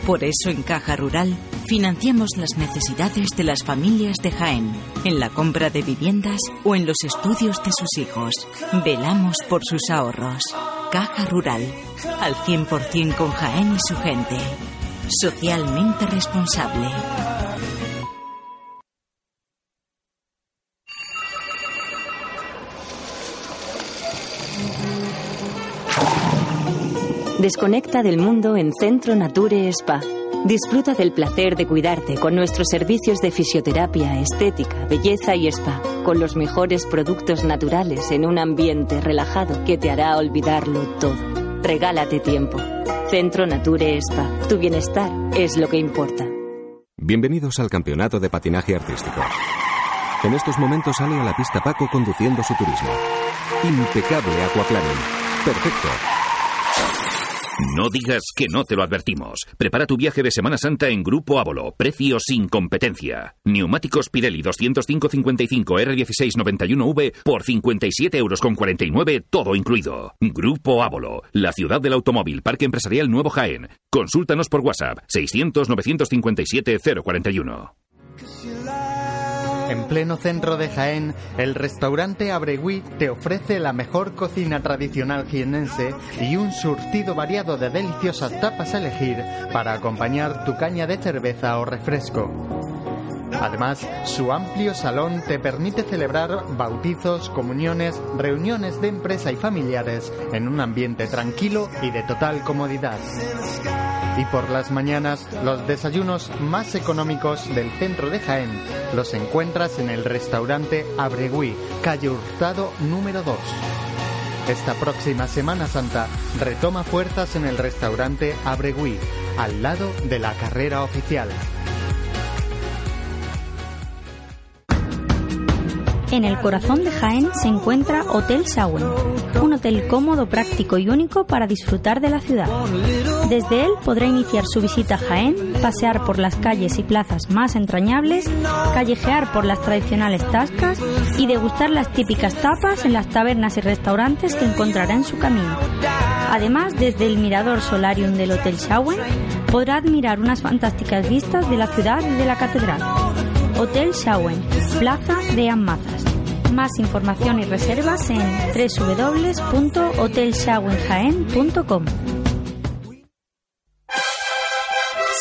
Por eso en Caja Rural financiamos las necesidades de las familias de Jaén, en la compra de viviendas o en los estudios de sus hijos. Velamos por sus ahorros. Caja Rural, al 100% con Jaén y su gente. Socialmente responsable. Desconecta del mundo en Centro Nature Spa. Disfruta del placer de cuidarte con nuestros servicios de fisioterapia, estética, belleza y spa, con los mejores productos naturales en un ambiente relajado que te hará olvidarlo todo. Regálate tiempo. Centro Nature Spa. Tu bienestar es lo que importa. Bienvenidos al Campeonato de Patinaje Artístico. En estos momentos sale a la pista Paco conduciendo su turismo. Impecable aquaplaning. Perfecto. No digas que no te lo advertimos. Prepara tu viaje de Semana Santa en Grupo Ávolo. Precio sin competencia. Neumáticos Pirelli 205-55 R1691V por 57 euros con 49, todo incluido. Grupo Ávolo, la ciudad del automóvil, Parque Empresarial Nuevo Jaén. Consúltanos por WhatsApp 600-957-041. En pleno centro de Jaén, el restaurante Abregui te ofrece la mejor cocina tradicional jienense y un surtido variado de deliciosas tapas a elegir para acompañar tu caña de cerveza o refresco. Además, su amplio salón te permite celebrar bautizos, comuniones, reuniones de empresa y familiares en un ambiente tranquilo y de total comodidad. Y por las mañanas, los desayunos más económicos del centro de Jaén los encuentras en el restaurante Abregui, calle Hurtado número 2. Esta próxima Semana Santa retoma fuerzas en el restaurante Abregui, al lado de la carrera oficial. En el corazón de Jaén se encuentra Hotel Sauen, un hotel cómodo, práctico y único para disfrutar de la ciudad. Desde él podrá iniciar su visita a Jaén, pasear por las calles y plazas más entrañables, callejear por las tradicionales tascas y degustar las típicas tapas en las tabernas y restaurantes que encontrará en su camino. Además, desde el mirador solarium del Hotel Sauen podrá admirar unas fantásticas vistas de la ciudad y de la catedral. Hotel Shawen, Plaza de Amazas. Más información y reservas en www.hotelshawenjaen.com.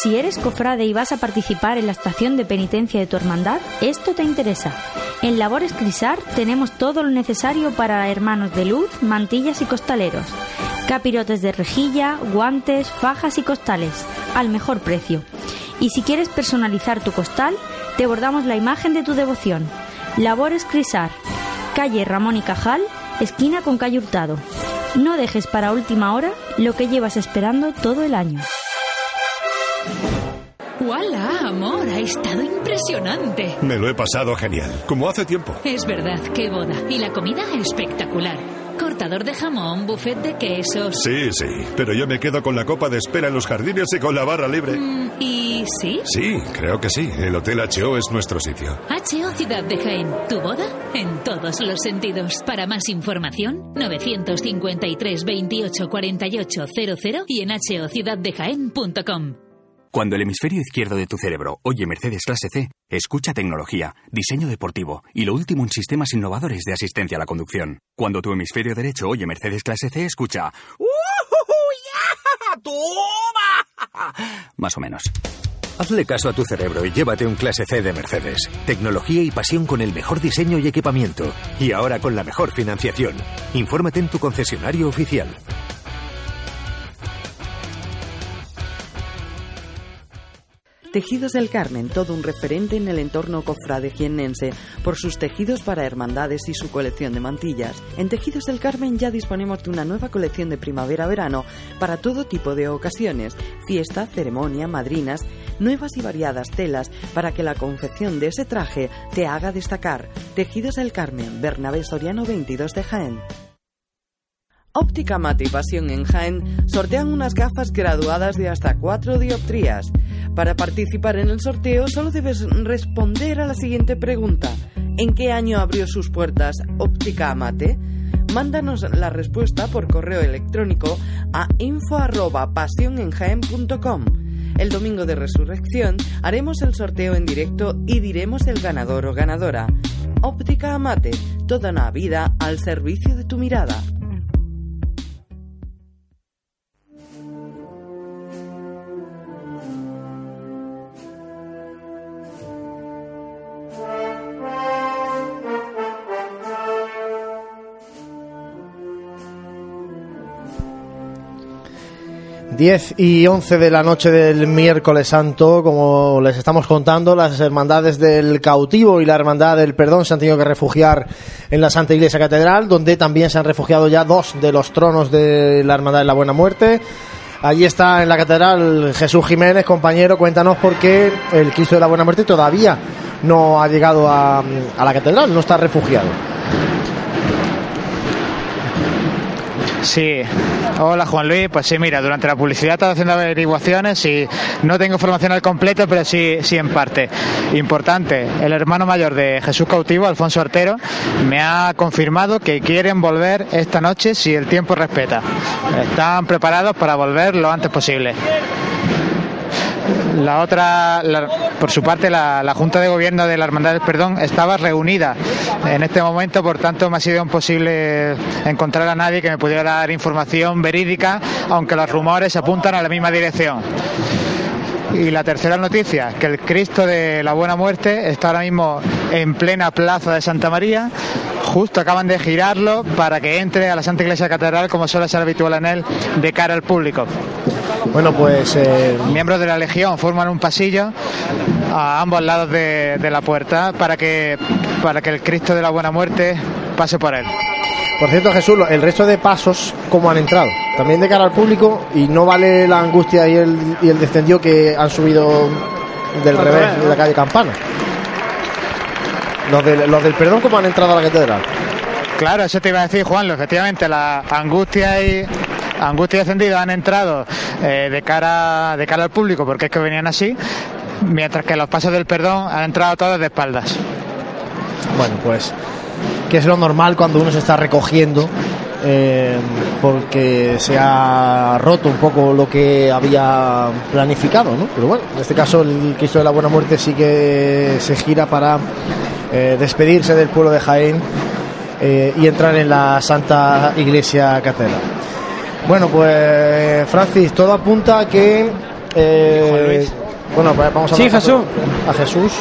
Si eres cofrade y vas a participar en la estación de penitencia de tu hermandad, esto te interesa. En Labores Crisar tenemos todo lo necesario para hermanos de luz, mantillas y costaleros. Capirotes de rejilla, guantes, fajas y costales, al mejor precio. Y si quieres personalizar tu costal, te bordamos la imagen de tu devoción. Labores Crisar, calle Ramón y Cajal, esquina con calle Hurtado. No dejes para última hora lo que llevas esperando todo el año. ¡Hola, amor! Ha estado impresionante. Me lo he pasado genial, como hace tiempo. Es verdad, qué boda. Y la comida espectacular. Cortador de jamón, buffet de quesos. Sí, sí, pero yo me quedo con la copa de espera en los jardines y con la barra libre. Mm, ¿Y sí? Sí, creo que sí. El Hotel HO es nuestro sitio. HO Ciudad de Jaén. ¿Tu boda? En todos los sentidos. Para más información, 953 28 48 00 y en hociudaddejaén.com. Cuando el hemisferio izquierdo de tu cerebro oye Mercedes clase C, escucha tecnología, diseño deportivo y lo último en sistemas innovadores de asistencia a la conducción. Cuando tu hemisferio derecho oye Mercedes clase C, escucha ¡Toma! Más o menos. Hazle caso a tu cerebro y llévate un clase C de Mercedes. Tecnología y pasión con el mejor diseño y equipamiento. Y ahora con la mejor financiación. Infórmate en tu concesionario oficial. Tejidos del Carmen, todo un referente en el entorno cofrade jiennense por sus tejidos para hermandades y su colección de mantillas. En Tejidos del Carmen ya disponemos de una nueva colección de primavera-verano para todo tipo de ocasiones, fiesta, ceremonia, madrinas, nuevas y variadas telas para que la confección de ese traje te haga destacar. Tejidos del Carmen, Bernabé Soriano 22 de Jaén. Óptica Mate y Pasión en Jaén sortean unas gafas graduadas de hasta 4 dioptrías. Para participar en el sorteo solo debes responder a la siguiente pregunta. ¿En qué año abrió sus puertas Óptica Amate? Mándanos la respuesta por correo electrónico a info@pasionenjaen.com. El domingo de resurrección haremos el sorteo en directo y diremos el ganador o ganadora. Óptica Amate, toda una vida al servicio de tu mirada. Diez y once de la noche del miércoles santo, como les estamos contando, las hermandades del cautivo y la hermandad del perdón se han tenido que refugiar en la Santa Iglesia Catedral, donde también se han refugiado ya dos de los tronos de la hermandad de la Buena Muerte. Allí está en la catedral Jesús Jiménez, compañero, cuéntanos por qué el Cristo de la Buena Muerte todavía no ha llegado a, a la catedral, no está refugiado. Sí, hola Juan Luis, pues sí, mira, durante la publicidad he estado haciendo averiguaciones y no tengo información al completo, pero sí, sí en parte. Importante, el hermano mayor de Jesús Cautivo, Alfonso Artero, me ha confirmado que quieren volver esta noche si el tiempo respeta. Están preparados para volver lo antes posible. La otra, por su parte, la, Junta de Gobierno de la Hermandad del Perdón estaba reunida en este momento, por tanto me ha sido imposible encontrar a nadie que me pudiera dar información verídica, aunque los rumores apuntan a la misma dirección. Y la tercera noticia, que el Cristo de la Buena Muerte está ahora mismo en plena plaza de Santa María. Justo acaban de girarlo para que entre a la Santa Iglesia Catedral, como suele ser habitual en él, de cara al público. Bueno, pues. Miembros de la Legión forman un pasillo a ambos lados de, de la puerta para que, para que el Cristo de la Buena Muerte pase por él. Por cierto, Jesús, el resto de pasos, ¿cómo han entrado? También de cara al público y no vale la angustia y el, y el descendió que han subido del Al revés revés, de la calle Campana. Los, del- los del perdón, ¿cómo han entrado a la catedral? Claro, eso te iba a decir, Juan. Efectivamente, la angustia y angustia y descendido han entrado eh, de cara de cara al público porque es que venían así, mientras que los pasos del perdón han entrado todos de espaldas. Bueno, pues que es lo normal cuando uno se está recogiendo eh, porque se ha roto un poco lo que había planificado, ¿no? Pero bueno, en este caso el Cristo de la Buena Muerte sí que se gira para eh, despedirse del pueblo de Jaén eh, y entrar en la Santa Iglesia Catedral. Bueno, pues Francis, todo apunta a que... bueno, pues vamos a Sí, Jesús. A Jesús.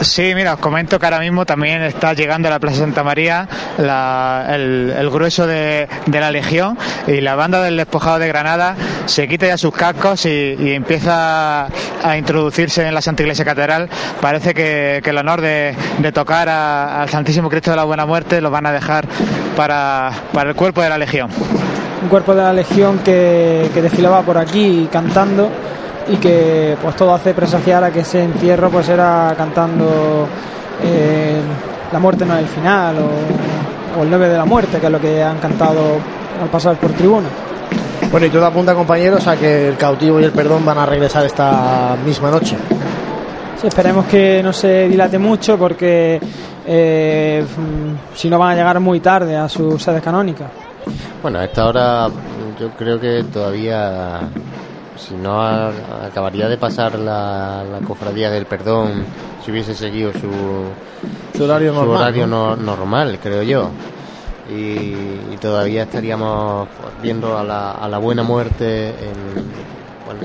Sí, mira, os comento que ahora mismo también está llegando a la Plaza Santa María la- el, grueso de, la Legión y la banda del despojado de Granada se quita ya sus cascos y, empieza a introducirse en la Santa Iglesia Catedral. Parece que, el honor de, tocar a- al Santísimo Cristo de la Buena Muerte lo van a dejar para, para el cuerpo de la Legión. un cuerpo de la Legión que, que desfilaba por aquí cantando y que pues todo hace presagiar a que ese entierro pues era cantando eh, La muerte no es el final o, o El 9 de la muerte, que es lo que han cantado al pasar por tribuna. Bueno, y todo apunta, compañeros, a que el cautivo y el perdón van a regresar esta misma noche. Sí, esperemos que no se dilate mucho porque eh, si no van a llegar muy tarde a su sede canónica. Bueno, a esta hora yo creo que todavía, si no acabaría de pasar la, la cofradía del perdón, si hubiese seguido su, Su horario normal, horario ¿no? no- normal, creo yo. Y, y todavía estaríamos viendo a la, a la buena muerte en, bueno,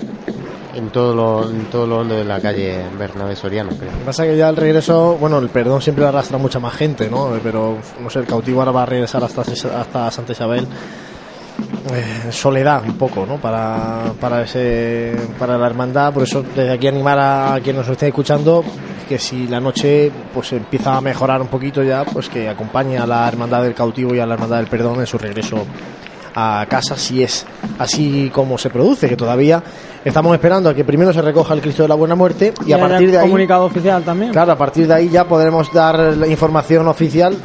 en todo lo en todo lo hondo de la calle Bernabé Soriano, creo. Lo que pasa es que ya el regreso, bueno, el perdón siempre arrastra mucha más gente, ¿no? Pero, no sé, el cautivo ahora va a regresar hasta, hasta Santa Isabel. Eh, soledad un poco, ¿no? Para, para, ese, para la hermandad, por eso desde aquí animar a quien nos esté escuchando que si la noche pues empieza a mejorar un poquito ya, pues que acompañe a la hermandad del cautivo y a la hermandad del perdón en su regreso a casa si es así como se produce, que todavía estamos esperando a que primero se recoja el Cristo de la Buena Muerte y a partir de ahí comunicado oficial también. Claro, a partir de ahí ya podremos dar la información oficial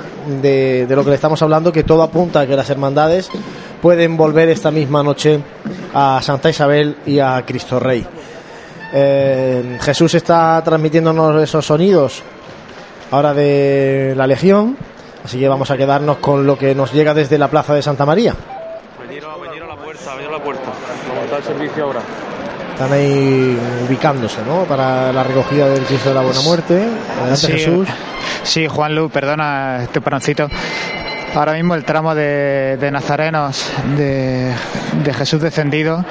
de, de lo que le estamos hablando, que todo apunta a que las hermandades pueden volver esta misma noche a Santa Isabel y a Cristo Rey. Eh, Jesús está transmitiéndonos esos sonidos ahora de la Legión, así que vamos a quedarnos con lo que nos llega desde la Plaza de Santa María. Venir a, la puerta, venir a la puerta. Como está el servicio ahora. Están ahí ubicándose, ¿no? Para la recogida del Cristo de la Buena Muerte. Adelante, Sí, Jesús. Sí, Juan Lu, perdona este paroncito. Ahora mismo el tramo de, Nazarenos de, de Jesús descendido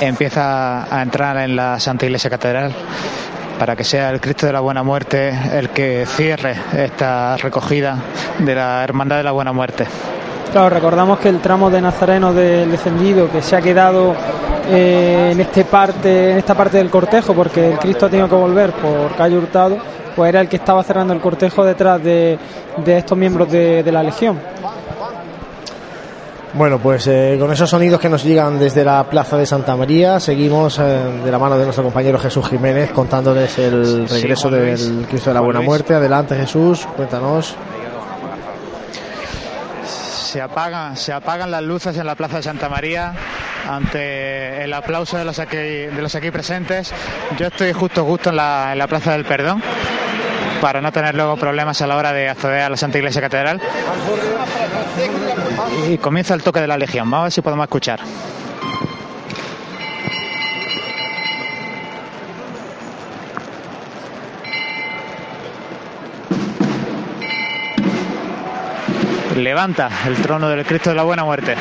empieza a entrar en la Santa Iglesia Catedral para que sea el Cristo de la Buena Muerte el que cierre esta recogida de la Hermandad de la Buena Muerte. Claro, recordamos que el tramo de Nazareno del descendido que se ha quedado eh, en este parte, en esta parte del cortejo, porque el Cristo ha tenido que volver por calle Hurtado, pues era el que estaba cerrando el cortejo detrás de, de estos miembros de, de la Legión. Bueno, pues eh, con esos sonidos que nos llegan desde la Plaza de Santa María, seguimos eh, de la mano de nuestro compañero Jesús Jiménez contándoles el regreso del Cristo de la Buena Luis. Muerte. Adelante Jesús, cuéntanos. Se apagan, se apagan las luces en la Plaza de Santa María ante el aplauso de los aquí, de los aquí presentes. Yo estoy justo justo en la, en la Plaza del Perdón para no tener luego problemas a la hora de acceder a la Santa Iglesia Catedral. Y comienza el toque de la Legión. Vamos a ver si podemos escuchar. Levanta el trono del Cristo de la Buena Muerte.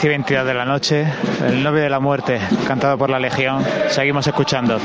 10 y 22 de la noche, el novio de la muerte, cantado por la Legión. Seguimos escuchando.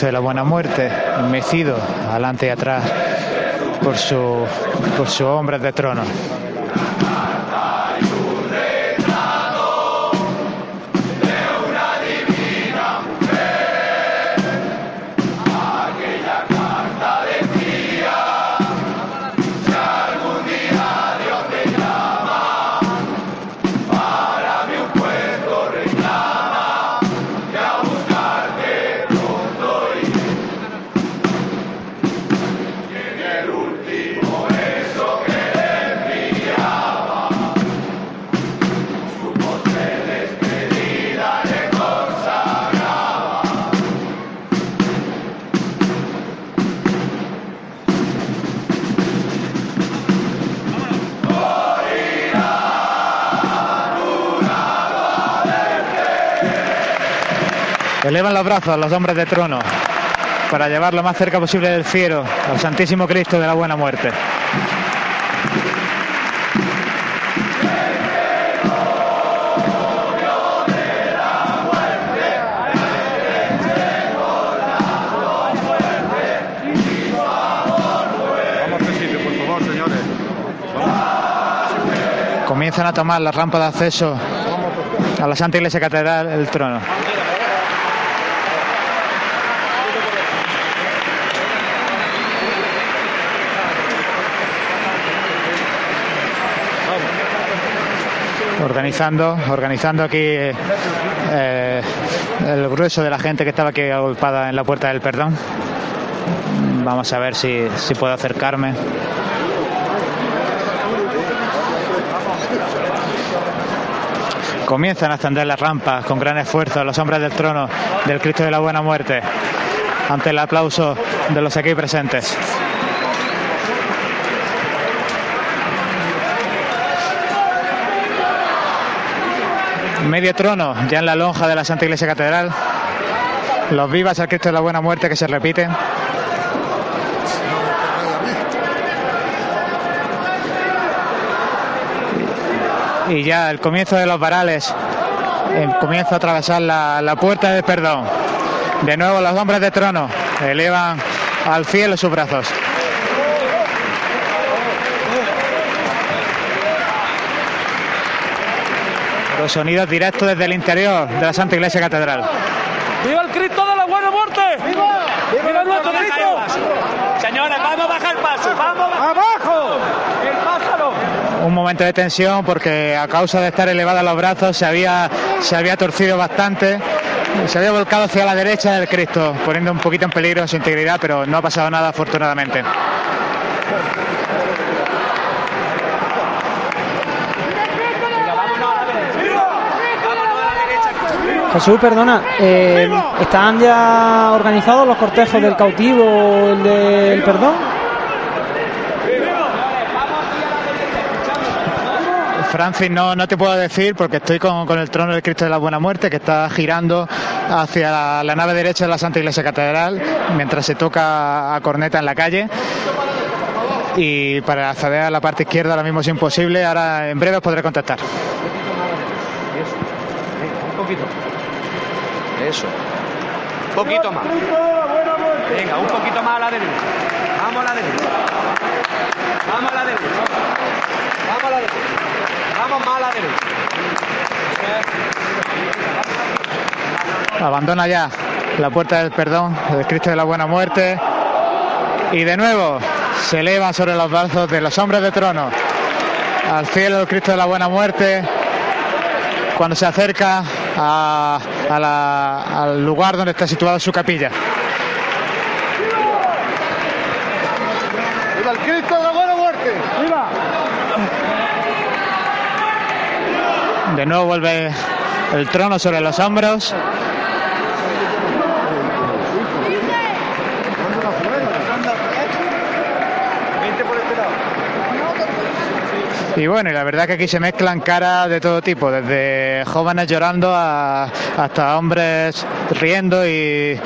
De la Buena Muerte, mecido adelante y atrás por su por su hombre de trono. Elevan los brazos los hombres de trono para llevar lo más cerca posible del fiero al Santísimo Cristo de la Buena Muerte. Comienzan a tomar la rampa de acceso a la Santa Iglesia Catedral del Trono. Organizando, organizando aquí eh, eh, el grueso de la gente que estaba aquí agolpada en la puerta del perdón. Vamos a ver si, si puedo acercarme. Comienzan a ascender las rampas con gran esfuerzo los hombres del trono del Cristo de la Buena Muerte ante el aplauso de los aquí presentes. Medio trono ya en la lonja de la Santa Iglesia Catedral. Los vivas al Cristo de la Buena Muerte que se repiten. y ya el comienzo de los varales eh, comienza a atravesar la, la puerta del perdón. De nuevo los hombres de trono elevan al cielo sus brazos. Los sonidos directos desde el interior de la Santa Iglesia Catedral. ¡Viva el Cristo de la Buena Muerte! ¡Viva! ¡Viva nuestro Cristo! Señores, vamos a bajar el paso, vamos a abajo. El pájaro. Un momento de tensión porque a causa de estar elevados los brazos se había, se había torcido bastante. Se había volcado hacia la derecha del Cristo, poniendo un poquito en peligro su integridad, pero no ha pasado nada afortunadamente. Jesús, perdona, eh, ¿están ya organizados los cortejos del cautivo, el del perdón? Francis, no, no te puedo decir porque estoy con, con el trono del Cristo de la Buena Muerte que está girando hacia la, la nave derecha de la Santa Iglesia Catedral mientras se toca a corneta en la calle. Y para acceder a la parte izquierda ahora mismo es imposible. Ahora en breve os podré contactar. Un poquito. Eso. Un poquito más. Venga, un poquito más a la derecha. Vamos a la derecha. Vamos a la derecha. Vamos a la derecha. Vamos más a la derecha. Abandona ya la puerta del perdón del Cristo de la Buena Muerte. Y de nuevo se eleva sobre los brazos de los hombres de trono al cielo el Cristo de la Buena Muerte cuando se acerca a- a la- al lugar donde está situada su capilla. ¡Viva el Cristo de la Buena Muerte! ¡Viva! De nuevo vuelve el trono sobre los hombros. Vente por este lado. Y bueno, y la verdad que aquí se mezclan caras de todo tipo, desde jóvenes llorando hasta hombres riendo y,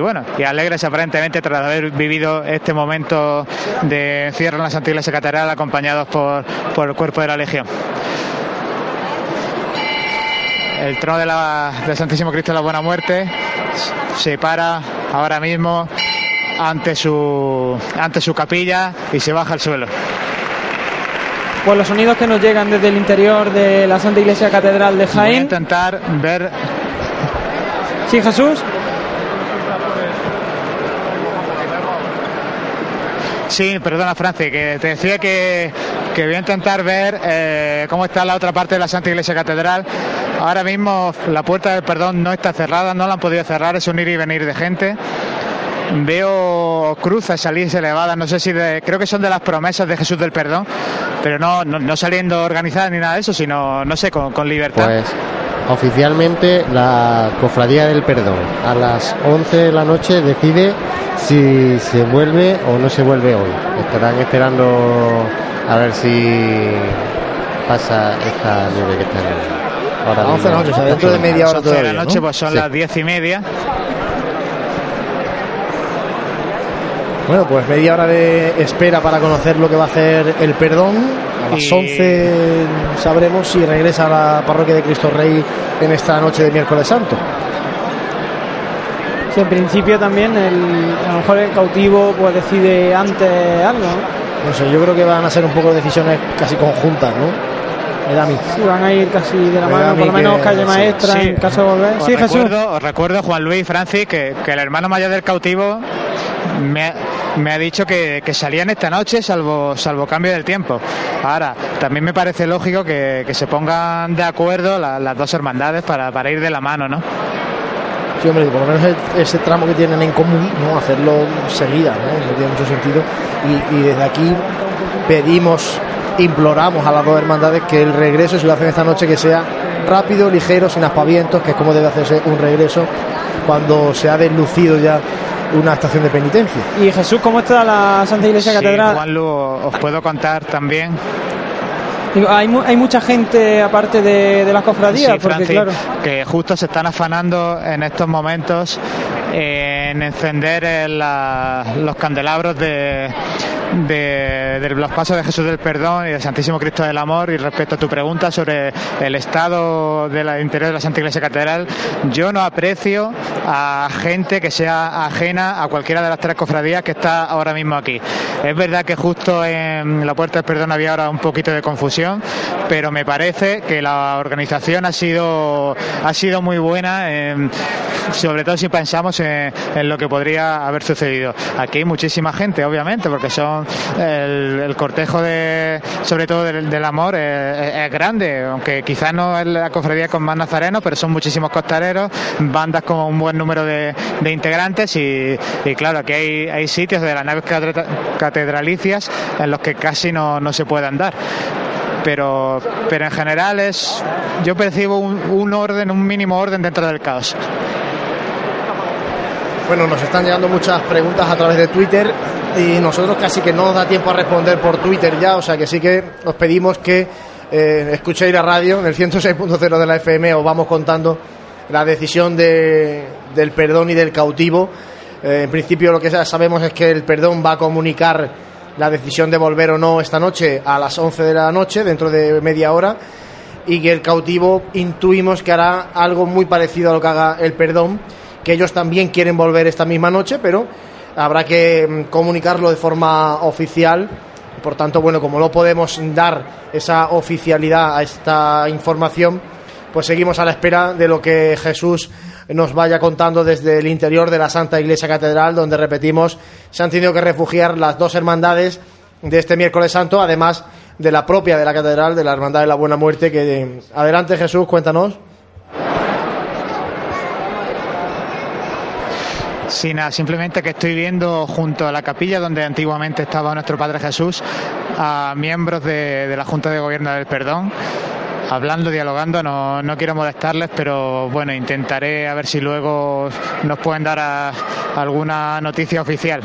bueno, y alegres aparentemente tras haber vivido este momento de encierro en la Santa Iglesia Catedral acompañados por, por el cuerpo de la Legión. El trono del Santísimo Cristo de la Buena Muerte se para ahora mismo ante su, ante su capilla y se baja al suelo. Pues los sonidos que nos llegan desde el interior de la Santa Iglesia Catedral de Voy a Jaén. intentar ver Sí, Jesús. Sí, perdona, Francis, que te decía que, que voy a intentar ver eh, cómo está la otra parte de la Santa Iglesia Catedral. Ahora mismo la puerta del perdón no está cerrada, no la han podido cerrar, es un ir y venir de gente. Veo cruces salir elevadas, no sé si de, creo que son de las promesas de Jesús del Perdón, pero no, no, no saliendo organizadas ni nada de eso, sino, no sé, con, con libertad. Pues oficialmente la Cofradía del Perdón a las 11 de la noche decide si se vuelve o no se vuelve hoy. Estarán esperando a ver si pasa esta nieve que está ahora A 11 de la noche, o sea, dentro de media hora 11 de la todavía, noche, ¿no? pues son Sí. las diez y media. Bueno, pues media hora de espera para conocer lo que va a hacer el perdón. A las Y- 11 sabremos si regresa a la parroquia de Cristo Rey en esta noche de miércoles santo. Sí, en principio también el, a lo mejor el cautivo pues decide antes algo. ¿no? No sé, yo creo que van a ser un poco decisiones casi conjuntas, ¿no? Me da a mí. Sí, van a ir casi de la Me mano, por lo menos que- calle maestra Sí. en caso de volver. Os Sí, Jesús. recuerdo, os recuerdo, Juan Luis y Francis, que, que el hermano mayor del cautivo me, ha- dicho que, salían esta noche salvo, cambio del tiempo. Ahora, también me parece lógico que, se pongan de acuerdo la- las dos hermandades para, ir de la mano, ¿no? Sí, hombre, por lo menos ese tramo que tienen en común, ¿no? Hacerlo seguida, ¿no? No tiene mucho sentido. Y, y desde aquí pedimos, imploramos a las dos hermandades que el regreso, si lo hacen esta noche, que sea rápido, ligero, sin aspavientos, que es como debe hacerse un regreso cuando se ha deslucido ya una estación de penitencia. Y Jesús, ¿cómo está la Santa Iglesia Sí, Catedral? Juanlu, os puedo contar también. Hay, mu- hay mucha gente aparte de, de las cofradías, Sí, porque Francis, claro. que justo se están afanando en estos momentos en encender el, la- los candelabros de, de, de los pasos de Jesús del Perdón y del Santísimo Cristo del Amor. Y respecto a tu pregunta sobre el estado del interior de la Santa Iglesia Catedral, yo no aprecio a gente que sea ajena a cualquiera de las tres cofradías que está ahora mismo aquí. Es verdad que justo en la Puerta del Perdón había ahora un poquito de confusión, pero me parece que la organización ha sido, ha sido muy buena, eh, sobre todo si pensamos en, en lo que podría haber sucedido. Aquí hay muchísima gente, obviamente, porque son el, cortejo de, sobre todo del, amor, eh, es, es grande, aunque quizás no es la cofradía con más nazarenos, pero son muchísimos costareros, bandas con un buen número de, integrantes y, claro, aquí hay, sitios de las naves catedra- catedralicias en los que casi no, se puede andar. Pero pero en general es yo percibo un orden un mínimo orden dentro del caos Bueno, nos están llegando muchas preguntas a través de Twitter y nosotros casi que no nos da tiempo a responder por Twitter ya, o sea que sí que os pedimos que eh, escuchéis la radio, en el 106.0 de la FM os vamos contando la decisión de, del perdón y del cautivo. Eh, en principio lo que sabemos es que el perdón va a comunicar la decisión de volver o no esta noche a las 11 de la noche, dentro de media hora, y que el cautivo intuimos que hará algo muy parecido a lo que haga el perdón, que ellos también quieren volver esta misma noche, pero habrá que mm, comunicarlo de forma oficial. Por tanto, bueno, como no podemos dar esa oficialidad a esta información, pues seguimos a la espera de lo que Jesús nos vaya contando desde el interior de la Santa Iglesia Catedral, donde repetimos, se han tenido que refugiar las dos hermandades de este miércoles santo, además de la propia de la Catedral, de la Hermandad de la Buena Muerte. Que adelante Jesús, cuéntanos. Sí, nada, simplemente que estoy viendo junto a la capilla donde antiguamente estaba nuestro Padre Jesús a miembros de, la Junta de Gobierno del Perdón hablando, dialogando, no, no, quiero molestarles, pero bueno, intentaré a ver si luego nos pueden dar alguna noticia oficial.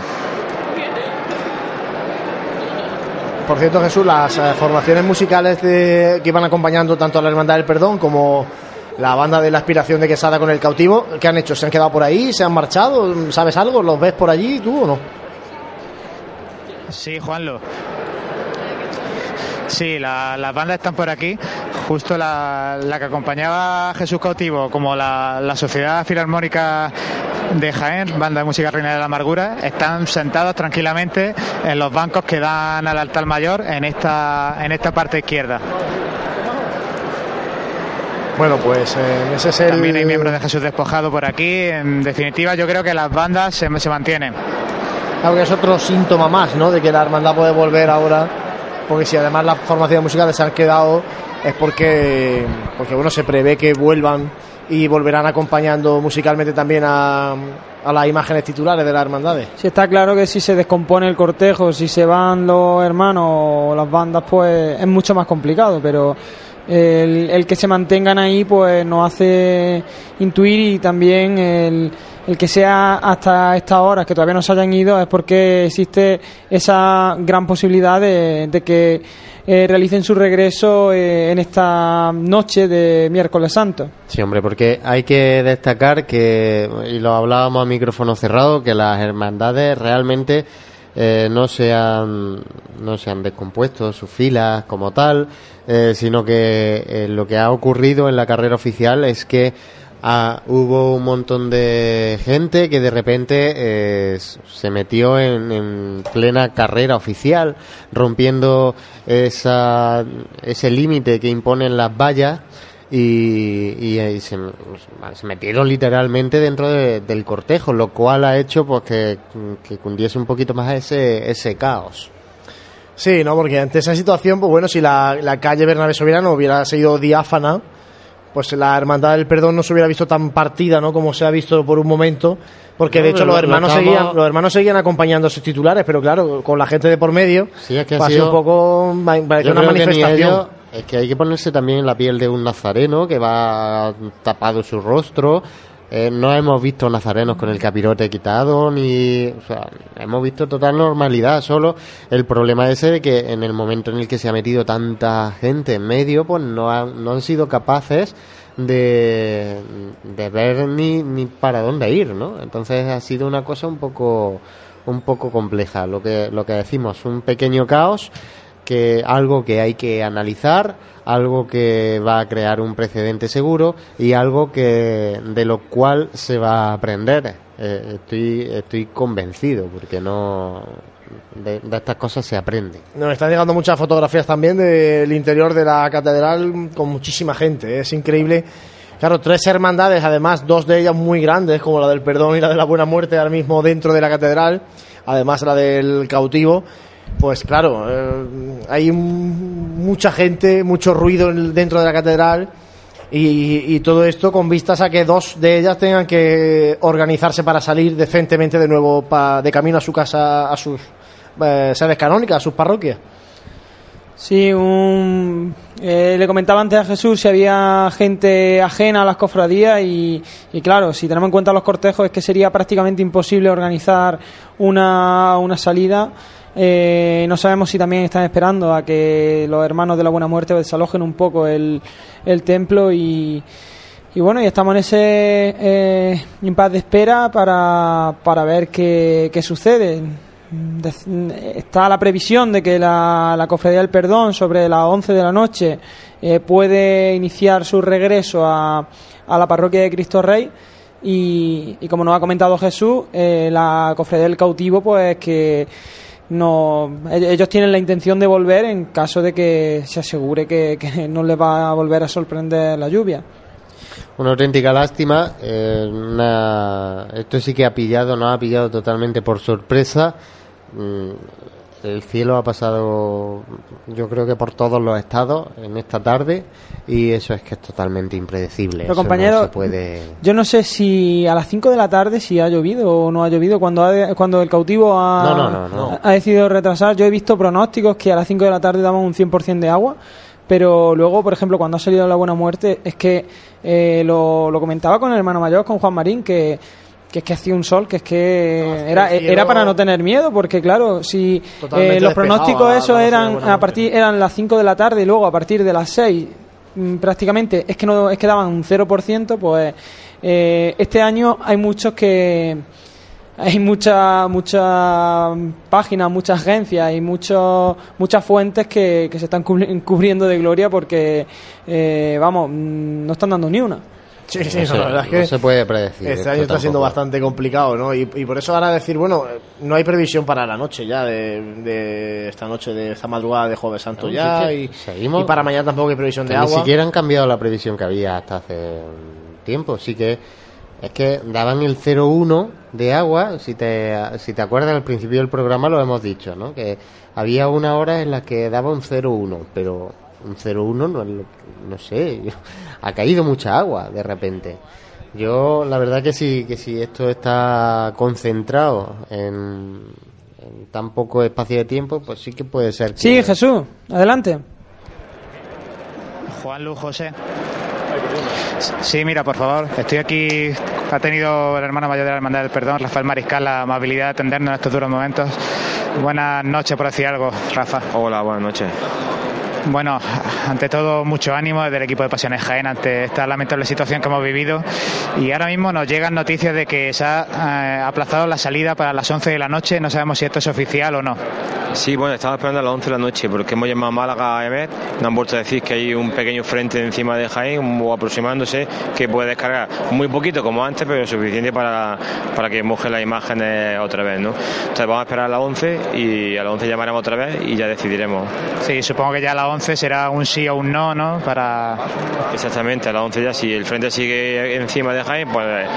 Por cierto, Jesús, las eh, formaciones musicales de, que iban acompañando tanto a la Hermandad del Perdón como la banda de la aspiración de Quesada con el cautivo, ¿qué han hecho? ¿Se han quedado por ahí? ¿Se han marchado? ¿Sabes algo? ¿Los ves por allí tú o no? Sí, Juanlo. Sí, la, las bandas están por aquí. Justo la, la que acompañaba a Jesús Cautivo, como la, la, Sociedad Filarmónica de Jaén, Banda de Música Reina de la Amargura, están sentados tranquilamente en los bancos que dan al altar mayor en esta, en esta parte izquierda. Bueno, pues eh, ese es el... También hay miembros de Jesús Despojado por aquí. En definitiva, yo creo que las bandas se, se mantienen. Claro que es otro síntoma más, ¿no? De que la hermandad puede volver ahora porque si además las formaciones musicales se han quedado es porque, porque bueno, se prevé que vuelvan y volverán acompañando musicalmente también a, a las imágenes titulares de las hermandades. Sí, está claro que si se descompone el cortejo, si se van los hermanos o las bandas, pues es mucho más complicado, pero el, el que se mantengan ahí pues nos hace intuir y también el que sea hasta esta hora que todavía no se hayan ido es porque existe esa gran posibilidad de, de que eh, realicen su regreso eh, en esta noche de miércoles santo. Sí, hombre, porque hay que destacar que, y lo hablábamos a micrófono cerrado, que las hermandades realmente eh, no se han no se descompuesto sus filas como tal, eh, sino que eh, lo que ha ocurrido en la carrera oficial es que Ah, hubo un montón de gente que de repente eh, se metió en, en, plena carrera oficial, rompiendo esa, ese límite que imponen las vallas y, y, y se, se, metieron literalmente dentro de, del cortejo, lo cual ha hecho pues que, que cundiese un poquito más ese, ese caos. Sí, no, porque ante esa situación, pues bueno, si la, la calle Bernabé Soberano hubiera sido diáfana, pues la hermandad del perdón no se hubiera visto tan partida no como se ha visto por un momento porque no, de hecho los hermanos estamos... seguían los hermanos seguían acompañando a sus titulares pero claro con la gente de por medio sí, es que pasó sido... un poco una manifestación es que hay que ponerse también en la piel de un nazareno que va tapado su rostro eh, no hemos visto nazarenos con el capirote quitado, ni. O sea, hemos visto total normalidad. Solo el problema ese de que en el momento en el que se ha metido tanta gente en medio, pues no han, no han sido capaces de, ver ni, ni para dónde ir, ¿no? Entonces ha sido una cosa un poco un poco compleja lo que lo que decimos un pequeño caos que algo que hay que analizar, algo que va a crear un precedente seguro y algo que de lo cual se va a aprender. Eh, estoy estoy convencido porque no de, estas cosas se aprende. Nos están llegando muchas fotografías también del interior de la catedral con muchísima gente. ¿eh? Es increíble. Claro, tres hermandades, además dos de ellas muy grandes, como la del perdón y la de la buena muerte, ahora mismo dentro de la catedral, además la del cautivo pues claro, eh, hay mucha gente, mucho ruido dentro de la catedral y, y, todo esto con vistas a que dos de ellas tengan que organizarse para salir decentemente de nuevo pa, de camino a su casa, a sus eh, sedes canónicas, a sus parroquias. Sí, un, eh, le comentaba antes a Jesús si había gente ajena a las cofradías y, y, claro, si tenemos en cuenta los cortejos es que sería prácticamente imposible organizar una, una salida Eh, no sabemos si también están esperando a que los hermanos de la Buena Muerte desalojen un poco el, templo y, bueno, y estamos en ese eh, impasse de espera para, para ver qué, sucede. De- Está la previsión de que la, Cofradía del Perdón sobre las 11 de la noche eh, puede iniciar su regreso a, a la parroquia de Cristo Rey y, y como nos ha comentado Jesús, eh, la Cofradía del Cautivo pues que no ellos tienen la intención de volver en caso de que se asegure que, no les va a volver a sorprender la lluvia. Una auténtica lástima. eh, una- Esto sí que ha pillado, no ha pillado totalmente por sorpresa. Mm, El cielo ha pasado, yo creo que por todos los estados en esta tarde y eso es que es totalmente impredecible. Pero Eso compañero, no se puede. Yo no sé si a las 5 de la tarde si ha llovido o no ha llovido cuando, ha- cuando el cautivo ha, No, no, ha decidido retrasar. Yo he visto pronósticos que a las 5 de la tarde daban un 100% de agua, pero luego, por ejemplo, cuando ha salido la buena muerte, es que eh, lo, lo comentaba con el hermano mayor, con Juan Marín, que que es que hacía un sol, que es que era, cielo- era para no tener miedo, porque claro, si eh, los pronósticos esos eran a partir eran las 5 de la tarde y luego a partir de las 6 mm, prácticamente es que no es que daban un 0%, pues eh, este año hay muchos que hay muchas muchas páginas, muchas agencias y muchos muchas fuentes que, que se están cubri- cubriendo de gloria porque eh, vamos, mm, no están dando ni una. Sí, sí, No la verdad es que se puede predecir, Este año está siendo bastante complicado, ¿no? Y, y por eso ahora decir, bueno, no hay previsión para la noche ya, de, de esta noche, de esta madrugada de Jueves Santo No, ya. sí Y, seguimos- y para mañana tampoco hay previsión que de ni agua. siquiera han cambiado la previsión que había hasta hace tiempo. Sí que es que daban el 0,1 de agua. Si te, si te acuerdas, al principio del programa lo hemos dicho, ¿no? Que había una hora en la que daba un 0,1, pero un 0,1 no, no sé, ha caído mucha agua de repente. Yo, la verdad que sí, que si esto está concentrado en, en tan poco espacio de tiempo, pues sí que puede ser. que- Sí, Jesús, adelante. Juan Luz José. Sí, mira, por favor, estoy aquí. Ha tenido el hermano mayor de la Hermandad del Perdón, Rafael Mariscal, la amabilidad de atendernos en estos duros momentos. Buenas noches, por decir algo, Rafa. Hola, buenas noches. Bueno, ante todo, mucho ánimo desde el equipo de Pasiones Jaén ante esta lamentable situación que hemos vivido. Y ahora mismo nos llegan noticias de que se ha eh, aplazado la salida para las 11 de la noche. No sabemos si esto es oficial o no. Sí, bueno, estamos esperando a las 11 de la noche porque hemos llamado a Málaga a EMET. Nos han vuelto a decir que hay un pequeño frente encima de Jaén, un- aproximándose, que puede descargar muy poquito como antes, pero suficiente para, para que moje las imágenes otra vez, ¿no? Entonces vamos a esperar a las 11 y a las 11 llamaremos otra vez y ya decidiremos. Sí, supongo que ya a las 11 será un sí o un no, ¿no? Para. Exactamente, a las 11 ya, si el frente sigue encima de Jaén, pues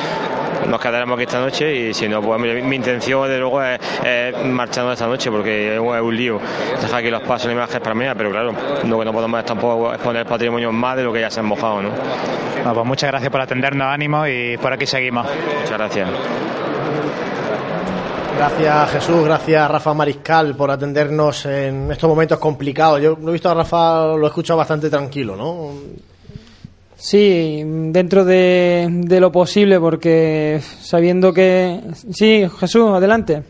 nos quedaremos aquí esta noche y si no, pues mi, intención de luego es, es marcharnos esta noche porque es un, lío dejar aquí los pasos y imágenes para mañana, pero claro, lo que no podemos es tampoco exponer patrimonio más de lo que ya se han mojado, ¿no? Bueno, pues muchas gracias por atendernos, ánimo y por aquí seguimos. Muchas gracias. Gracias Jesús, gracias Rafa Mariscal por atendernos en estos momentos complicados. Yo lo he visto a Rafa, lo he escuchado bastante tranquilo, ¿no? Sí, dentro de, de lo posible, porque sabiendo que... Sí, Jesús, adelante.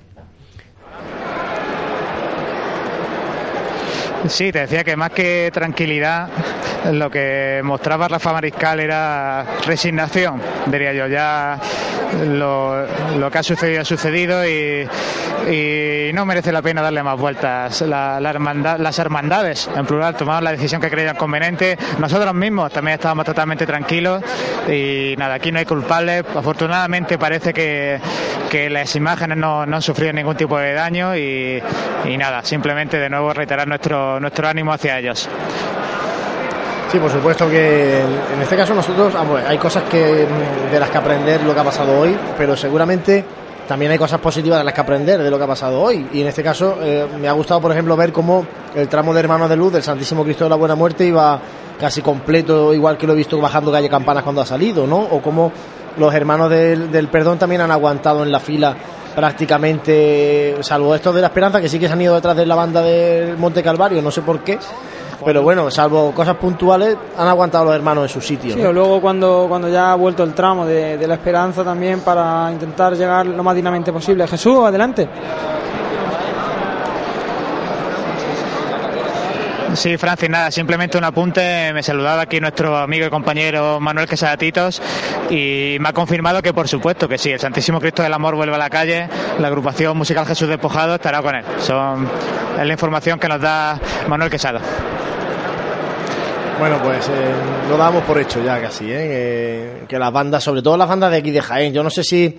Sí, te decía que más que tranquilidad, lo que mostraba Rafa Mariscal era resignación, diría yo. Ya lo, que ha sucedido ha sucedido y, no merece la pena darle más vueltas. Las hermandades, en plural, tomaron la decisión que creían conveniente. Nosotros mismos también estábamos totalmente tranquilos y nada, aquí no hay culpables. Afortunadamente parece que, las imágenes no, han sufrido ningún tipo de daño y, nada, simplemente de nuevo reiterar nuestro ánimo hacia ellos. Sí, por supuesto que en este caso nosotros ah, hay cosas que mm, de las que aprender lo que ha pasado hoy, pero seguramente también hay cosas positivas de las que aprender de lo que ha pasado hoy. Y en este caso eh, me ha gustado, por ejemplo, ver cómo el tramo de Hermanos de Luz del Santísimo Cristo de la Buena Muerte iba casi completo, igual que lo he visto bajando calle Campanas cuando ha salido, ¿no? O cómo los hermanos del, del Perdón también han aguantado en la fila prácticamente, salvo estos de la Esperanza, que sí que se han ido detrás de la banda del Monte Calvario, no sé por qué. Pero bueno, salvo cosas puntuales, han aguantado los hermanos en su sitio. Sí, ¿no? o luego cuando, cuando ya ha vuelto el tramo de, de la esperanza también para intentar llegar lo más dignamente posible. Jesús, adelante. Sí, Francis, nada, simplemente un apunte. Me saludaba aquí nuestro amigo y compañero Manuel Quesada Titos y me ha confirmado que, por supuesto, que sí, el Santísimo Cristo del Amor vuelve a la calle. La agrupación musical Jesús Despojado estará con él. Es la información que nos da Manuel Quesada. Bueno, pues eh, lo damos por hecho ya casi, ¿eh? que, que las bandas, sobre todo las bandas de aquí de Jaén, yo no sé si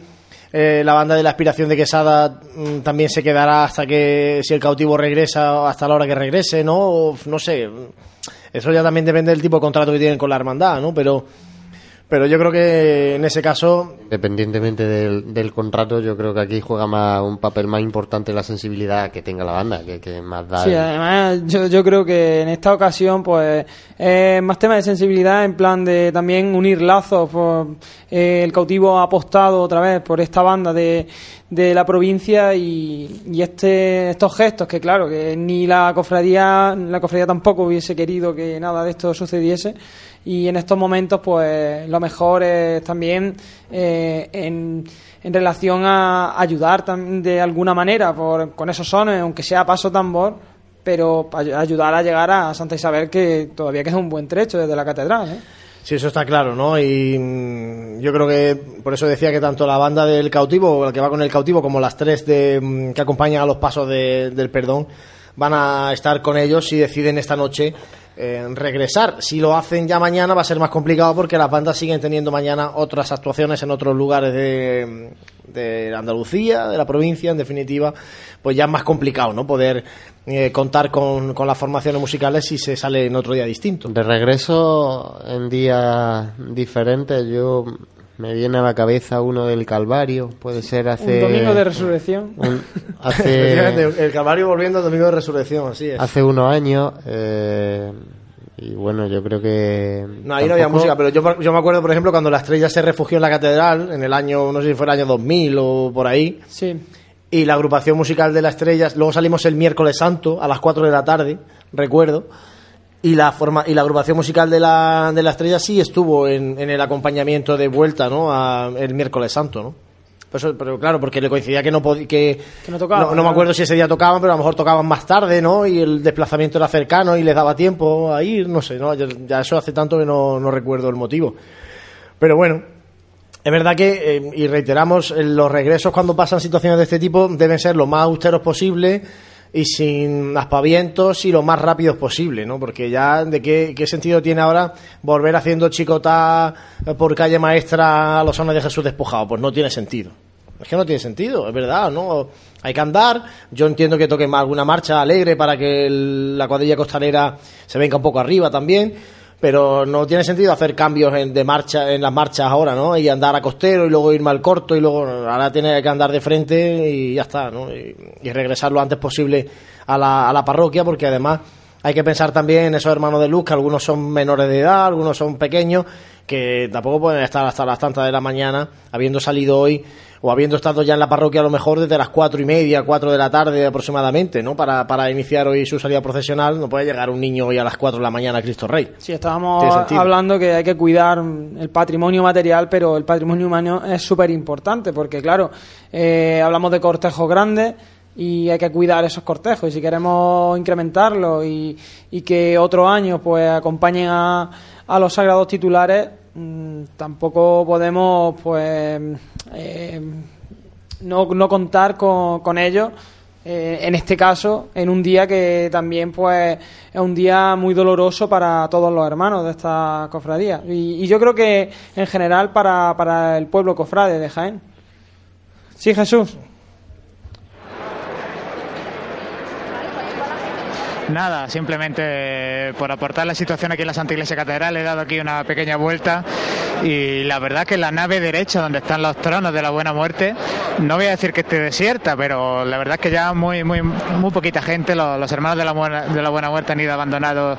eh, la banda de la aspiración de Quesada mm, también se quedará hasta que, si el cautivo regresa, hasta la hora que regrese, ¿no? No sé, eso ya también depende del tipo de contrato que tienen con la hermandad, ¿no? Pero pero yo creo que en ese caso. Independientemente del, del contrato, yo creo que aquí juega más un papel más importante la sensibilidad que tenga la banda, que, que más da. Sí, además yo, yo creo que en esta ocasión, pues, es más tema de sensibilidad en plan de también unir lazos. Por, eh, el cautivo ha apostado otra vez por esta banda de, de la provincia y, y este, estos gestos que, claro, que ni la cofradía, la cofradía tampoco hubiese querido que nada de esto sucediese y en estos momentos pues lo mejor es también eh, en, en, relación a ayudar de alguna manera por, con esos sones, aunque sea paso tambor, pero ayudar a llegar a Santa Isabel que todavía queda un buen trecho desde la catedral. ¿eh? Sí, eso está claro, ¿no? Y mm, yo creo que por eso decía que tanto la banda del cautivo, la que va con el cautivo, como las tres de, mm, que acompañan a los pasos de, del perdón, van a estar con ellos si deciden esta noche regresar. Si lo hacen ya mañana va a ser más complicado porque las bandas siguen teniendo mañana otras actuaciones en otros lugares de, de Andalucía, de la provincia, en definitiva, pues ya es más complicado, ¿no? Poder eh, contar con, con, las formaciones musicales si se sale en otro día distinto. De regreso en días diferentes, yo me viene a la cabeza uno del Calvario, puede ser hace... Un domingo de resurrección. Un, <laughs> hace, el Calvario volviendo al domingo de resurrección, así es. Hace unos años, eh, y bueno, yo creo que... No, ahí tampoco... no había música, pero yo, yo me acuerdo, por ejemplo, cuando la estrella se refugió en la catedral, en el año, no sé si fue el año 2000 o por ahí. Sí. Y la agrupación musical de la estrella, luego salimos el miércoles santo a las 4 de la tarde, recuerdo y la forma y la agrupación musical de la, de la estrella sí estuvo en, en el acompañamiento de vuelta no a, el miércoles santo no pero, pero claro porque le coincidía que no podía que, que, no tocaba no, no, me acuerdo si ese día tocaban pero a lo mejor tocaban más tarde no y el desplazamiento era cercano y les daba tiempo a ir no sé no ya, ya eso hace tanto que no, no recuerdo el motivo. Pero bueno es verdad que, eh, y reiteramos, los regresos cuando pasan situaciones de este tipo deben ser lo más austeros posible y sin aspavientos y lo más rápidos posible, ¿no? Porque ya, ¿de qué, qué sentido tiene ahora volver haciendo chicotá por calle maestra a los sones de Jesús despojado? Pues no tiene sentido. Es que no tiene sentido, es verdad, ¿no? Hay que andar. Yo entiendo que toquen alguna marcha alegre para que el, la cuadrilla costalera se venga un poco arriba también pero no tiene sentido hacer cambios en, de marcha en las marchas ahora, ¿no? Y andar a costero y luego irme al corto y luego ahora tiene que andar de frente y ya está, ¿no? Y, regresar lo antes posible a la, a la parroquia porque además hay que pensar también en esos hermanos de luz que algunos son menores de edad, algunos son pequeños que tampoco pueden estar hasta las tantas de la mañana habiendo salido hoy o habiendo estado ya en la parroquia a lo mejor desde las cuatro y media, cuatro de la tarde aproximadamente, ¿no? Para, para iniciar hoy su salida procesional, no puede llegar un niño hoy a las cuatro de la mañana a Cristo Rey. Sí, estábamos hablando que hay que cuidar el patrimonio material, pero el patrimonio humano es súper importante, porque claro, eh, hablamos de cortejos grandes, y hay que cuidar esos cortejos y si queremos incrementarlo y, y que otro año pues acompañen a, a los sagrados titulares mmm, tampoco podemos pues eh, no, no, contar con, con ellos eh, en este caso en un día que también pues es un día muy doloroso para todos los hermanos de esta cofradía. Y, y yo creo que en general para, para el pueblo cofrade de Jaén. Sí Jesús Nada, simplemente por aportar la situación aquí en la Santa Iglesia Catedral he dado aquí una pequeña vuelta y la verdad que la nave derecha donde están los tronos de la Buena Muerte, no voy a decir que esté desierta, pero la verdad es que ya muy muy muy poquita gente, los, hermanos de la, buena, de la Buena Muerte han ido abandonado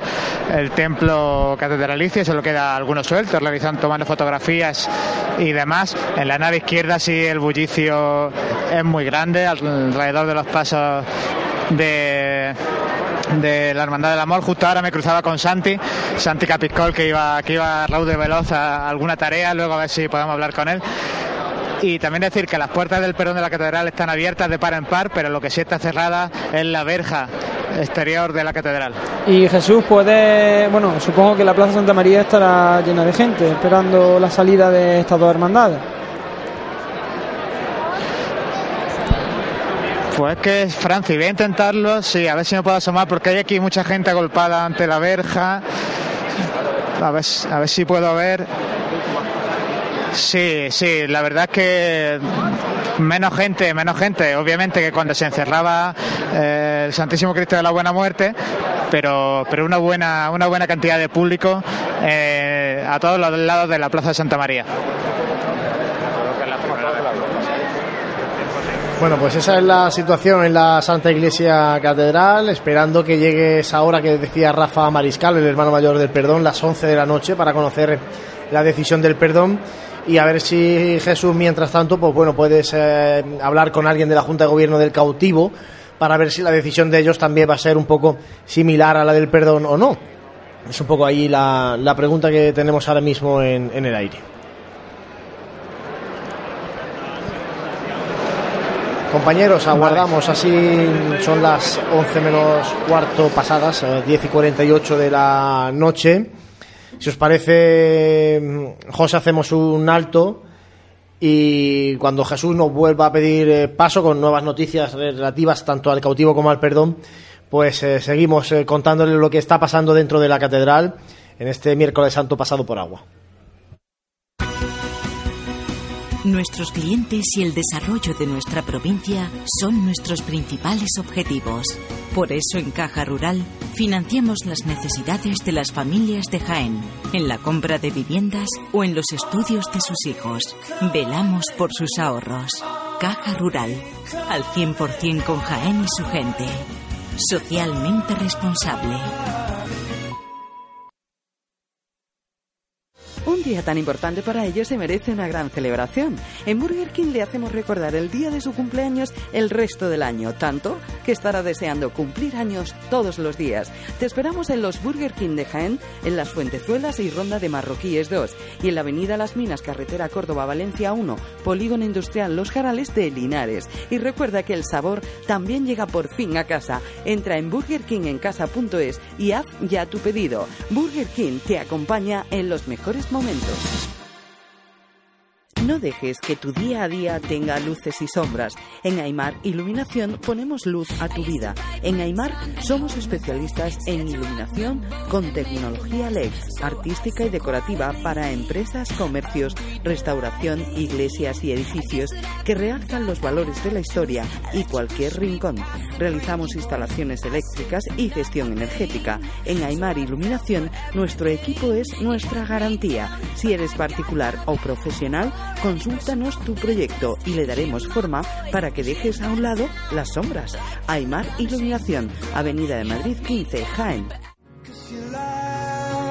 el templo catedralicio, solo queda algunos sueltos, realizando tomando fotografías y demás. En la nave izquierda sí el bullicio es muy grande, alrededor de los pasos de de la Hermandad del Amor. Justo ahora me cruzaba con Santi, Santi Capiscol, que iba, que iba a de Veloz a alguna tarea, luego a ver si podemos hablar con él. Y también decir que las puertas del perón de la catedral están abiertas de par en par, pero lo que sí está cerrada es la verja exterior de la catedral. Y Jesús puede, bueno, supongo que la Plaza Santa María estará llena de gente esperando la salida de estas dos hermandades. Pues que, Franci, voy a intentarlo, sí, a ver si me puedo asomar, porque hay aquí mucha gente agolpada ante la verja. A ver, a ver si puedo ver. Sí, sí, la verdad es que menos gente, menos gente, obviamente que cuando se encerraba eh, el Santísimo Cristo de la Buena Muerte, pero, pero una buena, una buena cantidad de público eh, a todos los lados de la Plaza de Santa María. Bueno, pues esa es la situación en la Santa Iglesia Catedral, esperando que llegue esa hora que decía Rafa Mariscal, el hermano mayor del perdón, las 11 de la noche, para conocer la decisión del perdón y a ver si Jesús, mientras tanto, pues bueno, puedes eh, hablar con alguien de la Junta de Gobierno del cautivo para ver si la decisión de ellos también va a ser un poco similar a la del perdón o no. Es un poco ahí la, la pregunta que tenemos ahora mismo en, en el aire. Compañeros, aguardamos, así son las 11 menos cuarto pasadas, eh, 10 y 48 de la noche. Si os parece, mm, José, hacemos un alto y cuando Jesús nos vuelva a pedir eh, paso con nuevas noticias relativas tanto al cautivo como al perdón, pues eh, seguimos eh, contándole lo que está pasando dentro de la catedral en este miércoles santo pasado por agua. Nuestros clientes y el desarrollo de nuestra provincia son nuestros principales objetivos. Por eso en Caja Rural financiamos las necesidades de las familias de Jaén, en la compra de viviendas o en los estudios de sus hijos. Velamos por sus ahorros. Caja Rural, al 100% con Jaén y su gente. Socialmente responsable. Un día tan importante para ellos se merece una gran celebración. En Burger King le hacemos recordar el día de su cumpleaños el resto del año, tanto que estará deseando cumplir años todos los días. Te esperamos en los Burger King de Jaén, en las Fuentezuelas y Ronda de Marroquíes 2 y en la Avenida Las Minas, Carretera Córdoba-Valencia 1, Polígono Industrial Los Jarales de Linares. Y recuerda que el sabor también llega por fin a casa. Entra en burgerkingencasa.es y haz ya tu pedido. Burger King te acompaña en los mejores momentos momentos. No dejes que tu día a día tenga luces y sombras. En Aymar Iluminación ponemos luz a tu vida. En Aymar somos especialistas en iluminación con tecnología LED, artística y decorativa para empresas, comercios, restauración, iglesias y edificios que realzan los valores de la historia y cualquier rincón. Realizamos instalaciones eléctricas y gestión energética. En Aymar Iluminación nuestro equipo es nuestra garantía. Si eres particular o profesional, consúltanos tu proyecto y le daremos forma para que dejes a un lado las sombras. Aymar Iluminación, Avenida de Madrid 15, Jaén.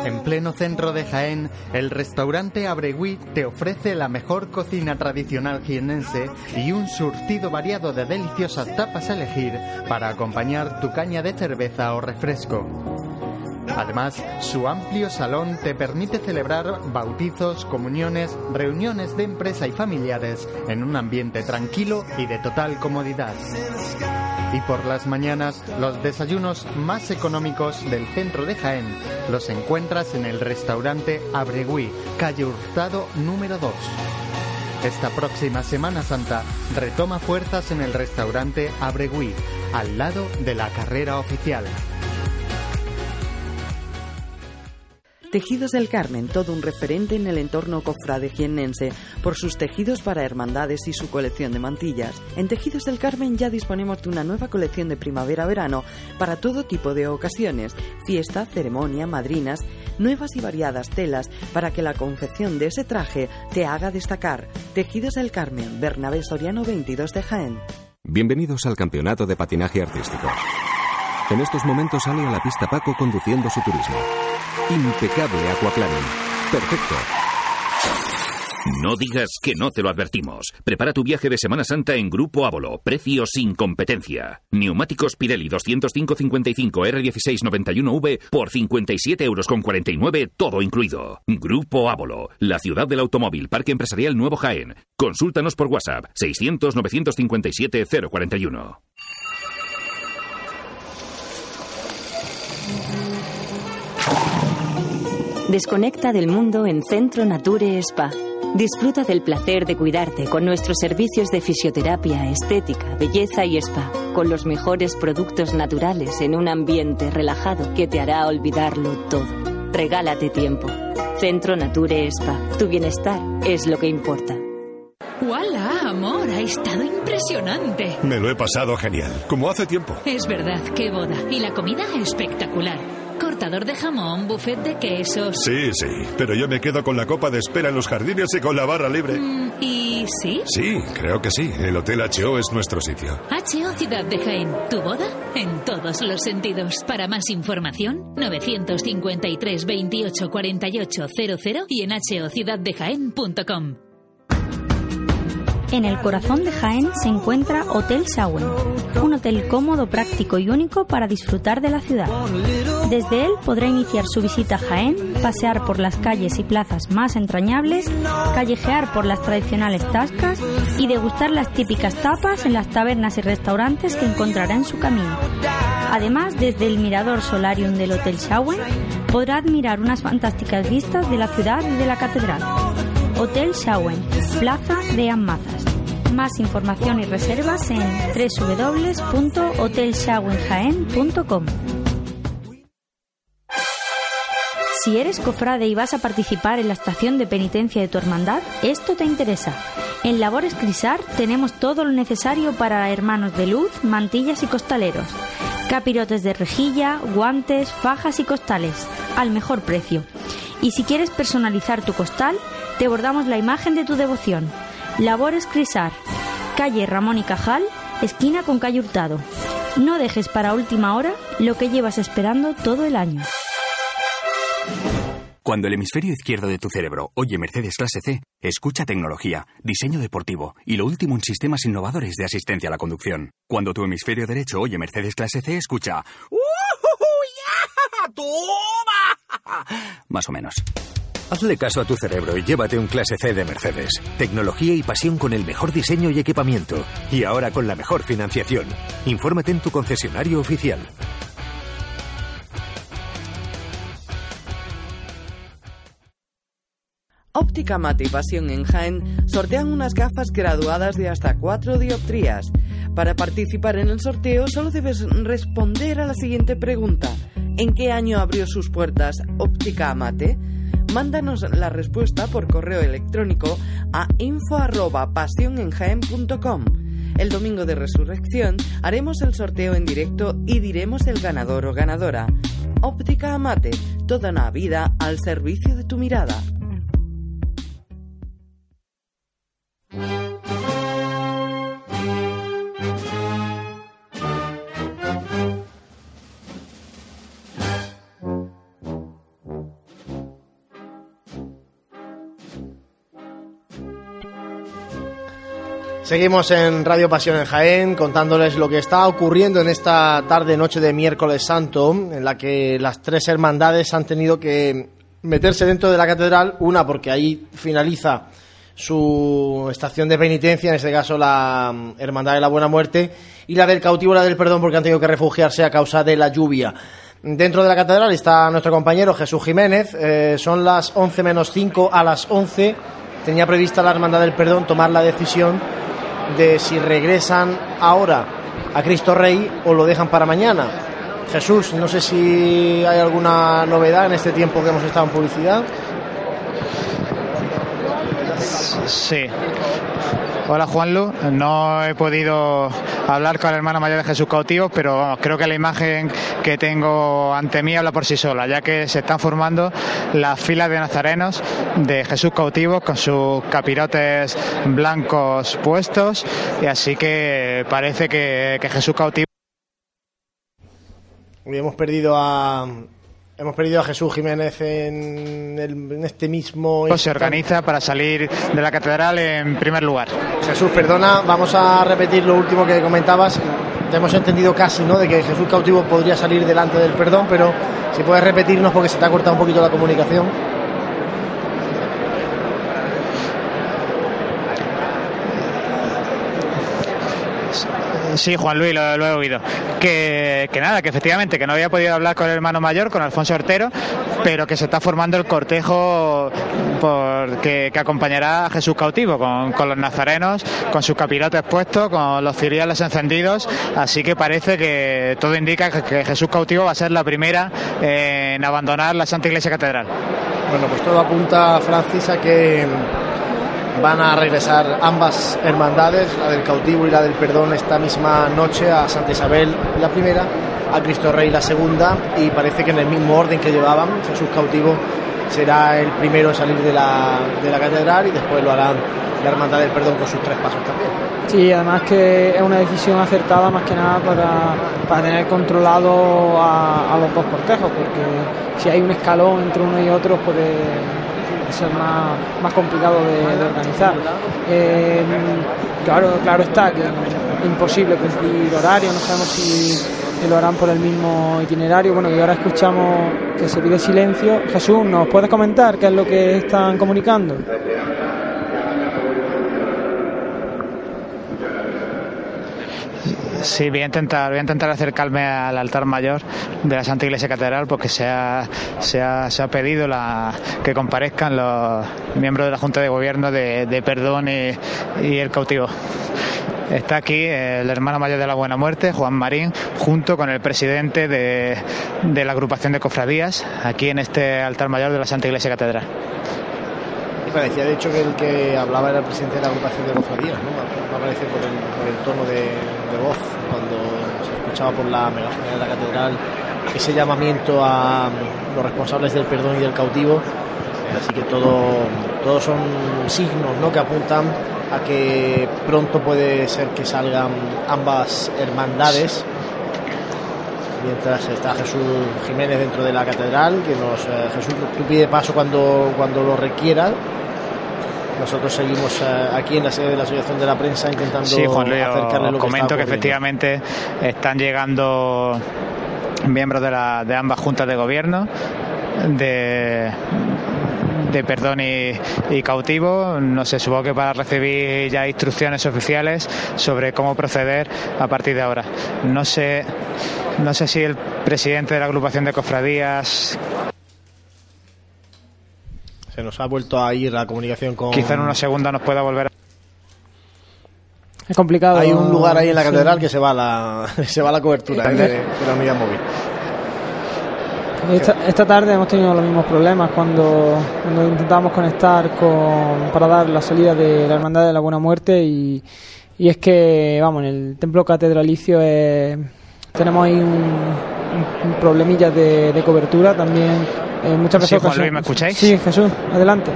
En pleno centro de Jaén, el restaurante Abregui te ofrece la mejor cocina tradicional jienense y un surtido variado de deliciosas tapas a elegir para acompañar tu caña de cerveza o refresco. Además, su amplio salón te permite celebrar bautizos, comuniones, reuniones de empresa y familiares en un ambiente tranquilo y de total comodidad. Y por las mañanas, los desayunos más económicos del centro de Jaén los encuentras en el restaurante Abregui, calle Hurtado número 2. Esta próxima Semana Santa retoma fuerzas en el restaurante Abregui, al lado de la carrera oficial. Tejidos del Carmen, todo un referente en el entorno cofrade jiennense por sus tejidos para hermandades y su colección de mantillas. En Tejidos del Carmen ya disponemos de una nueva colección de primavera-verano para todo tipo de ocasiones, fiesta, ceremonia, madrinas, nuevas y variadas telas para que la confección de ese traje te haga destacar. Tejidos del Carmen, Bernabé Soriano 22 de Jaén. Bienvenidos al Campeonato de Patinaje Artístico. En estos momentos sale a la pista Paco conduciendo su turismo. Impecable aquaplaning. Perfecto. No digas que no te lo advertimos. Prepara tu viaje de Semana Santa en Grupo Ávolo. Precio sin competencia. Neumáticos Pirelli 205-55 R1691V por 57 euros con 49, todo incluido. Grupo Ávolo, la ciudad del automóvil, Parque Empresarial Nuevo Jaén. Consúltanos por WhatsApp 600-957-041. Desconecta del mundo en Centro Nature Spa. Disfruta del placer de cuidarte con nuestros servicios de fisioterapia, estética, belleza y spa, con los mejores productos naturales en un ambiente relajado que te hará olvidarlo todo. Regálate tiempo. Centro Nature Spa. Tu bienestar es lo que importa. ¡Hola, amor! Ha estado impresionante. Me lo he pasado genial, como hace tiempo. Es verdad, qué boda. Y la comida espectacular. Cortador de jamón, buffet de quesos. Sí, sí, pero yo me quedo con la copa de espera en los jardines y con la barra libre. Mm, ¿Y sí? Sí, creo que sí. El Hotel HO es nuestro sitio. HO Ciudad de Jaén. ¿Tu boda? En todos los sentidos. Para más información, 953 28 48 00 y en hociudaddejaén.com. En el corazón de Jaén se encuentra Hotel Shawen, un hotel cómodo, práctico y único para disfrutar de la ciudad. Desde él podrá iniciar su visita a Jaén, pasear por las calles y plazas más entrañables, callejear por las tradicionales tascas y degustar las típicas tapas en las tabernas y restaurantes que encontrará en su camino. Además, desde el mirador solarium del Hotel Shawen podrá admirar unas fantásticas vistas de la ciudad y de la catedral. Hotel Shawen, Plaza de Amazas. Más información y reservas en www.hotelshawenjaen.com. Si eres cofrade y vas a participar en la estación de penitencia de tu hermandad, esto te interesa. En Labores Crisar tenemos todo lo necesario para hermanos de luz, mantillas y costaleros. Capirotes de rejilla, guantes, fajas y costales, al mejor precio. Y si quieres personalizar tu costal, te bordamos la imagen de tu devoción. Labores Crisar, calle Ramón y Cajal, esquina con calle Hurtado. No dejes para última hora lo que llevas esperando todo el año. Cuando el hemisferio izquierdo de tu cerebro oye Mercedes clase C, escucha tecnología, diseño deportivo y lo último en sistemas innovadores de asistencia a la conducción. Cuando tu hemisferio derecho oye Mercedes clase C, escucha ¡Toma! <laughs> más o menos. Hazle caso a tu cerebro y llévate un clase C de Mercedes. Tecnología y pasión con el mejor diseño y equipamiento. Y ahora con la mejor financiación. Infórmate en tu concesionario oficial. Óptica Mate y Pasión en Jaén sortean unas gafas graduadas de hasta 4 dioptrías. Para participar en el sorteo solo debes responder a la siguiente pregunta. ¿En qué año abrió sus puertas Óptica Amate? Mándanos la respuesta por correo electrónico a info@pasionenjaen.com. El domingo de resurrección haremos el sorteo en directo y diremos el ganador o ganadora. Óptica Amate, toda una vida al servicio de tu mirada. Seguimos en Radio Pasión en Jaén contándoles lo que está ocurriendo en esta tarde noche de miércoles santo en la que las tres hermandades han tenido que meterse dentro de la catedral, una porque ahí finaliza su estación de penitencia, en este caso la mm, Hermandad de la Buena Muerte, y la del cautivo, la del perdón, porque han tenido que refugiarse a causa de la lluvia. Dentro de la catedral está nuestro compañero Jesús Jiménez, eh, son las 11 menos 5 a las 11, tenía prevista la Hermandad del Perdón tomar la decisión de si regresan ahora a Cristo Rey o lo dejan para mañana. Jesús, no sé si hay alguna novedad en este tiempo que hemos estado en publicidad. Sí. Hola Juanlu, no he podido hablar con la hermana mayor de Jesús Cautivo, pero vamos, creo que la imagen que tengo ante mí habla por sí sola, ya que se están formando las filas de nazarenos de Jesús Cautivo con sus capirotes blancos puestos, y así que parece que, que Jesús Cautivo Hoy hemos perdido a hemos perdido a Jesús Jiménez en, el- en este mismo se organiza para salir de la catedral en primer lugar. Jesús, perdona, vamos a repetir lo último que comentabas. Te hemos entendido casi, ¿no? De que Jesús cautivo podría salir delante del perdón, pero si puedes repetirnos porque se te ha cortado un poquito la comunicación. Sí, Juan Luis, lo, he oído. Que, nada, que efectivamente, que no había podido hablar con el hermano mayor, con Alfonso Ortero, pero que se está formando el cortejo que, acompañará a Jesús cautivo, con, con, los nazarenos, con sus capirotes puestos, con los ciriales encendidos, así que parece que todo indica que, que Jesús cautivo va a ser la primera en abandonar la Santa Iglesia Catedral. Bueno, pues todo apunta, Francis, a que van a regresar ambas hermandades, la del cautivo y la del perdón, esta misma noche a Santa Isabel la primera, a Cristo Rey la segunda y parece que en el mismo orden que llevaban, Jesús cautivo será el primero en salir de la, de la catedral y después lo harán la hermandad del perdón con sus tres pasos también. Sí, además que es una decisión acertada más que nada para, para tener controlado a, a los dos cortejos, porque si hay un escalón entre uno y otro puede ser más, más complicado de, organizar. Eh, claro, claro está que es imposible cumplir horario, no sabemos si lo harán por el mismo itinerario. Bueno, y ahora escuchamos que se pide silencio. Jesús, ¿nos puedes comentar qué es lo que están comunicando? Sí, voy a intentar, voy a intentar acercarme al altar mayor de la Santa Iglesia Catedral porque se ha, se ha, se ha pedido que comparezcan los miembros de la Junta de Gobierno de, Perdón y, el cautivo. Está aquí el hermano mayor de la Buena Muerte, Juan Marín, junto con el presidente de, de la agrupación de cofradías, aquí en este altar mayor de la Santa Iglesia Catedral. Parecía de hecho que el que hablaba era el presidente de la agrupación de cofradías, ¿no? Parece por el, por el tono de, de, voz, cuando se escuchaba por la megafonía de la catedral ese llamamiento a los responsables del perdón y del cautivo. Así que todo, todo son signos ¿no? que apuntan a que pronto puede ser que salgan ambas hermandades mientras está Jesús Jiménez dentro de la catedral que nos eh, Jesús tú pide paso cuando cuando lo requiera nosotros seguimos eh, aquí en la sede de la Asociación de la Prensa intentando sí, Juan Leo, acercarle lo que comento que efectivamente están llegando miembros de, la, de ambas juntas de gobierno de de perdón y, y, cautivo. No sé, supongo que para recibir ya instrucciones oficiales sobre cómo proceder a partir de ahora. No sé, no sé si el presidente de la agrupación de cofradías. Se nos ha vuelto a ir la comunicación con. Quizá en unos segundos nos pueda volver a. Es complicado. Hay un lugar ahí en la catedral sí. que se va la, <laughs> se va la cobertura de, de la unidad móvil. Esta, esta, tarde hemos tenido los mismos problemas cuando, cuando intentamos conectar con, para dar la salida de la Hermandad de la Buena Muerte y, y es que, vamos, en el templo catedralicio eh, tenemos ahí un, un, un problemilla de, de, cobertura también. Eh, muchas veces. Sí, Juan Luis, ¿me escucháis? Sí, Jesús, adelante.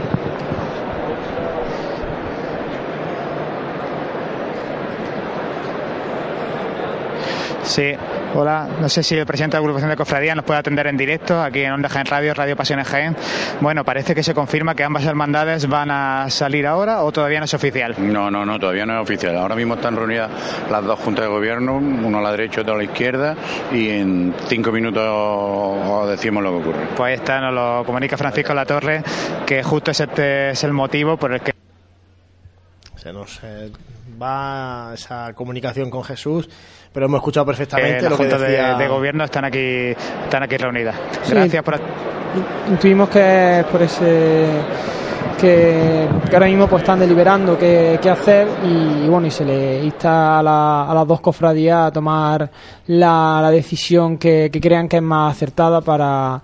Sí, hola, no sé si el presidente de la agrupación de cofradía nos puede atender en directo aquí en Onda Jaén Radio, Radio Pasiones Jaén. Bueno, parece que se confirma que ambas hermandades van a salir ahora o todavía no es oficial. No, no, no, todavía no es oficial. Ahora mismo están reunidas las dos juntas de gobierno, uno a la derecha y otro a la izquierda, y en cinco minutos os decimos lo que ocurre. Pues está, nos lo comunica Francisco Latorre, que justo este es el motivo por el que se nos eh, va esa comunicación con Jesús pero hemos escuchado perfectamente eh, lo que decía... de, de, gobierno están aquí están aquí reunidas gracias sí. por intuimos que es por ese que, que, ahora mismo pues están deliberando qué, qué hacer y, y, bueno y se le insta a, la, a, las dos cofradías a tomar la, la decisión que, que crean que es más acertada para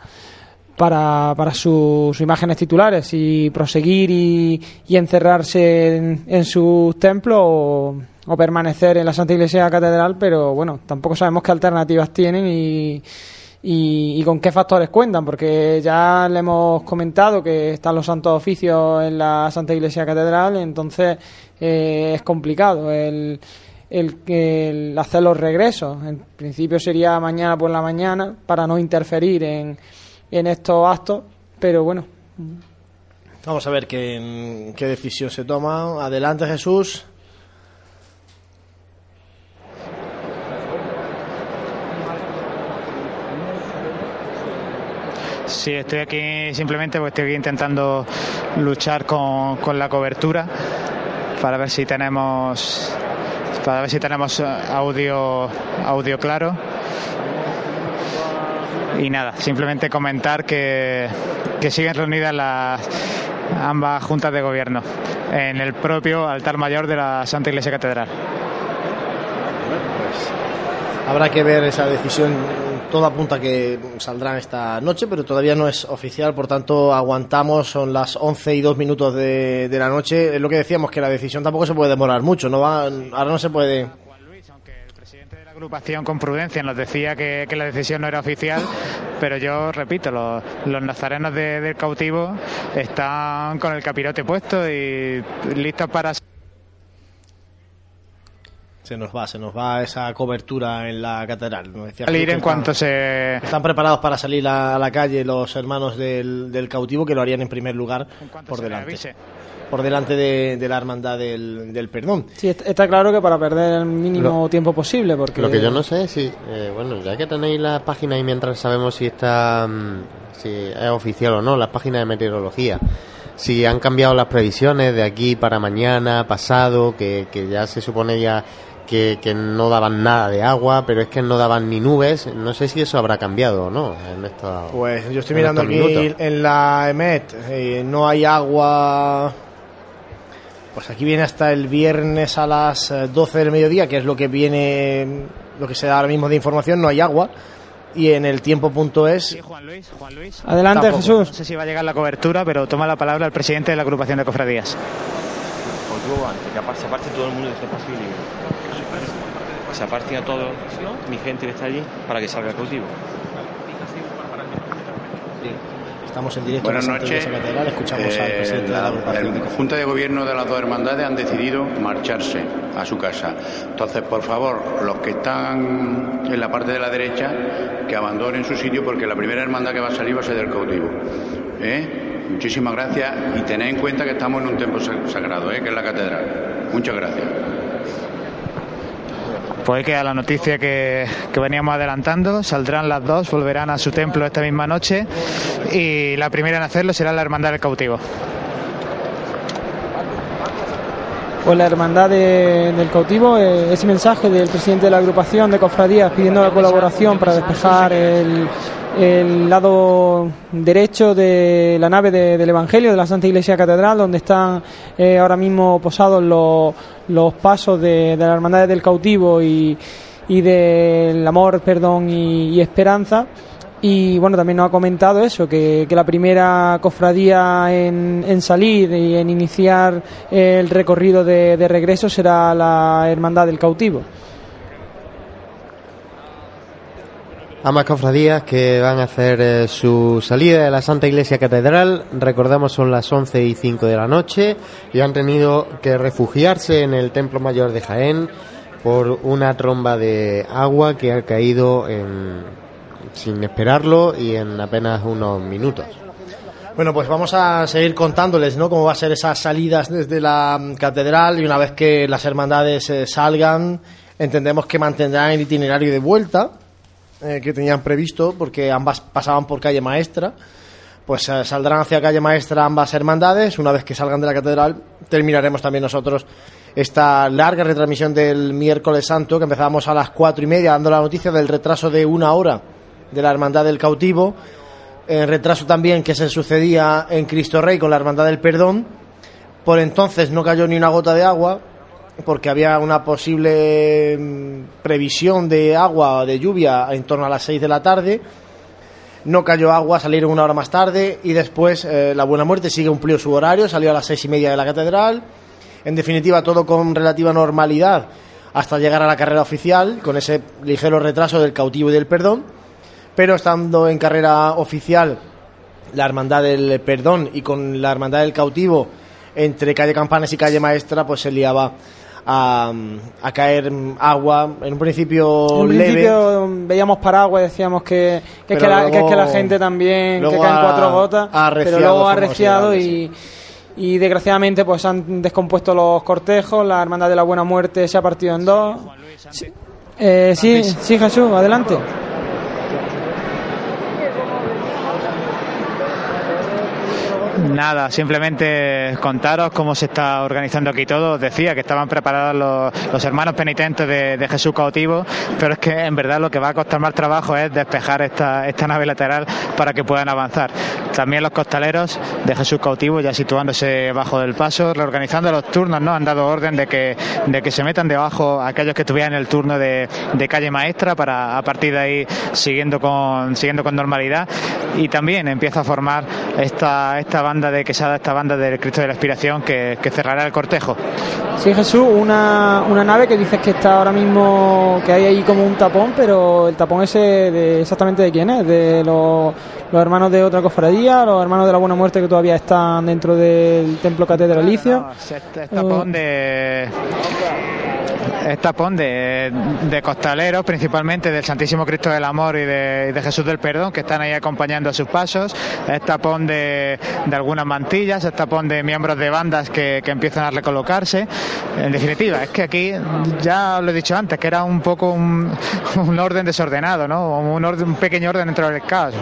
para, para sus, imágenes titulares y proseguir y, y encerrarse en, en sus templos o, o, permanecer en la Santa Iglesia Catedral, pero bueno, tampoco sabemos qué alternativas tienen y, y, y, con qué factores cuentan, porque ya le hemos comentado que están los santos oficios en la Santa Iglesia Catedral, entonces eh, es complicado el, el, el hacer los regresos. En principio sería mañana por la mañana para no interferir en en estos actos, pero bueno. Vamos a ver qué, qué decisión se toma. Adelante, Jesús. Sí, estoy aquí simplemente porque estoy aquí intentando luchar con, con la cobertura para ver si tenemos para ver si tenemos audio, audio claro. Y nada, simplemente comentar que, que siguen reunidas las ambas juntas de gobierno en el propio altar mayor de la Santa Iglesia Catedral. Habrá que ver esa decisión. Todo apunta que saldrán esta noche, pero todavía no es oficial. Por tanto, aguantamos. Son las 11 y 2 minutos de, de la noche. Es lo que decíamos, que la decisión tampoco se puede demorar mucho. No va, ahora no se puede. Agrupación con prudencia nos decía que, que la decisión no era oficial, pero yo repito, los, los nazarenos de- del cautivo están con el capirote puesto y listos para Se nos va, se nos va esa cobertura en la catedral. Decía salir en cuanto están, se están preparados para salir a, la calle los hermanos del, del cautivo, que lo harían en primer lugar por delante. Por delante de, de la hermandad del, del perdón. Sí, est- está claro que para perder el mínimo tiempo posible, porque Lo que yo no sé es si, eh, bueno, ya que tenéis las páginas y mientras sabemos si está, mm, si es oficial o no, las páginas de meteorología, si han cambiado las previsiones de aquí para mañana, pasado, que, que ya se supone ya que, que no daban nada de agua, pero es que no daban ni nubes, no sé si eso habrá cambiado o no en estos Pues yo estoy en mirando aquí minutos. en la EMET, eh, no hay agua. Pues aquí viene hasta el viernes a las eh, 12 del mediodía, que es lo que viene, lo que se da ahora mismo de información, no hay agua. Y en el tiempo.es. Juan Luis, Juan Luis. Adelante, Tampoco. Jesús. No sé si va a llegar la cobertura, pero toma la palabra el presidente de la agrupación de cofradías. Cautivo antes, que aparte, se aparte todo el mundo de ese paso y libre. Se aparte a todos, mi gente que está allí, para que salga el cautivo. Estamos en directo Buenas en la noches. Catedral, escuchamos al Eh, presidente de la la, agrupación. el Junta de Gobierno de las dos hermandades han decidido marcharse a su casa. Entonces, por favor, los que están en la parte de la derecha, que abandonen su sitio porque la primera hermandad que va a salir va a ser del cautivo. ¿Eh? Muchísimas gracias y tened en cuenta que estamos en un templo sa- sagrado, ¿eh? que es la catedral. Muchas gracias. Pues queda la noticia que, que veníamos adelantando. Saldrán las dos, volverán a su templo esta misma noche. Y la primera en hacerlo será la Hermandad del Cautivo. Pues la hermandad de- del cautivo, eh, ese mensaje del presidente de la agrupación de cofradías pidiendo la colaboración para despejar el, el lado derecho de la nave de- del Evangelio de la Santa Iglesia Catedral, donde están eh, ahora mismo posados los, los pasos de, de la hermandad del cautivo y, y del amor, perdón y, y esperanza. Y bueno, también nos ha comentado eso, que, que la primera cofradía en, en salir y en iniciar el recorrido de, de regreso será la Hermandad del Cautivo. Ambas cofradías que van a hacer eh, su salida de la Santa Iglesia Catedral, recordamos son las 11 y 5 de la noche y han tenido que refugiarse en el Templo Mayor de Jaén por una tromba de agua que ha caído en- sin esperarlo y en apenas unos minutos. Bueno, pues vamos a seguir contándoles, ¿no? Cómo va a ser esas salidas desde la mm, catedral y una vez que las hermandades eh, salgan, entendemos que mantendrán el itinerario de vuelta eh, que tenían previsto, porque ambas pasaban por calle Maestra. Pues eh, saldrán hacia calle Maestra ambas hermandades. Una vez que salgan de la catedral, terminaremos también nosotros esta larga retransmisión del miércoles santo, que empezamos a las cuatro y media, dando la noticia del retraso de una hora de la hermandad del cautivo. El retraso también que se sucedía en Cristo Rey con la Hermandad del Perdón. Por entonces no cayó ni una gota de agua, porque había una posible mm, previsión de agua de lluvia en torno a las 6 de la tarde. No cayó agua, salieron una hora más tarde y después eh, la Buena Muerte sigue cumplió su horario, salió a las seis y media de la catedral. En definitiva, todo con relativa normalidad hasta llegar a la carrera oficial, con ese ligero retraso del cautivo y del perdón pero estando en carrera oficial la Hermandad del Perdón y con la Hermandad del Cautivo entre calle Campanes y calle Maestra, pues se liaba a, a caer agua en un principio En leve. principio veíamos paraguas, decíamos que, que, es que, la, que es que luego- la gente también, que luego caen cuatro gotas, ha pero luego ha arreciado y, y desgraciadamente pues han descompuesto los cortejos, la Hermandad de la Buena Muerte se ha partido en dos. Sí, eh, sí, sí, Jesús, adelante. Nada, simplemente contaros cómo se está organizando aquí todo. Os decía que estaban preparados los, hermanos penitentes de, Jesús cautivo, pero es que en verdad lo que va a costar más trabajo es despejar esta, nave lateral para que puedan avanzar. También los costaleros de Jesús cautivo ya situándose bajo del paso, reorganizando los turnos, ¿no? Han dado orden de que, se metan debajo aquellos que estuvieran en el turno de, de calle maestra para a partir de ahí siguiendo con, siguiendo con normalidad. Y también empieza a formar esta, esta banda de Quesada, esta banda del Cristo de la Expiración que, que cerrará el cortejo. Sí, Jesús, una, una, nave que dices que está ahora mismo, que hay ahí como un tapón, pero el tapón ese de, exactamente de quién es, de los, los, hermanos de otra cofradía, los hermanos de la Buena Muerte que todavía están dentro del templo catedralicio. No, no, es tapón de es tapón de, costaleros, principalmente del Santísimo Cristo del Amor y de, de, Jesús del Perdón, que están ahí acompañando a sus pasos. Es tapón de, de algunas mantillas, es tapón de miembros de bandas que, que, empiezan a recolocarse. En definitiva, es que aquí, ya lo he dicho antes, que era un poco un, orden desordenado, ¿no? Un, orden, un pequeño orden dentro del caos.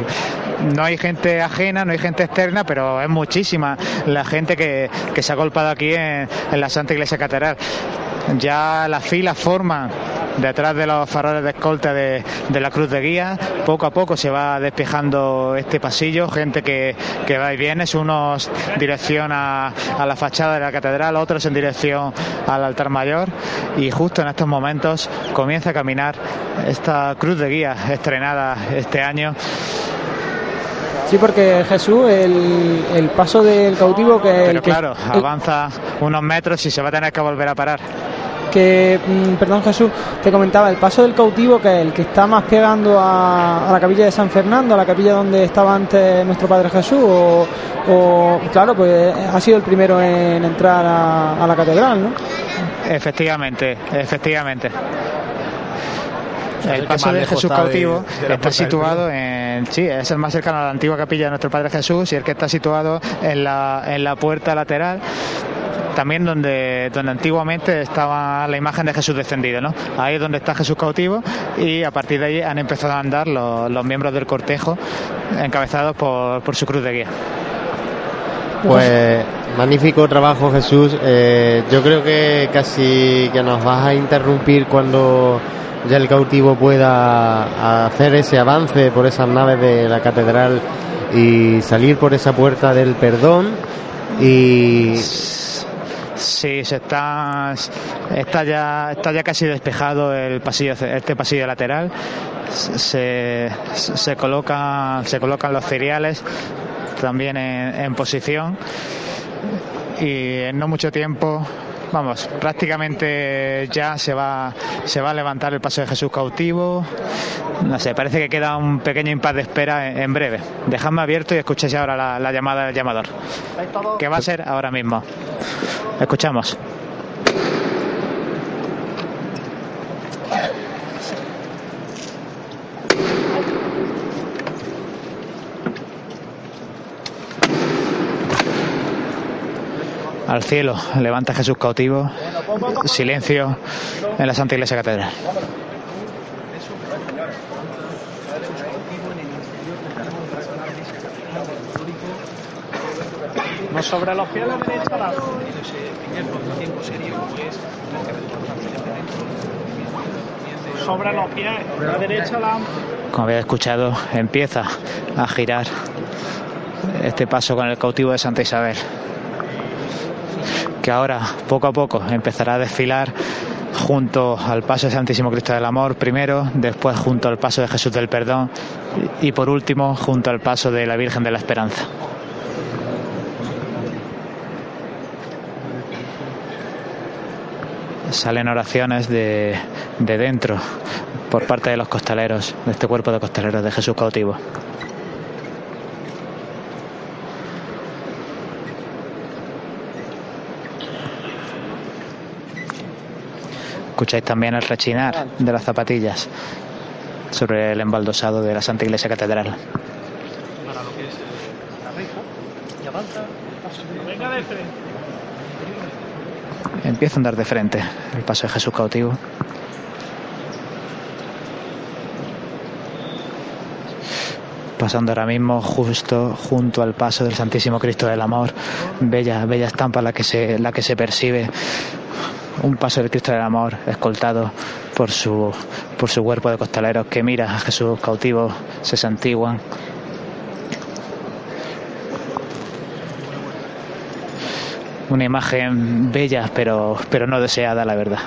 No hay gente ajena, no hay gente externa, pero es muchísima la gente que, que se ha golpeado aquí en, en la Santa Iglesia Catedral ya las filas forman detrás de los faroles de escolta de, de, la cruz de guía. Poco a poco se va despejando este pasillo, gente que, que va y viene, unos dirección a, a, la fachada de la catedral, otros en dirección al altar mayor. Y justo en estos momentos comienza a caminar esta cruz de guía estrenada este año. Sí, porque Jesús, el, el paso del cautivo que... Pero el que, claro, el, avanza unos metros y se va a tener que volver a parar que, perdón Jesús, te comentaba, el paso del cautivo, que es el que está más pegando a, la capilla de San Fernando, a la capilla donde estaba antes nuestro Padre Jesús, o, o claro, pues ha sido el primero en entrar a, a la catedral, ¿no? Efectivamente, efectivamente. El paso de Jesús cautivo de, de está situado en sí es el más cercano a la antigua capilla de nuestro Padre Jesús y el que está situado en la, en la puerta lateral también donde, donde antiguamente estaba la imagen de Jesús descendido, ¿no? Ahí es donde está Jesús cautivo y a partir de ahí han empezado a andar los, los miembros del cortejo encabezados por, por, su cruz de guía. Pues magnífico trabajo Jesús. Eh, yo creo que casi que nos vas a interrumpir cuando ya el cautivo pueda hacer ese avance por esas naves de la catedral y salir por esa puerta del perdón y Sí, se está, está ya está ya casi despejado el pasillo este pasillo lateral. Se, se colocan se colocan los cereales también en, en posición y en no mucho tiempo vamos, prácticamente ya se va, se va a levantar el paso de Jesús cautivo. No sé, parece que queda un pequeño impas de espera en, breve. Dejadme abierto y escuchéis ahora la, la llamada del llamador. Que va a ser ahora mismo. Escuchamos. Al cielo, levanta Jesús cautivo, silencio en la Santa Iglesia Catedral. No sobre los pies a la derecha, la... sobre los pies, a la derecha. La... Como habéis escuchado, empieza a girar este paso con el cautivo de Santa Isabel que ahora poco a poco empezará a desfilar junto al paso de Santísimo Cristo del Amor primero, después junto al paso de Jesús del Perdón y por último junto al paso de la Virgen de la Esperanza. Salen oraciones de, de dentro por parte de los costaleros, de este cuerpo de costaleros de Jesús cautivo. Escucháis también el rechinar de las zapatillas sobre el embaldosado de la Santa Iglesia Catedral. Empieza a andar de frente el paso de Jesús cautivo. Pasando ahora mismo justo junto al paso del Santísimo Cristo del Amor. Bella, bella estampa la que se, la que se percibe. Un paso del Cristo del Amor escoltado por su, por su cuerpo de costaleros que mira a Jesús cautivo, se santiguan. Una imagen bella, pero, pero no deseada, la verdad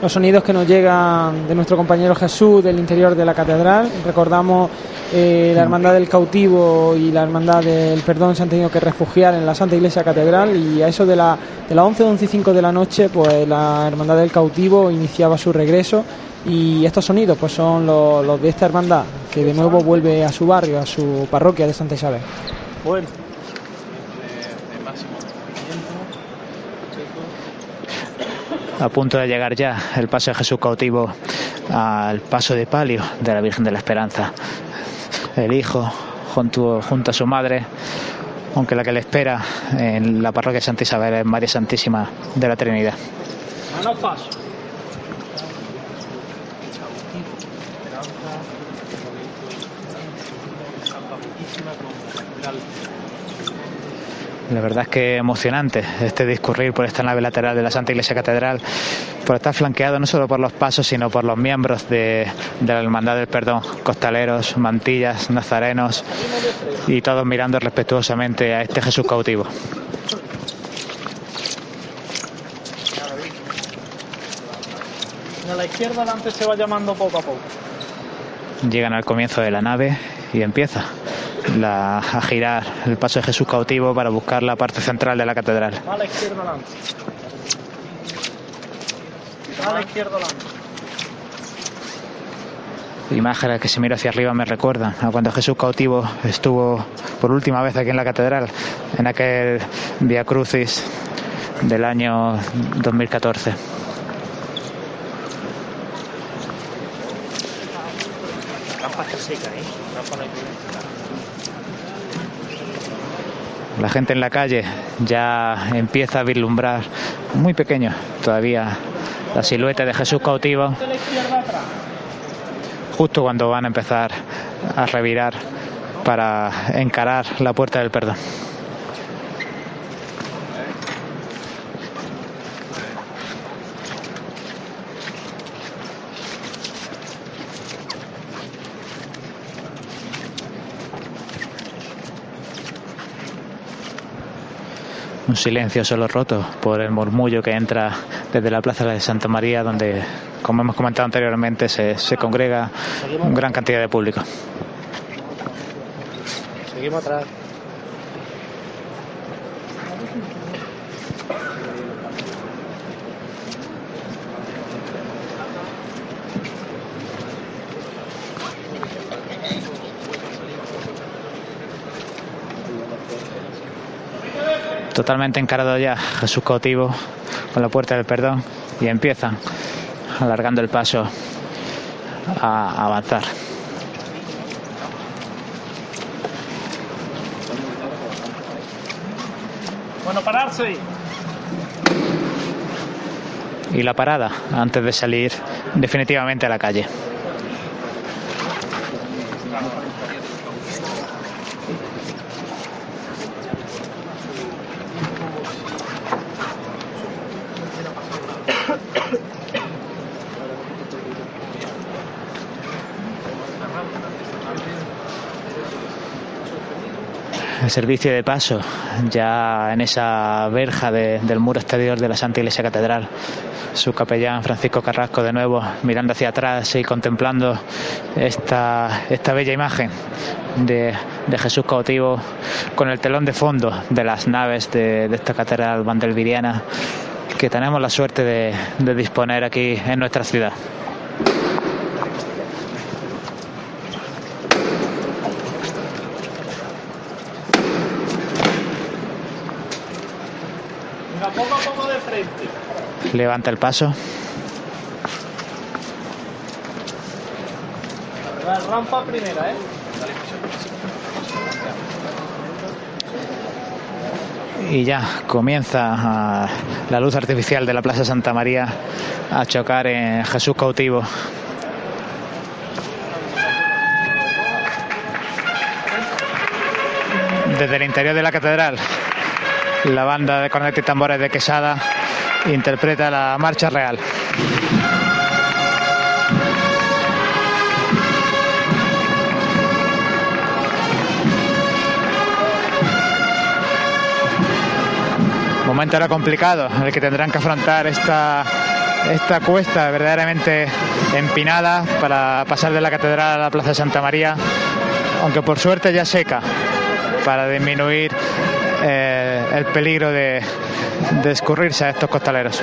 los sonidos que nos llegan de nuestro compañero Jesús del interior de la catedral. Recordamos eh, la Hermandad del Cautivo y la Hermandad del Perdón se han tenido que refugiar en la Santa Iglesia Catedral y a eso de la, de las 11, 11 y 5 de la noche, pues la Hermandad del Cautivo iniciaba su regreso y estos sonidos pues son los, los de esta hermandad que de nuevo vuelve a su barrio, a su parroquia de Santa Isabel. Bueno. A punto de llegar ya el paso de Jesús cautivo al paso de palio de la Virgen de la Esperanza. El hijo junto, a su madre, aunque la que le espera en la parroquia de Santa Isabel es María Santísima de la Trinidad. La verdad es que emocionante este discurrir por esta nave lateral de la Santa Iglesia Catedral, por estar flanqueado no solo por los pasos, sino por los miembros de, de la Hermandad del Perdón, costaleros, mantillas, nazarenos y todos mirando respetuosamente a este Jesús cautivo. A la izquierda adelante se va llamando poco a poco. Llegan al comienzo de la nave y empieza la, a girar el paso de Jesús cautivo para buscar la parte central de la catedral. A la izquierda adelante. A la izquierda adelante. Imágenes que si miro hacia arriba me recuerdan a cuando Jesús cautivo estuvo por última vez aquí en la catedral, en aquel Via Crucis del año 2014. La gente en la calle ya empieza a vislumbrar, muy pequeño todavía, la silueta de Jesús cautivo, justo cuando van a empezar a revirar para encarar la puerta del perdón. Un silencio solo roto por el murmullo que entra desde la plaza de Santa María, donde, como hemos comentado anteriormente, se, se congrega una gran cantidad de público. Seguimos atrás. Totalmente encarado ya Jesús cautivo con la puerta del perdón y empiezan alargando el paso a avanzar. Bueno, pararse. Y la parada antes de salir definitivamente a la calle. El servicio de paso ya en esa verja de, del muro exterior de la Santa Iglesia Catedral. Su capellán Francisco Carrasco de nuevo mirando hacia atrás y contemplando esta, esta bella imagen de, Jesús cautivo con el telón de fondo de las naves de, esta catedral vandelviriana que tenemos la suerte de disponer aquí en nuestra ciudad. Venga, poco a poco de frente. Levanta el paso. La rampa primera, ¿eh? y ya comienza ah, la luz artificial de la Plaza Santa María a chocar en Jesús cautivo. desde el interior de la catedral, la banda de cornetas y tambores de Quesada interpreta la marcha real. Momento ahora complicado en el que tendrán que afrontar esta, esta cuesta verdaderamente empinada para pasar de la catedral a la plaza de Santa María, aunque por suerte ya seca, para disminuir eh, el peligro de, de escurrirse a estos costaleros.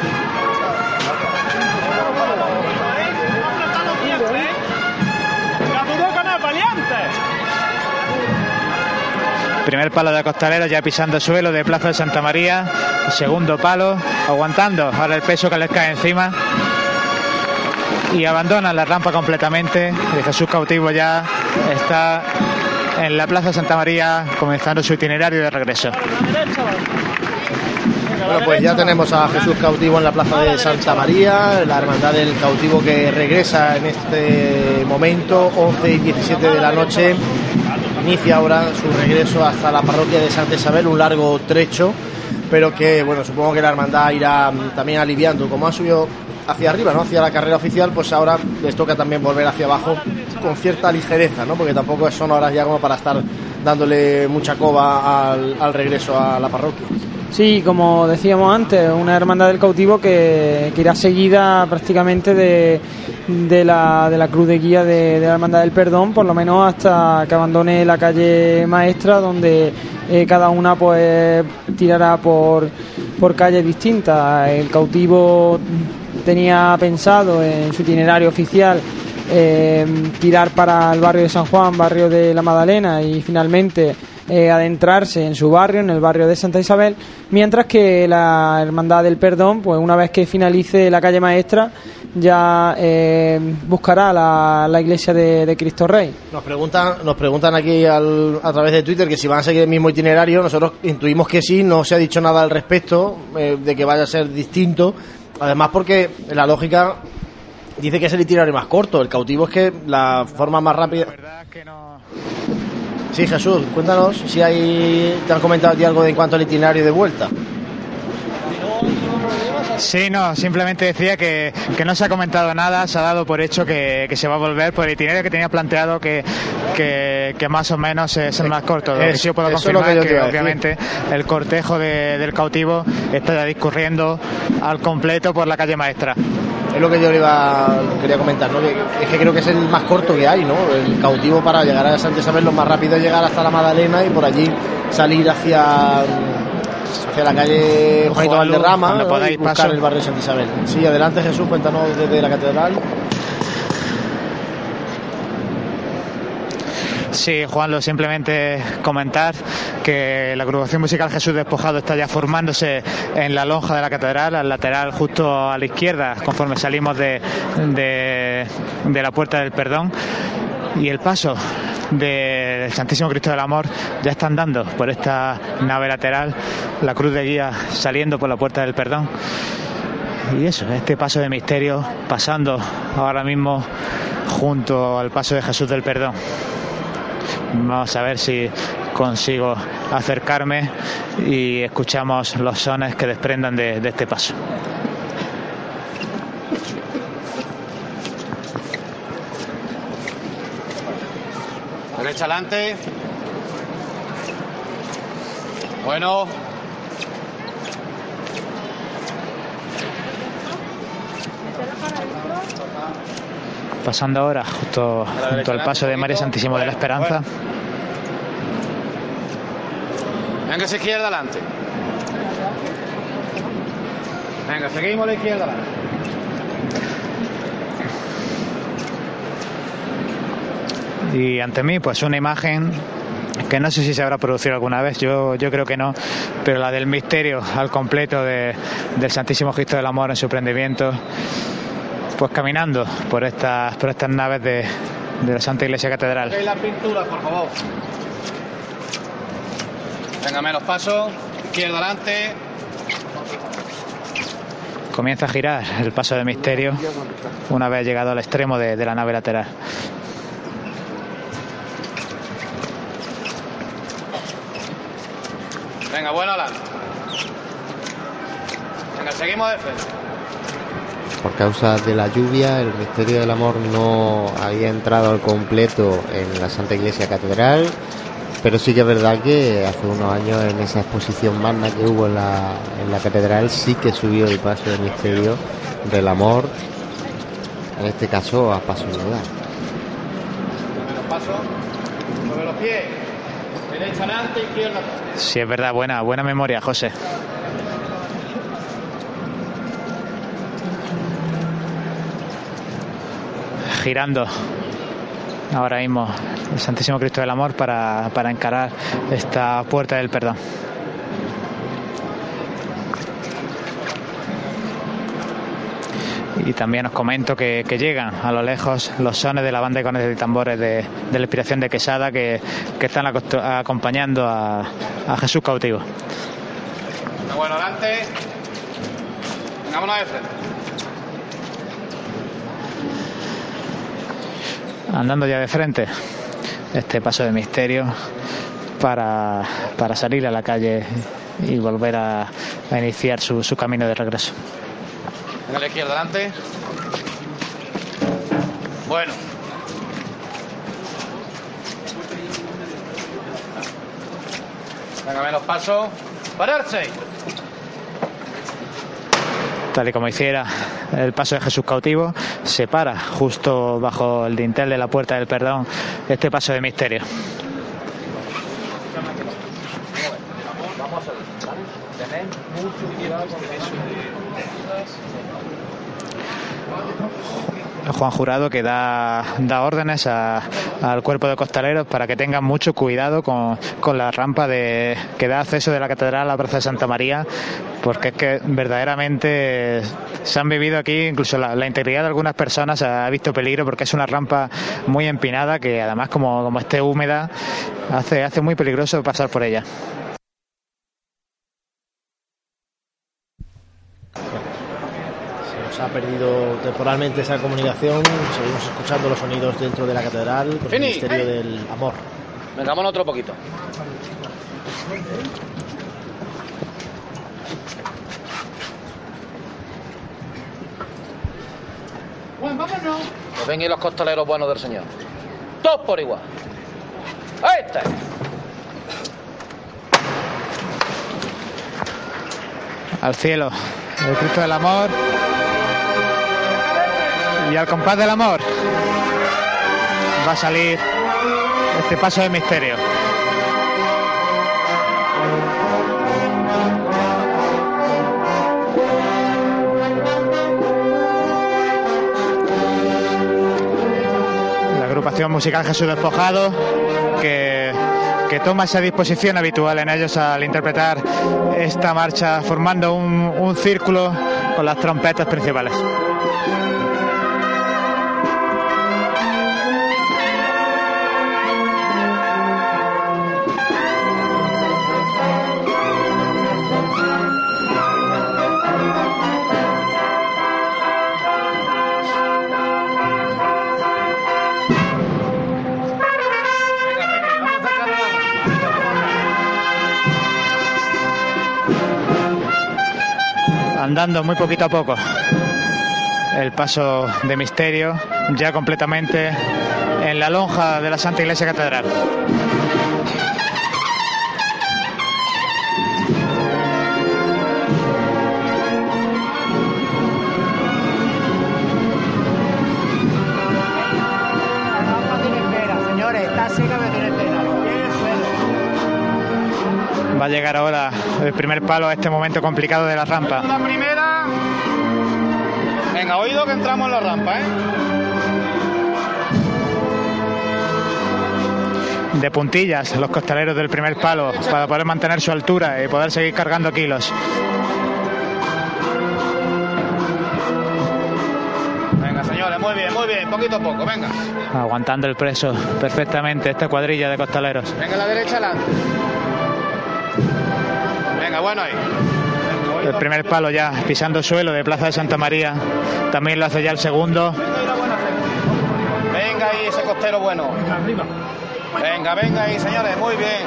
Primer palo de costalero ya pisando suelo de Plaza de Santa María. Segundo palo, aguantando ahora el peso que les cae encima. Y abandonan la rampa completamente. Y Jesús cautivo ya está en la Plaza Santa María comenzando su itinerario de regreso. Bueno, pues ya tenemos a Jesús cautivo en la Plaza de Santa María, la Hermandad del Cautivo que regresa en este momento, 11 y 17 de la noche. Inicia ahora su regreso hasta la parroquia de Santa Isabel, un largo trecho, pero que, bueno, supongo que la Hermandad irá mm, también aliviando. Como ha subido hacia arriba, ¿no? Hacia la carrera oficial, pues ahora les toca también volver hacia abajo con cierta ligereza, ¿no? Porque tampoco son horas ya como para estar dándole mucha coba al, al regreso a la parroquia. Sí, como decíamos antes, una hermandad del cautivo que, irá seguida prácticamente de, la, de la cruz de guía de, de la hermandad del perdón, por lo menos hasta que abandone la calle maestra, donde eh, cada una pues tirará por, por calles distintas. El cautivo tenía pensado en su itinerario oficial eh, tirar para el barrio de San Juan, barrio de la Madalena y finalmente eh, adentrarse en su barrio, en el barrio de Santa Isabel, mientras que la Hermandad del Perdón, pues una vez que finalice la calle maestra, ya eh, buscará la, iglesia de, de Cristo Rey. Nos preguntan, nos preguntan aquí al- a través de Twitter que si van a seguir el mismo itinerario. Nosotros intuimos que sí, no se ha dicho nada al respecto eh, de que vaya a ser distinto. Además, porque la lógica dice que es el itinerario más corto. El cautivo es que la forma más rápida. Sí, Jesús, cuéntanos si hay, te han comentado a ti algo de en cuanto al itinerario de vuelta. Sí, no, simplemente decía que, que no se ha comentado nada, se ha dado por hecho que, que se va a volver por el itinerario que tenía planteado que, que, que más o menos es el más corto. Lo que sí yo puedo eso es lo confirmar que obviamente el cortejo de- del cautivo está ya discurriendo al completo por la calle maestra. Es lo que yo le iba, quería comentar, ¿no? Es que creo que es el más corto que hay, ¿no? El cautivo para llegar a Santa Isabel, lo más rápido es llegar hasta la Magdalena y por allí salir hacia, hacia la calle Juanito Valderrama cuando buscar paso. el barrio Santa Isabel. Sí, adelante Jesús, cuéntanos desde la catedral. Sí, Juanlo, simplemente comentar que la agrupación musical Jesús Despojado está ya formándose en la lonja de la catedral, al lateral justo a la izquierda, conforme salimos de, de, de la puerta del perdón. Y el paso del Santísimo Cristo del Amor ya están dando por esta nave lateral, la cruz de guía saliendo por la puerta del perdón. Y eso, este paso de misterio pasando ahora mismo junto al paso de Jesús del Perdón. Vamos a ver si consigo acercarme y escuchamos los sones que desprendan de, de este paso. Derecha adelante. Bueno. Pasando ahora justo junto al paso de María Santísimo de la Esperanza. Venga, esa izquierda adelante. Venga, seguimos a la izquierda adelante. Y ante mí, pues una imagen que no sé si se habrá producido alguna vez, yo, yo creo que no, pero la del misterio al completo de- del Santísimo Cristo del Amor en su prendimiento, pues caminando por estas, por estas naves de, de la Santa Iglesia Catedral. Ok, la pintura, por favor. Venga, menos pasos. Izquierda adelante. Comienza a girar el paso de misterio una vez llegado al extremo de, de la nave lateral. Bueno adelante. Venga, seguimos de frente. Por causa de la lluvia, el misterio del amor no había entrado al completo en la Santa Iglesia Catedral, pero sí que es verdad que hace unos años en esa exposición magna que hubo en la, en la catedral sí que subió el paso del misterio del amor, en este caso a paso de lugar. Paso. Sobre los pies. Derecha izquierda. Sí, es verdad, buena, buena memoria, José. Girando ahora mismo el Santísimo Cristo del Amor para, para encarar esta puerta del perdón. Y también os comento que, que llegan a lo lejos los sones de la banda de cones y tambores de, de la inspiración de Quesada que, que están acompañando a, a Jesús cautivo. Bueno adelante. Vengámonos de frente. Andando ya de frente este paso de misterio para, para salir a la calle y volver a, a iniciar su, su camino de regreso. Venga a la izquierda adelante. Bueno. Venga, menos paso. ¡Pararse! Tal y como hiciera el paso de Jesús cautivo, se para justo bajo el dintel de la puerta del perdón este paso de misterio. Vamos a salir, ¿vale? Tened mucho cuidado con eso. Juan Jurado que da, da órdenes a- al cuerpo de costaleros para que tengan mucho cuidado con, con la rampa de, que da acceso de la catedral a la plaza de Santa María, porque es que verdaderamente se han vivido aquí, incluso la, la integridad de algunas personas ha visto peligro porque es una rampa muy empinada que además como, como esté húmeda hace, hace muy peligroso pasar por ella. Se nos ha perdido temporalmente esa comunicación. Seguimos escuchando los sonidos dentro de la catedral con el Fini. misterio del amor. Vengámonos otro poquito. Bueno, vámonos. Que vengan los costaleros buenos del Señor. Todos por igual. Ahí está. al cielo el Cristo del Amor y al compás del amor va a salir este paso de misterio. La agrupación musical Jesús Despojado que, que toma esa disposición habitual en ellos al interpretar esta marcha formando un, un círculo con las trompetas principales. Andando muy poquito a poco. El paso de misterio ya completamente en la lonja de la Santa Iglesia Catedral. Va a llegar ahora el primer palo a este momento complicado de la rampa. La primera. Venga, oído que entramos en la rampa, ¿eh? De puntillas los costaleros del primer palo para poder mantener su altura y poder seguir cargando kilos. Venga, señores, muy bien, muy bien, poquito a poco, venga. Aguantando el preso perfectamente esta cuadrilla de costaleros. Venga, a la derecha adelante. Venga, bueno ahí. El primer palo ya pisando suelo de Plaza de Santa María. También lo hace ya el segundo. Venga ahí ese costero bueno. Venga, venga ahí, señores, muy bien.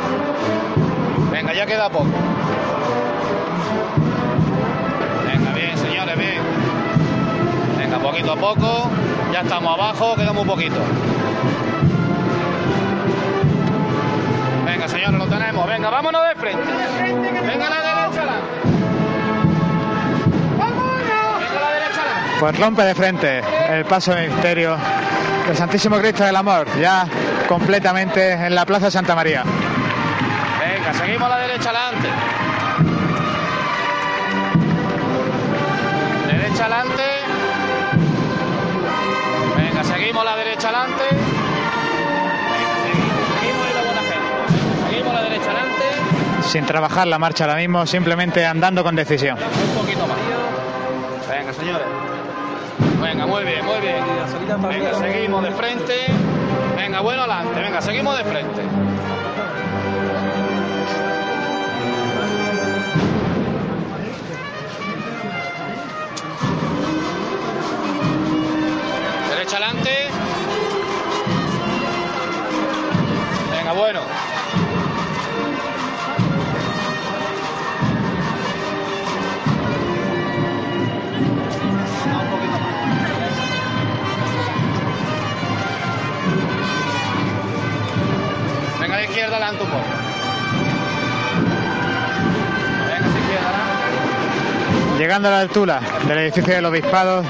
Venga, ya queda poco. Venga, bien, señores, bien. Venga, poquito a poco. Ya estamos abajo, queda muy poquito. Venga, señores, lo tenemos. Venga, vámonos de frente. Venga a la derecha. Venga a la derecha. Pues rompe de frente el paso de misterio del Santísimo Cristo del Amor, ya completamente en la Plaza de Santa María. Venga, seguimos a la derecha, adelante. Derecha, adelante. Sin trabajar la marcha ahora mismo, simplemente andando con decisión. Un poquito más. Venga, señores. Venga, muy bien, muy bien. Venga, seguimos de frente. Venga, bueno, adelante. Venga, seguimos de frente. Derecha adelante. Venga, bueno. Llegando a la altura del edificio del Obispado,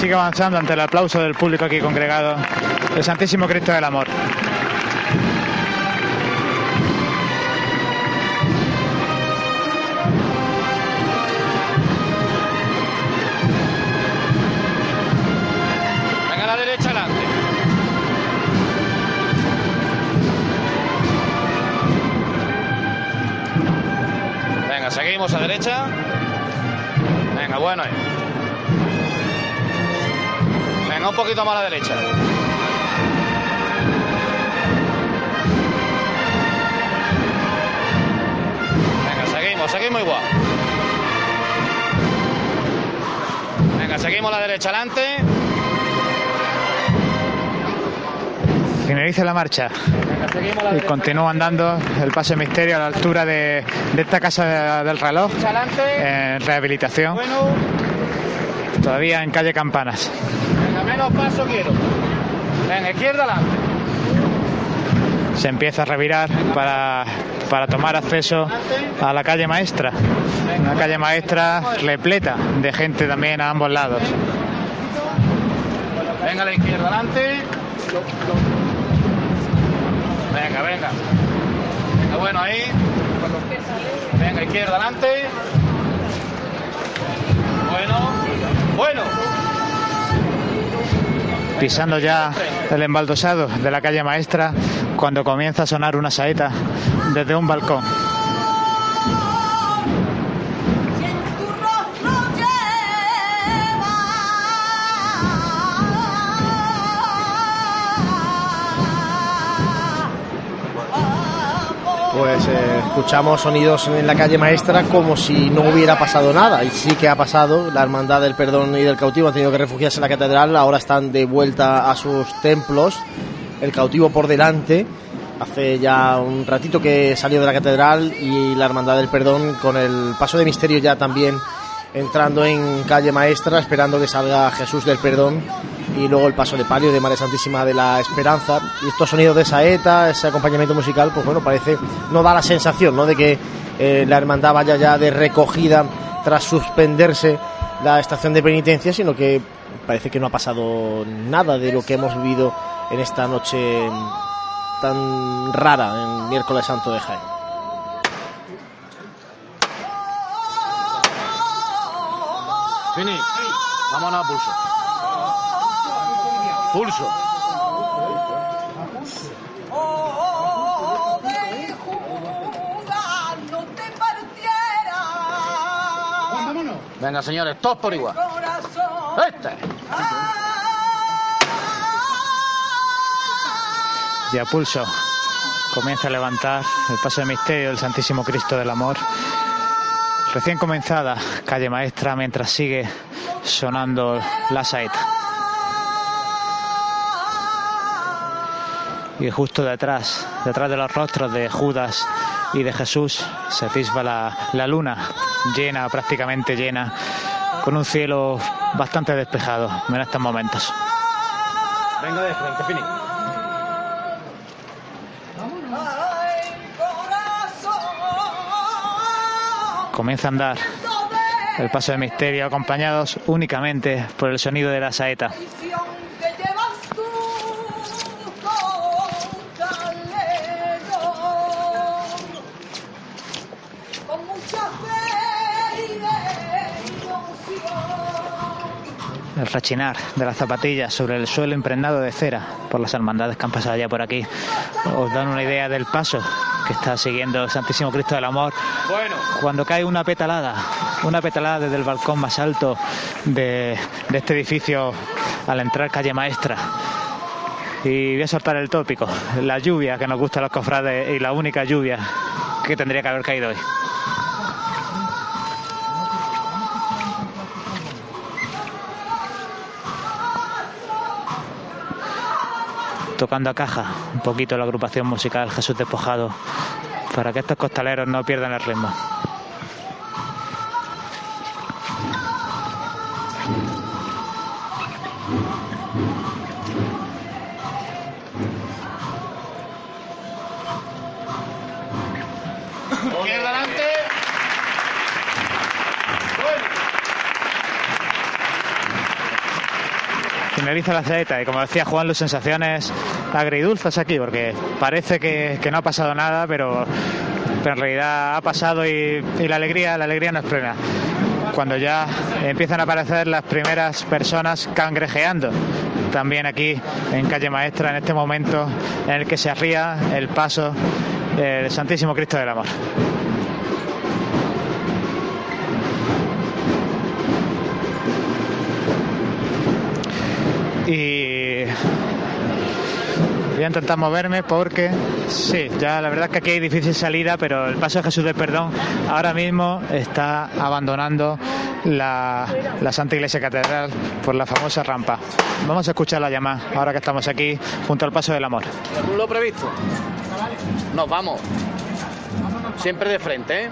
sigue avanzando ante el aplauso del público aquí congregado el Santísimo Cristo del Amor. A derecha. Venga, bueno. ahí. Venga, un poquito más a la derecha. Venga, seguimos, seguimos igual. Venga, seguimos la derecha adelante. Finaliza la marcha y continúa andando el paso de misterio a la altura de, de esta casa del reloj en rehabilitación, Bueno, todavía en calle Campanas. venga, menos paso quiero. Venga, izquierda adelante. Se empieza a revirar para, para tomar acceso a la calle maestra, una calle maestra repleta de gente también a ambos lados. Venga a la izquierda adelante. Venga, venga. Venga, bueno ahí. Venga, izquierda adelante. Bueno, bueno. pisando ya el embaldosado de la calle maestra cuando comienza a sonar una saeta desde un balcón. Pues eh, escuchamos sonidos en la calle maestra como si no hubiera pasado nada. Y sí que ha pasado. La Hermandad del Perdón y del Cautivo han tenido que refugiarse en la catedral. Ahora están de vuelta a sus templos. El cautivo por delante. Hace ya un ratito que salió de la catedral y la Hermandad del Perdón con el paso de misterio ya también entrando en calle maestra, esperando que salga Jesús del Perdón y luego el paso de palio de María Santísima de la Esperanza. Y estos sonidos de saeta, ese acompañamiento musical, pues bueno, parece, no da la sensación, ¿no? De que eh, la hermandad vaya ya de recogida tras suspenderse la estación de penitencia, sino que parece que no ha pasado nada de lo que hemos vivido en esta noche tan rara en miércoles santo de Jaén. Fini. Vámonos a pulso. Pulso. Venga, señores, todos por igual. Este. Y a pulso comienza a levantar el paso de misterio del Santísimo Cristo del Amor. Recién comenzada calle maestra mientras sigue sonando la saeta. Y justo detrás, detrás de los rostros de Judas y de Jesús, se atisba la, la luna, llena, prácticamente llena, con un cielo bastante despejado en estos momentos. Venga de frente, Fini. Comienza a andar el paso de misterio, acompañados únicamente por el sonido de la saeta. El rechinar de las zapatillas sobre el suelo impregnado de cera por las hermandades que han pasado ya por aquí os dan una idea del paso que está siguiendo el Santísimo Cristo del Amor Bueno. cuando cae una petalada, una petalada desde el balcón más alto de, de este edificio al entrar calle Maestra. Y voy a soltar el tópico, la lluvia que nos gusta a los cofrades y la única lluvia que tendría que haber caído hoy. Tocando a caja un poquito la agrupación musical Jesús Despojado para que estos costaleros no pierdan el ritmo. La y como decía Juan, las sensaciones agridulces aquí, porque parece que, no ha pasado nada, pero, pero en realidad ha pasado y, la alegría, la alegría no es plena. Cuando ya empiezan a aparecer las primeras personas cangrejeando, también aquí en calle Maestra, en este momento en el que se arría el paso del Santísimo Cristo del Amor. Y voy a intentar moverme porque sí, ya la verdad es que aquí hay difícil salida, pero el paso de Jesús del Perdón ahora mismo está abandonando la, la Santa Iglesia Catedral por la famosa rampa. Vamos a escuchar la llamada ahora que estamos aquí junto al paso del amor. Lo previsto. Nos vamos. Siempre de frente, ¿eh?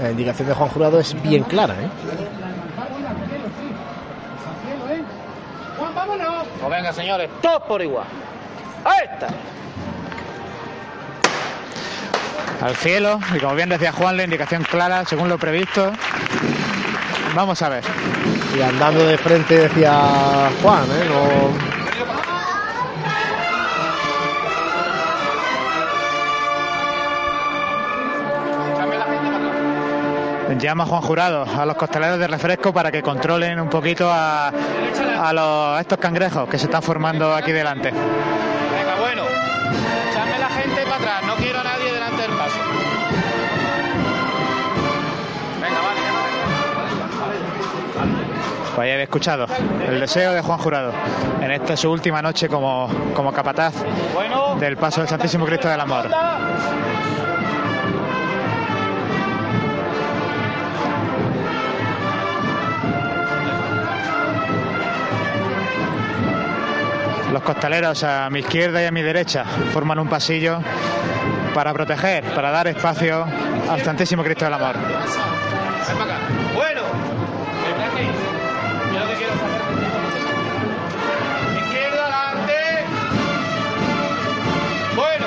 La indicación de Juan Jurado es bien clara, ¿eh? Pues venga, señores, todos por igual. Ahí está. Al cielo, y como bien decía Juan, la indicación clara según lo previsto. Vamos a ver. Y andando de frente decía Juan, ¿eh? No... Llama Juan Jurado a los costaleros de refresco para que controlen un poquito a, a, los, a estos cangrejos que se están formando aquí delante. Venga, bueno. Echadme la gente para atrás. No quiero a nadie delante del paso. Venga, vale. Pues ya habéis escuchado el deseo de Juan Jurado en esta su última noche como, como capataz del paso del Santísimo Cristo del Amor. Los costaleros a mi izquierda y a mi derecha forman un pasillo para proteger, para dar espacio al Santísimo Cristo del Amor. Bueno. Yo lo que quiero saber. Izquierda adelante. Bueno.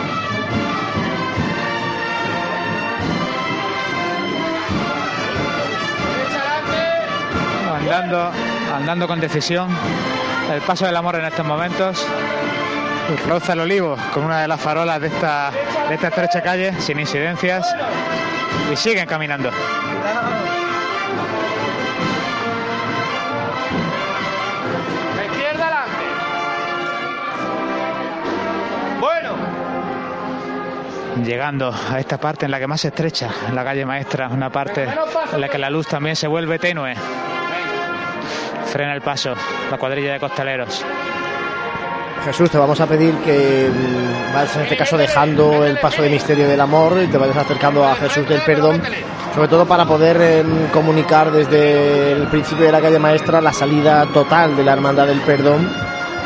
Derecha adelante. andando, andando con decisión. El paso del amor en estos momentos. Roza el olivo con una de las farolas de esta, de esta estrecha calle, sin incidencias. Y siguen caminando. La izquierda adelante. Bueno. Llegando a esta parte en la que más se estrecha, la calle maestra, una parte en la que la luz también se vuelve tenue. Frena el paso, la cuadrilla de costaleros. Jesús, te vamos a pedir que vayas en este caso dejando el paso de misterio del amor y te vayas acercando a Jesús del perdón, sobre todo para poder em, comunicar desde el principio de la calle maestra la salida total de la hermandad del perdón,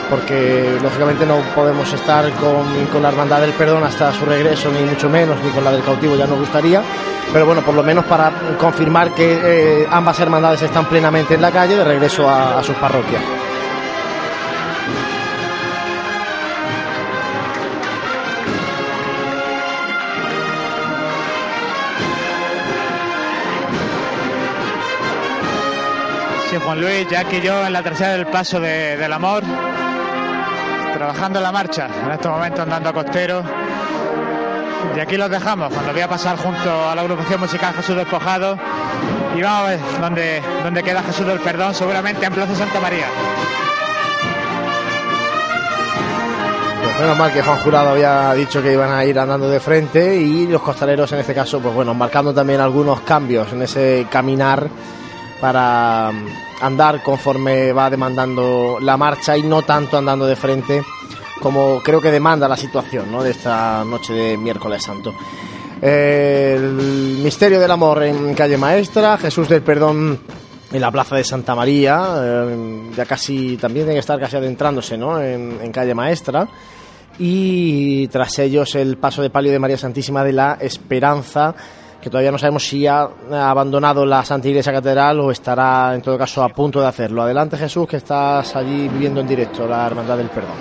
porque lógicamente no podemos estar con, con la hermandad del perdón hasta su regreso, ni mucho menos, ni con la del cautivo ya nos gustaría, pero bueno, por lo menos para confirmar que eh, ambas hermandades están plenamente en la calle de regreso a- sus parroquias. Sí, Juan Luis, ya que yo en la tercera del paso de- del amor, trabajando en la marcha, en estos momentos andando a costero. Y aquí los dejamos, cuando voy a pasar junto a la agrupación musical Jesús Despojado. Y vamos a ver dónde, queda Jesús del Perdón, seguramente en Plaza Santa María. Pues menos mal que Juan Jurado había dicho que iban a ir andando de frente y los costaleros en este caso, pues bueno, marcando también algunos cambios en ese caminar para mm, andar conforme va demandando la marcha y no tanto andando de frente como creo que demanda la situación ¿no? de esta noche de miércoles santo. El misterio del amor en calle Maestra, Jesús del Perdón en la plaza de Santa María, eh, ya casi también tiene que estar casi adentrándose ¿no? en calle Maestra. Y tras ellos el paso de palio de María Santísima de la Esperanza, que todavía no sabemos si ha abandonado la Santa Iglesia Catedral o estará en todo caso a punto de hacerlo. Adelante Jesús, que estás allí viviendo en directo la Hermandad del Perdón.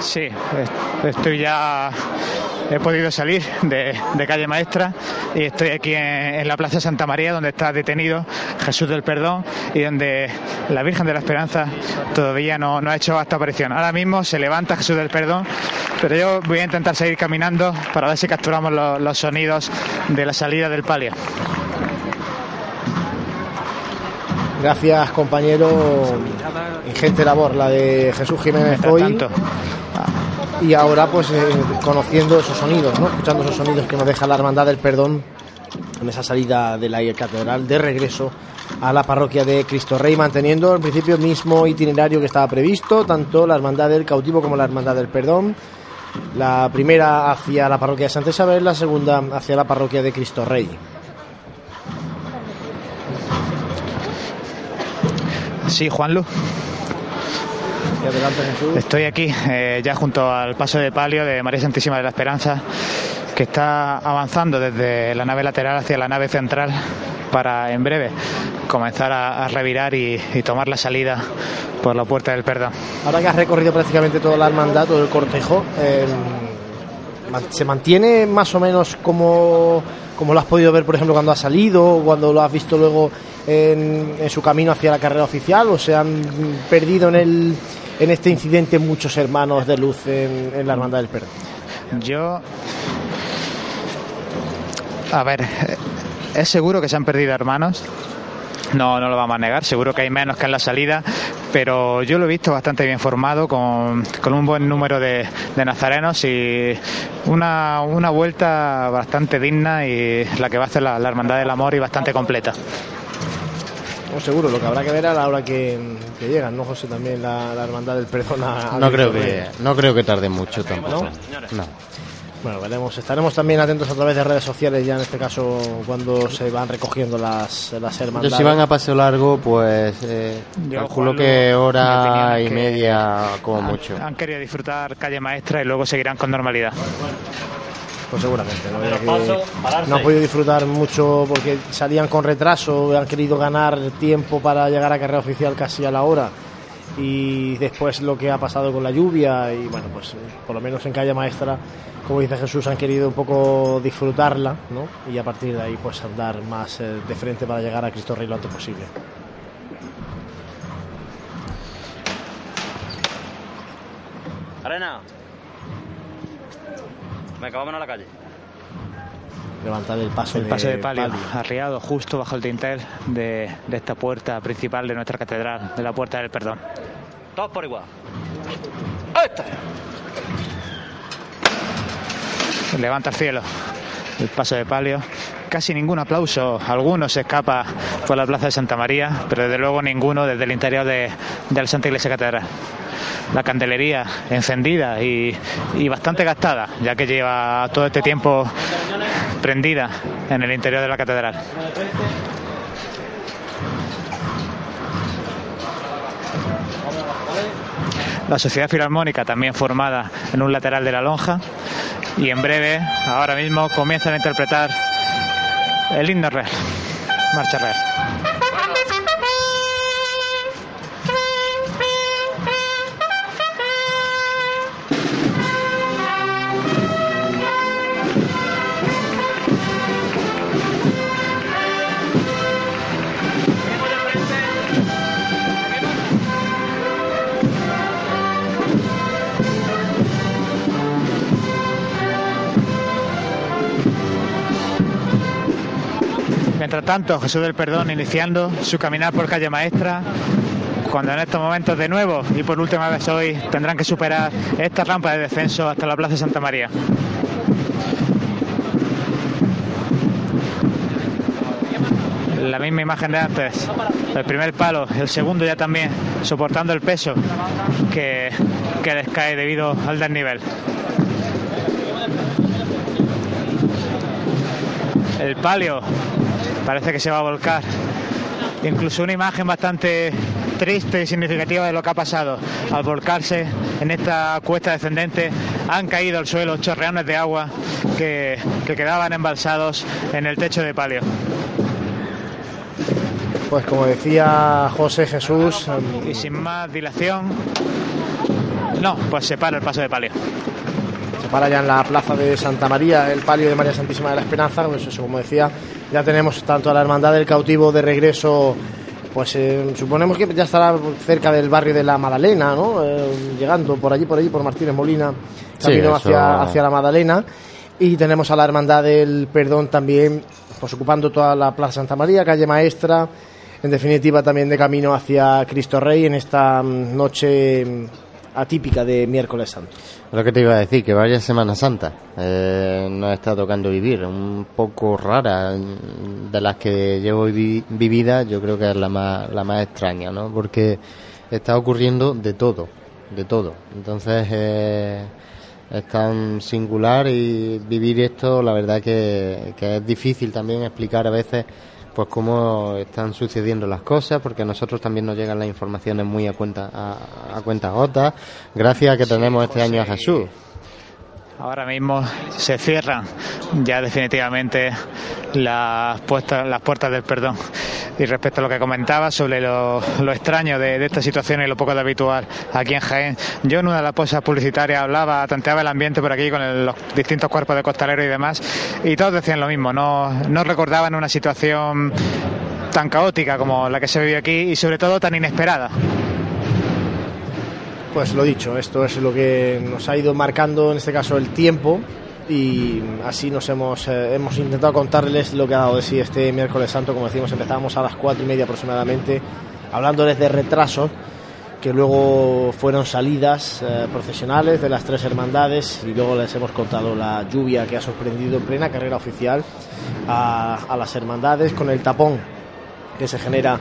Sí, est- estoy ya. He podido salir de, de calle Maestra y estoy aquí en, en la Plaza Santa María, donde está detenido Jesús del Perdón y donde la Virgen de la Esperanza todavía no, no ha hecho esta aparición. Ahora mismo se levanta Jesús del Perdón, pero yo voy a intentar seguir caminando para ver si capturamos lo- los sonidos de la salida del palio. Gracias compañero, ingente labor la de Jesús Jiménez hoy. tanto. Y ahora pues eh, conociendo esos sonidos, ¿no? escuchando esos sonidos que nos deja la Hermandad del Perdón en esa salida de la catedral de regreso a la parroquia de Cristo Rey, manteniendo en principio el mismo itinerario que estaba previsto, tanto la Hermandad del Cautivo como la Hermandad del Perdón. La primera hacia la parroquia de Santa Isabel, la segunda hacia la parroquia de Cristo Rey. Sí, Juanlu. Estoy aquí eh, ya junto al paso de palio de María Santísima de la Esperanza, que está avanzando desde la nave lateral hacia la nave central para en breve comenzar a, a revirar y, y tomar la salida por la puerta del perdón. Ahora que has recorrido prácticamente toda la hermandad, todo el cortejo, eh, ¿se mantiene más o menos como, como lo has podido ver, por ejemplo, cuando ha salido o cuando lo has visto luego en, en su camino hacia la carrera oficial? ¿O se han perdido en, el, en este incidente muchos hermanos de luz en, la hermandad del perdón? Yo. A ver, es seguro que se han perdido hermanos. No, no lo vamos a negar, seguro que hay menos que en la salida, pero yo lo he visto bastante bien formado, con, un buen número de, de nazarenos y una, una vuelta bastante digna y la que va a hacer la Hermandad del Amor y bastante completa. No, seguro, lo que habrá que ver a la hora que, que llegan, ¿no, José? También la, la hermandad del perdón a- a No creo que no creo que tarde mucho tampoco. ¿No? No. Bueno, veremos. Estaremos también atentos a través de redes sociales ya en este caso cuando se van recogiendo las, las Yo hermandades. si van a paseo largo, pues eh, Yo, calculo que hora y que media como han- mucho. Han querido disfrutar calle maestra y luego seguirán con normalidad. Pues seguramente, ¿no? Paso, no han podido disfrutar mucho porque salían con retraso, han querido ganar tiempo para llegar a carrera oficial casi a la hora. Y después lo que ha pasado con la lluvia y bueno, pues eh, por lo menos en calle maestra, como dice Jesús, han querido un poco disfrutarla, ¿no? Y a partir de ahí pues andar más eh, de frente para llegar a Cristo Rey lo antes posible. Arena. Venga, vámonos a la calle. Levantar el paso, El paso de palio, arriado justo bajo el dintel de, de esta puerta principal de nuestra catedral, de la puerta del perdón. Todos por igual. Levanta el cielo. El paso de palio, casi ningún aplauso. Algunos se escapa por la plaza de Santa María, pero desde luego ninguno desde el interior de, la Santa Iglesia Catedral. La candelería encendida y, y bastante gastada, ya que lleva todo este tiempo prendida en el interior de la catedral. la Sociedad Filarmónica también formada en un lateral de la lonja y en breve, ahora mismo, comienzan a interpretar el himno real, marcha real. Mientras tanto, Jesús del Perdón iniciando su caminar por calle Maestra, cuando en estos momentos de nuevo y por última vez hoy tendrán que superar esta rampa de descenso hasta la Plaza de Santa María. La misma imagen de antes, el primer palo, el segundo ya también soportando el peso que, que les cae debido al desnivel. El palio parece que se va a volcar. Incluso una imagen bastante triste y significativa de lo que ha pasado. Al volcarse en esta cuesta descendente han caído al suelo chorreones de agua que, que quedaban embalsados en el techo de palio. Pues como decía José Jesús, Y sin más dilación, no, pues se para el paso de palio. Para ya en la plaza de Santa María el palio de María Santísima de la Esperanza, pues eso, como decía, ya tenemos tanto a la Hermandad del Cautivo de regreso, pues eh, suponemos que ya estará cerca del barrio de la Madalena, ¿no? Eh, llegando por allí, por allí, por Martínez Molina, camino eso- hacia, hacia la Madalena. Y tenemos a la Hermandad del Perdón también, pues ocupando toda la Plaza Santa María, calle Maestra, en definitiva también de camino hacia Cristo Rey en esta mm, noche atípica de miércoles santo. Lo que te iba a decir, que vaya Semana Santa eh, nos está tocando vivir, un poco rara, de las que llevo vi- vivida, yo creo que es la más, la más extraña, ¿no? Porque está ocurriendo de todo, de todo. Entonces eh, es tan singular y vivir esto, la verdad que es difícil también explicar a veces pues cómo están sucediendo las cosas, porque a nosotros también nos llegan las informaciones muy a cuenta a, a cuenta gotas, gracias a que tenemos este año a Jesús. Ahora mismo se cierran ya definitivamente las, puestas, las puertas del perdón. Y respecto a lo que comentaba sobre lo, lo extraño de, esta situación y lo poco de habitual aquí en Jaén, yo en una de las posas publicitarias hablaba, tanteaba el ambiente por aquí con el- los distintos cuerpos de costaleros y demás, y todos decían lo mismo, no, no recordaban una situación tan caótica como la que se vivió aquí y sobre todo tan inesperada. Pues lo dicho, esto es lo que nos ha ido marcando en este caso el tiempo y así nos hemos, eh, hemos intentado contarles lo que ha dado de sí este miércoles santo. Como decimos, empezamos a las cuatro y media aproximadamente, hablándoles de retrasos que luego fueron salidas eh, procesionales de las tres hermandades y luego les hemos contado la lluvia que ha sorprendido en plena carrera oficial a las hermandades con el tapón que se genera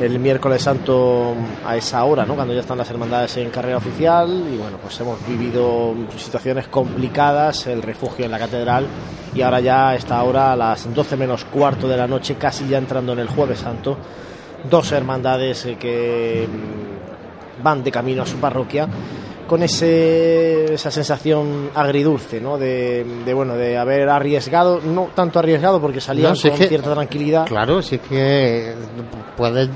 el miércoles santo a esa hora, cuando ya están las hermandades en carrera oficial y bueno, pues hemos vivido situaciones complicadas, el refugio en la catedral y ahora ya a esta hora a las 12 menos cuarto de la noche, casi ya entrando en el jueves santo, dos hermandades eh, que mm, van de camino a su parroquia con ese, esa sensación agridulce, ¿no? De, de, bueno, de haber arriesgado, no tanto arriesgado porque salían No, si es con que- cierta tranquilidad. Claro, si es que puedes,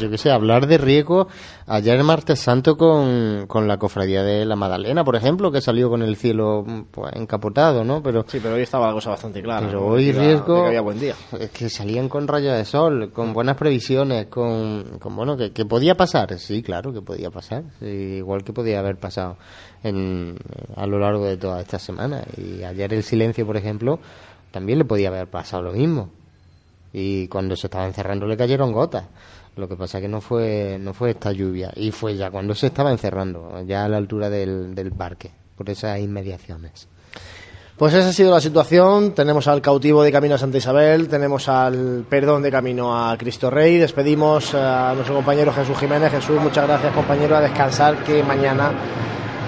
yo qué sé, hablar de riesgo ayer el martes santo con, con la cofradía de la Magdalena, por ejemplo, que salió con el cielo pues, encapotado, ¿no? Pero, Sí, pero hoy estaba la cosa bastante clara. pero hoy riesgo que había buen día. es que salían con rayos de sol, con buenas previsiones, con, con bueno, que, que podía pasar, sí, claro que podía pasar, sí, igual que podía haber pasado en, a lo largo de toda esta semana. Y ayer el silencio, por ejemplo, también le podía haber pasado lo mismo. Y cuando se estaba encerrando le cayeron gotas. Lo que pasa que no fue no fue esta lluvia y fue ya cuando se estaba encerrando, ya a la altura del, del parque, por esas inmediaciones. Pues esa ha sido la situación. Tenemos al cautivo de camino a Santa Isabel, tenemos al perdón de camino a Cristo Rey. Despedimos a nuestro compañero Jesús Jiménez. Jesús, muchas gracias compañero, a descansar que mañana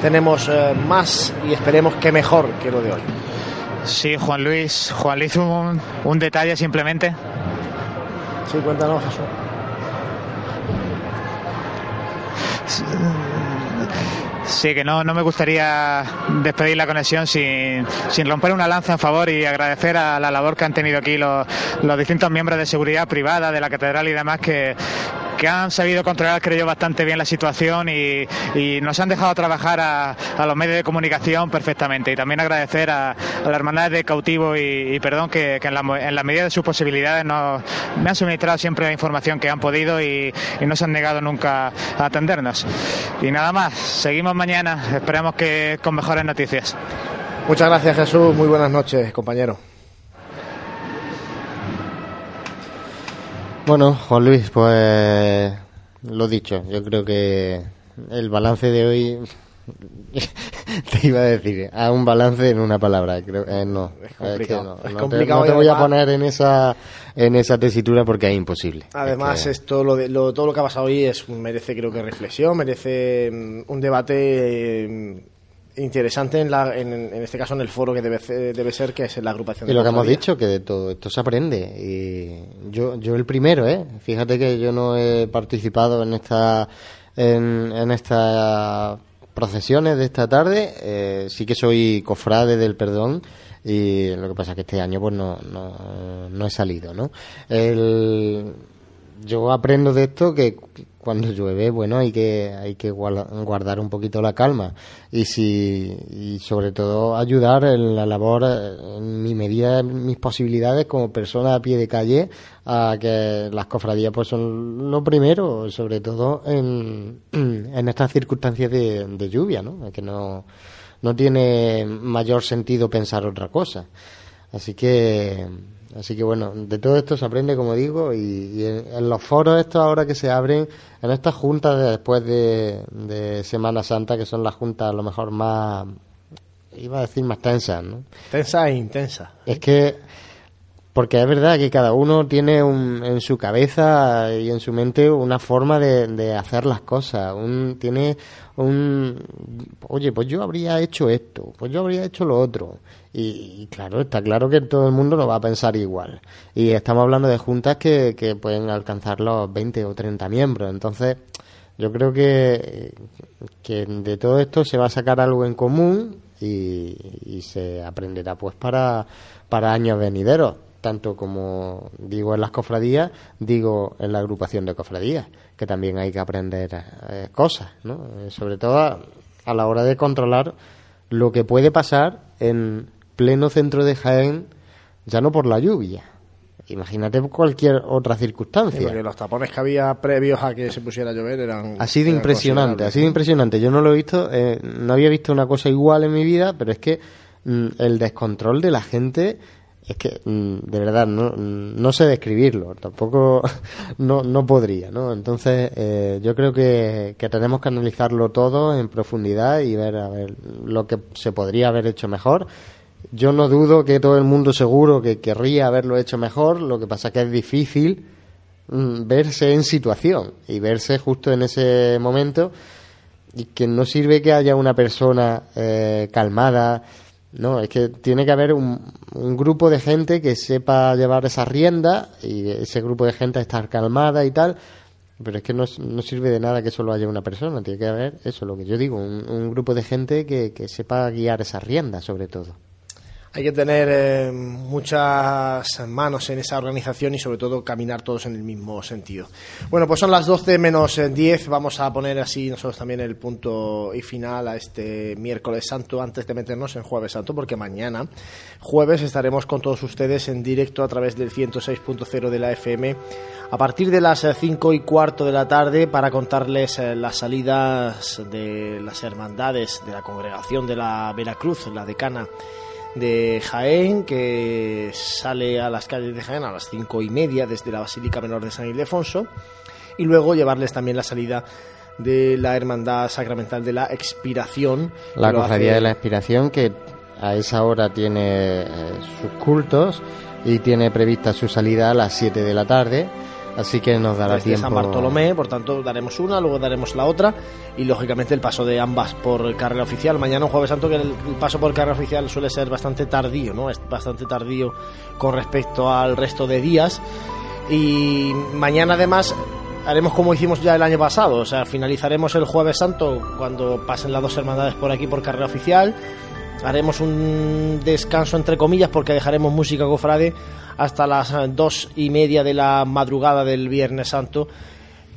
tenemos eh, más y esperemos que mejor que lo de hoy. Sí, Juan Luis. Juan Luis, un, un detalle simplemente. Sí, cuéntanos, Jesús. 是 Sí, que no, no me gustaría despedir la conexión sin, sin romper una lanza en favor y agradecer a la labor que han tenido aquí los, los distintos miembros de seguridad privada de la catedral y demás que, que han sabido controlar, creo yo, bastante bien la situación y, y nos han dejado trabajar a, a, los medios de comunicación perfectamente. Y también agradecer a, a la Hermandad de Cautivo y, y Perdón que, que en, la, en, la, medida de sus posibilidades nos, me han suministrado siempre la información que han podido y, y no se han negado nunca a atendernos. Y nada más, seguimos mañana, esperemos que con mejores noticias. Muchas gracias Jesús, muy buenas noches compañero. Bueno, Juan Luis, pues lo dicho, yo creo que el balance de hoy <laughs> te iba a decir, a un balance en una palabra, creo eh, no, es complicado, es, que no, no, es complicado no te, no te voy a poner en esa en esa tesitura porque es imposible. Además, es que... esto lo, de, lo, todo lo que ha pasado hoy es merece creo que reflexión, merece um, un debate um, interesante en, la, en, en, este caso en el foro que debe, debe ser que es la agrupación y lo que hemos dicho que de todo esto se aprende. Y yo yo el primero eh fíjate que yo no he participado en esta en, en estas procesiones de esta tarde. Eh, sí que soy cofrade del perdón y lo que pasa es que este año pues no no, no he salido no el, yo aprendo de esto que cuando llueve, bueno, hay que hay que guardar un poquito la calma y si y sobre todo ayudar en la labor en mi medida, en mis posibilidades como persona a pie de calle a que las cofradías pues son lo primero, sobre todo en, <clears throat> en estas circunstancias de, de lluvia, ¿no? Que no no tiene mayor sentido pensar otra cosa. Así que Así que bueno, de todo esto se aprende, como digo, y, y en, en, los foros estos ahora que se abren, en estas juntas de después de, de, Semana Santa, que son las juntas a lo mejor más, iba a decir más tensas, ¿no? Tensas e intensas. Es que, porque es verdad que cada uno tiene un, en su cabeza y en su mente una forma de, de hacer las cosas, un, tiene un, oye, pues yo habría hecho esto, pues yo habría hecho lo otro y, claro, está claro que todo el mundo no va a pensar igual. Y estamos hablando de juntas que, que pueden alcanzar los 20 o 30 miembros. Entonces, yo creo que, que de todo esto se va a sacar algo en común y, y se aprenderá pues para, para años venideros. Tanto como digo en las cofradías, digo en la agrupación de cofradías, que también hay que aprender eh, cosas, ¿no? Sobre todo a, a la hora de controlar lo que puede pasar en pleno centro de Jaén, ya no por la lluvia. Imagínate cualquier otra circunstancia. Sí, porque los tapones que había previos a que se pusiera a llover eran. Ha sido impresionante, ha sido impresionante. Yo no lo he visto, eh, no había visto una cosa igual en mi vida, pero es que mm, el descontrol de la gente es que mm, de verdad no, no sé describirlo, tampoco <laughs> no, no podría, ¿no? Entonces eh, yo creo que, que tenemos que analizarlo todo en profundidad y ver a ver lo que se podría haber hecho mejor yo no dudo que todo el mundo seguro que querría haberlo hecho mejor, lo que pasa que es difícil mm, verse en situación y verse justo en ese momento y que no sirve que haya una persona eh, calmada, no, es que tiene que haber un, grupo de gente que sepa llevar esa rienda y ese grupo de gente estar calmada y tal, pero es que no, sirve de nada que solo haya una persona, tiene que haber eso, lo que yo digo, un, un grupo de gente que sepa guiar esa rienda sobre todo hay que tener eh, muchas manos en esa organización y sobre todo caminar todos en el mismo sentido. Bueno, pues son las 12 menos 10, vamos a poner así nosotros también el punto y final a este miércoles santo antes de meternos en jueves santo porque mañana jueves estaremos con todos ustedes en directo a través del 106.0 de la FM a partir de las 5 y cuarto de la tarde para contarles eh, las salidas de las hermandades de la congregación de la Veracruz, la decana de Jaén, que sale a las calles de Jaén a las cinco y media desde la Basílica Menor de San Ildefonso, y luego llevarles también la salida de la Hermandad Sacramental de la Expiración. La Cofradía hace... de la Expiración, que a esa hora tiene eh, sus cultos y tiene prevista su salida a las 7 de la tarde. Así que nos dará Desde tiempo. San Bartolomé, por tanto daremos una, luego daremos la otra y lógicamente el paso de ambas por carrera oficial. Mañana un jueves santo que el, el paso por carrera oficial suele ser bastante tardío, ¿no? Es bastante tardío con respecto al resto de días. Y mañana además haremos como hicimos ya el año pasado, o sea, finalizaremos el jueves santo cuando pasen las dos hermandades por aquí por carrera oficial. Haremos un descanso entre comillas porque dejaremos música cofrade hasta las eh, dos y media de la madrugada del Viernes Santo,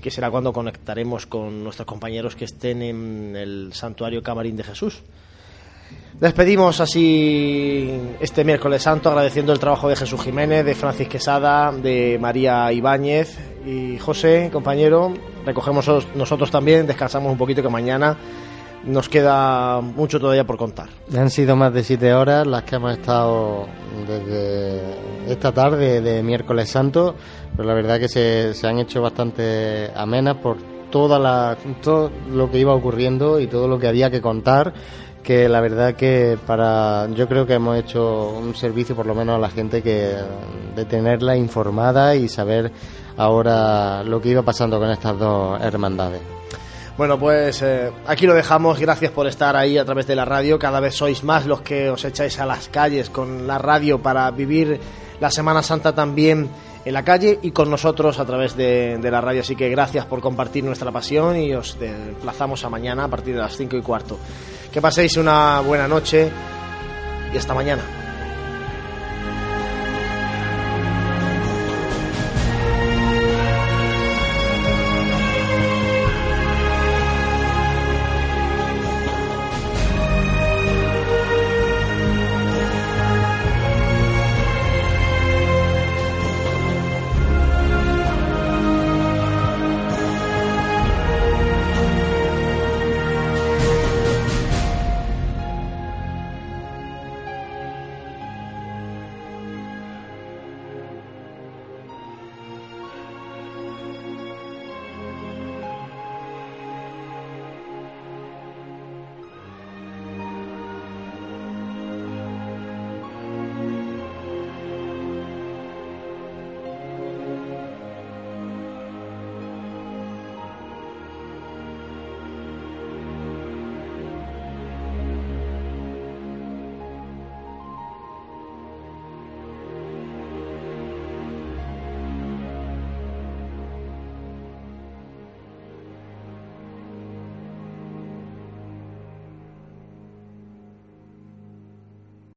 que será cuando conectaremos con nuestros compañeros que estén en el Santuario Camarín de Jesús. Despedimos así este miércoles santo agradeciendo el trabajo de Jesús Jiménez, de Francis Quesada, de María Ibáñez y José, compañero. Recogemos nosotros también, descansamos un poquito que mañana nos queda mucho todavía por contar. Han sido más de siete horas las que hemos estado desde esta tarde de miércoles santo, pero la verdad que se, se han hecho bastante amenas por toda la, todo lo que iba ocurriendo y todo lo que había que contar que la verdad que para yo creo que hemos hecho un servicio por lo menos a la gente que de tenerla informada y saber ahora lo que iba pasando con estas dos hermandades. Bueno, pues eh, aquí lo dejamos. Gracias por estar ahí a través de la radio. Cada vez sois más los que os echáis a las calles con la radio para vivir la Semana Santa también en la calle y con nosotros a través de, de la radio. Así que gracias por compartir nuestra pasión y os emplazamos a mañana a partir de las 5 y cuarto. Que paséis una buena noche y hasta mañana.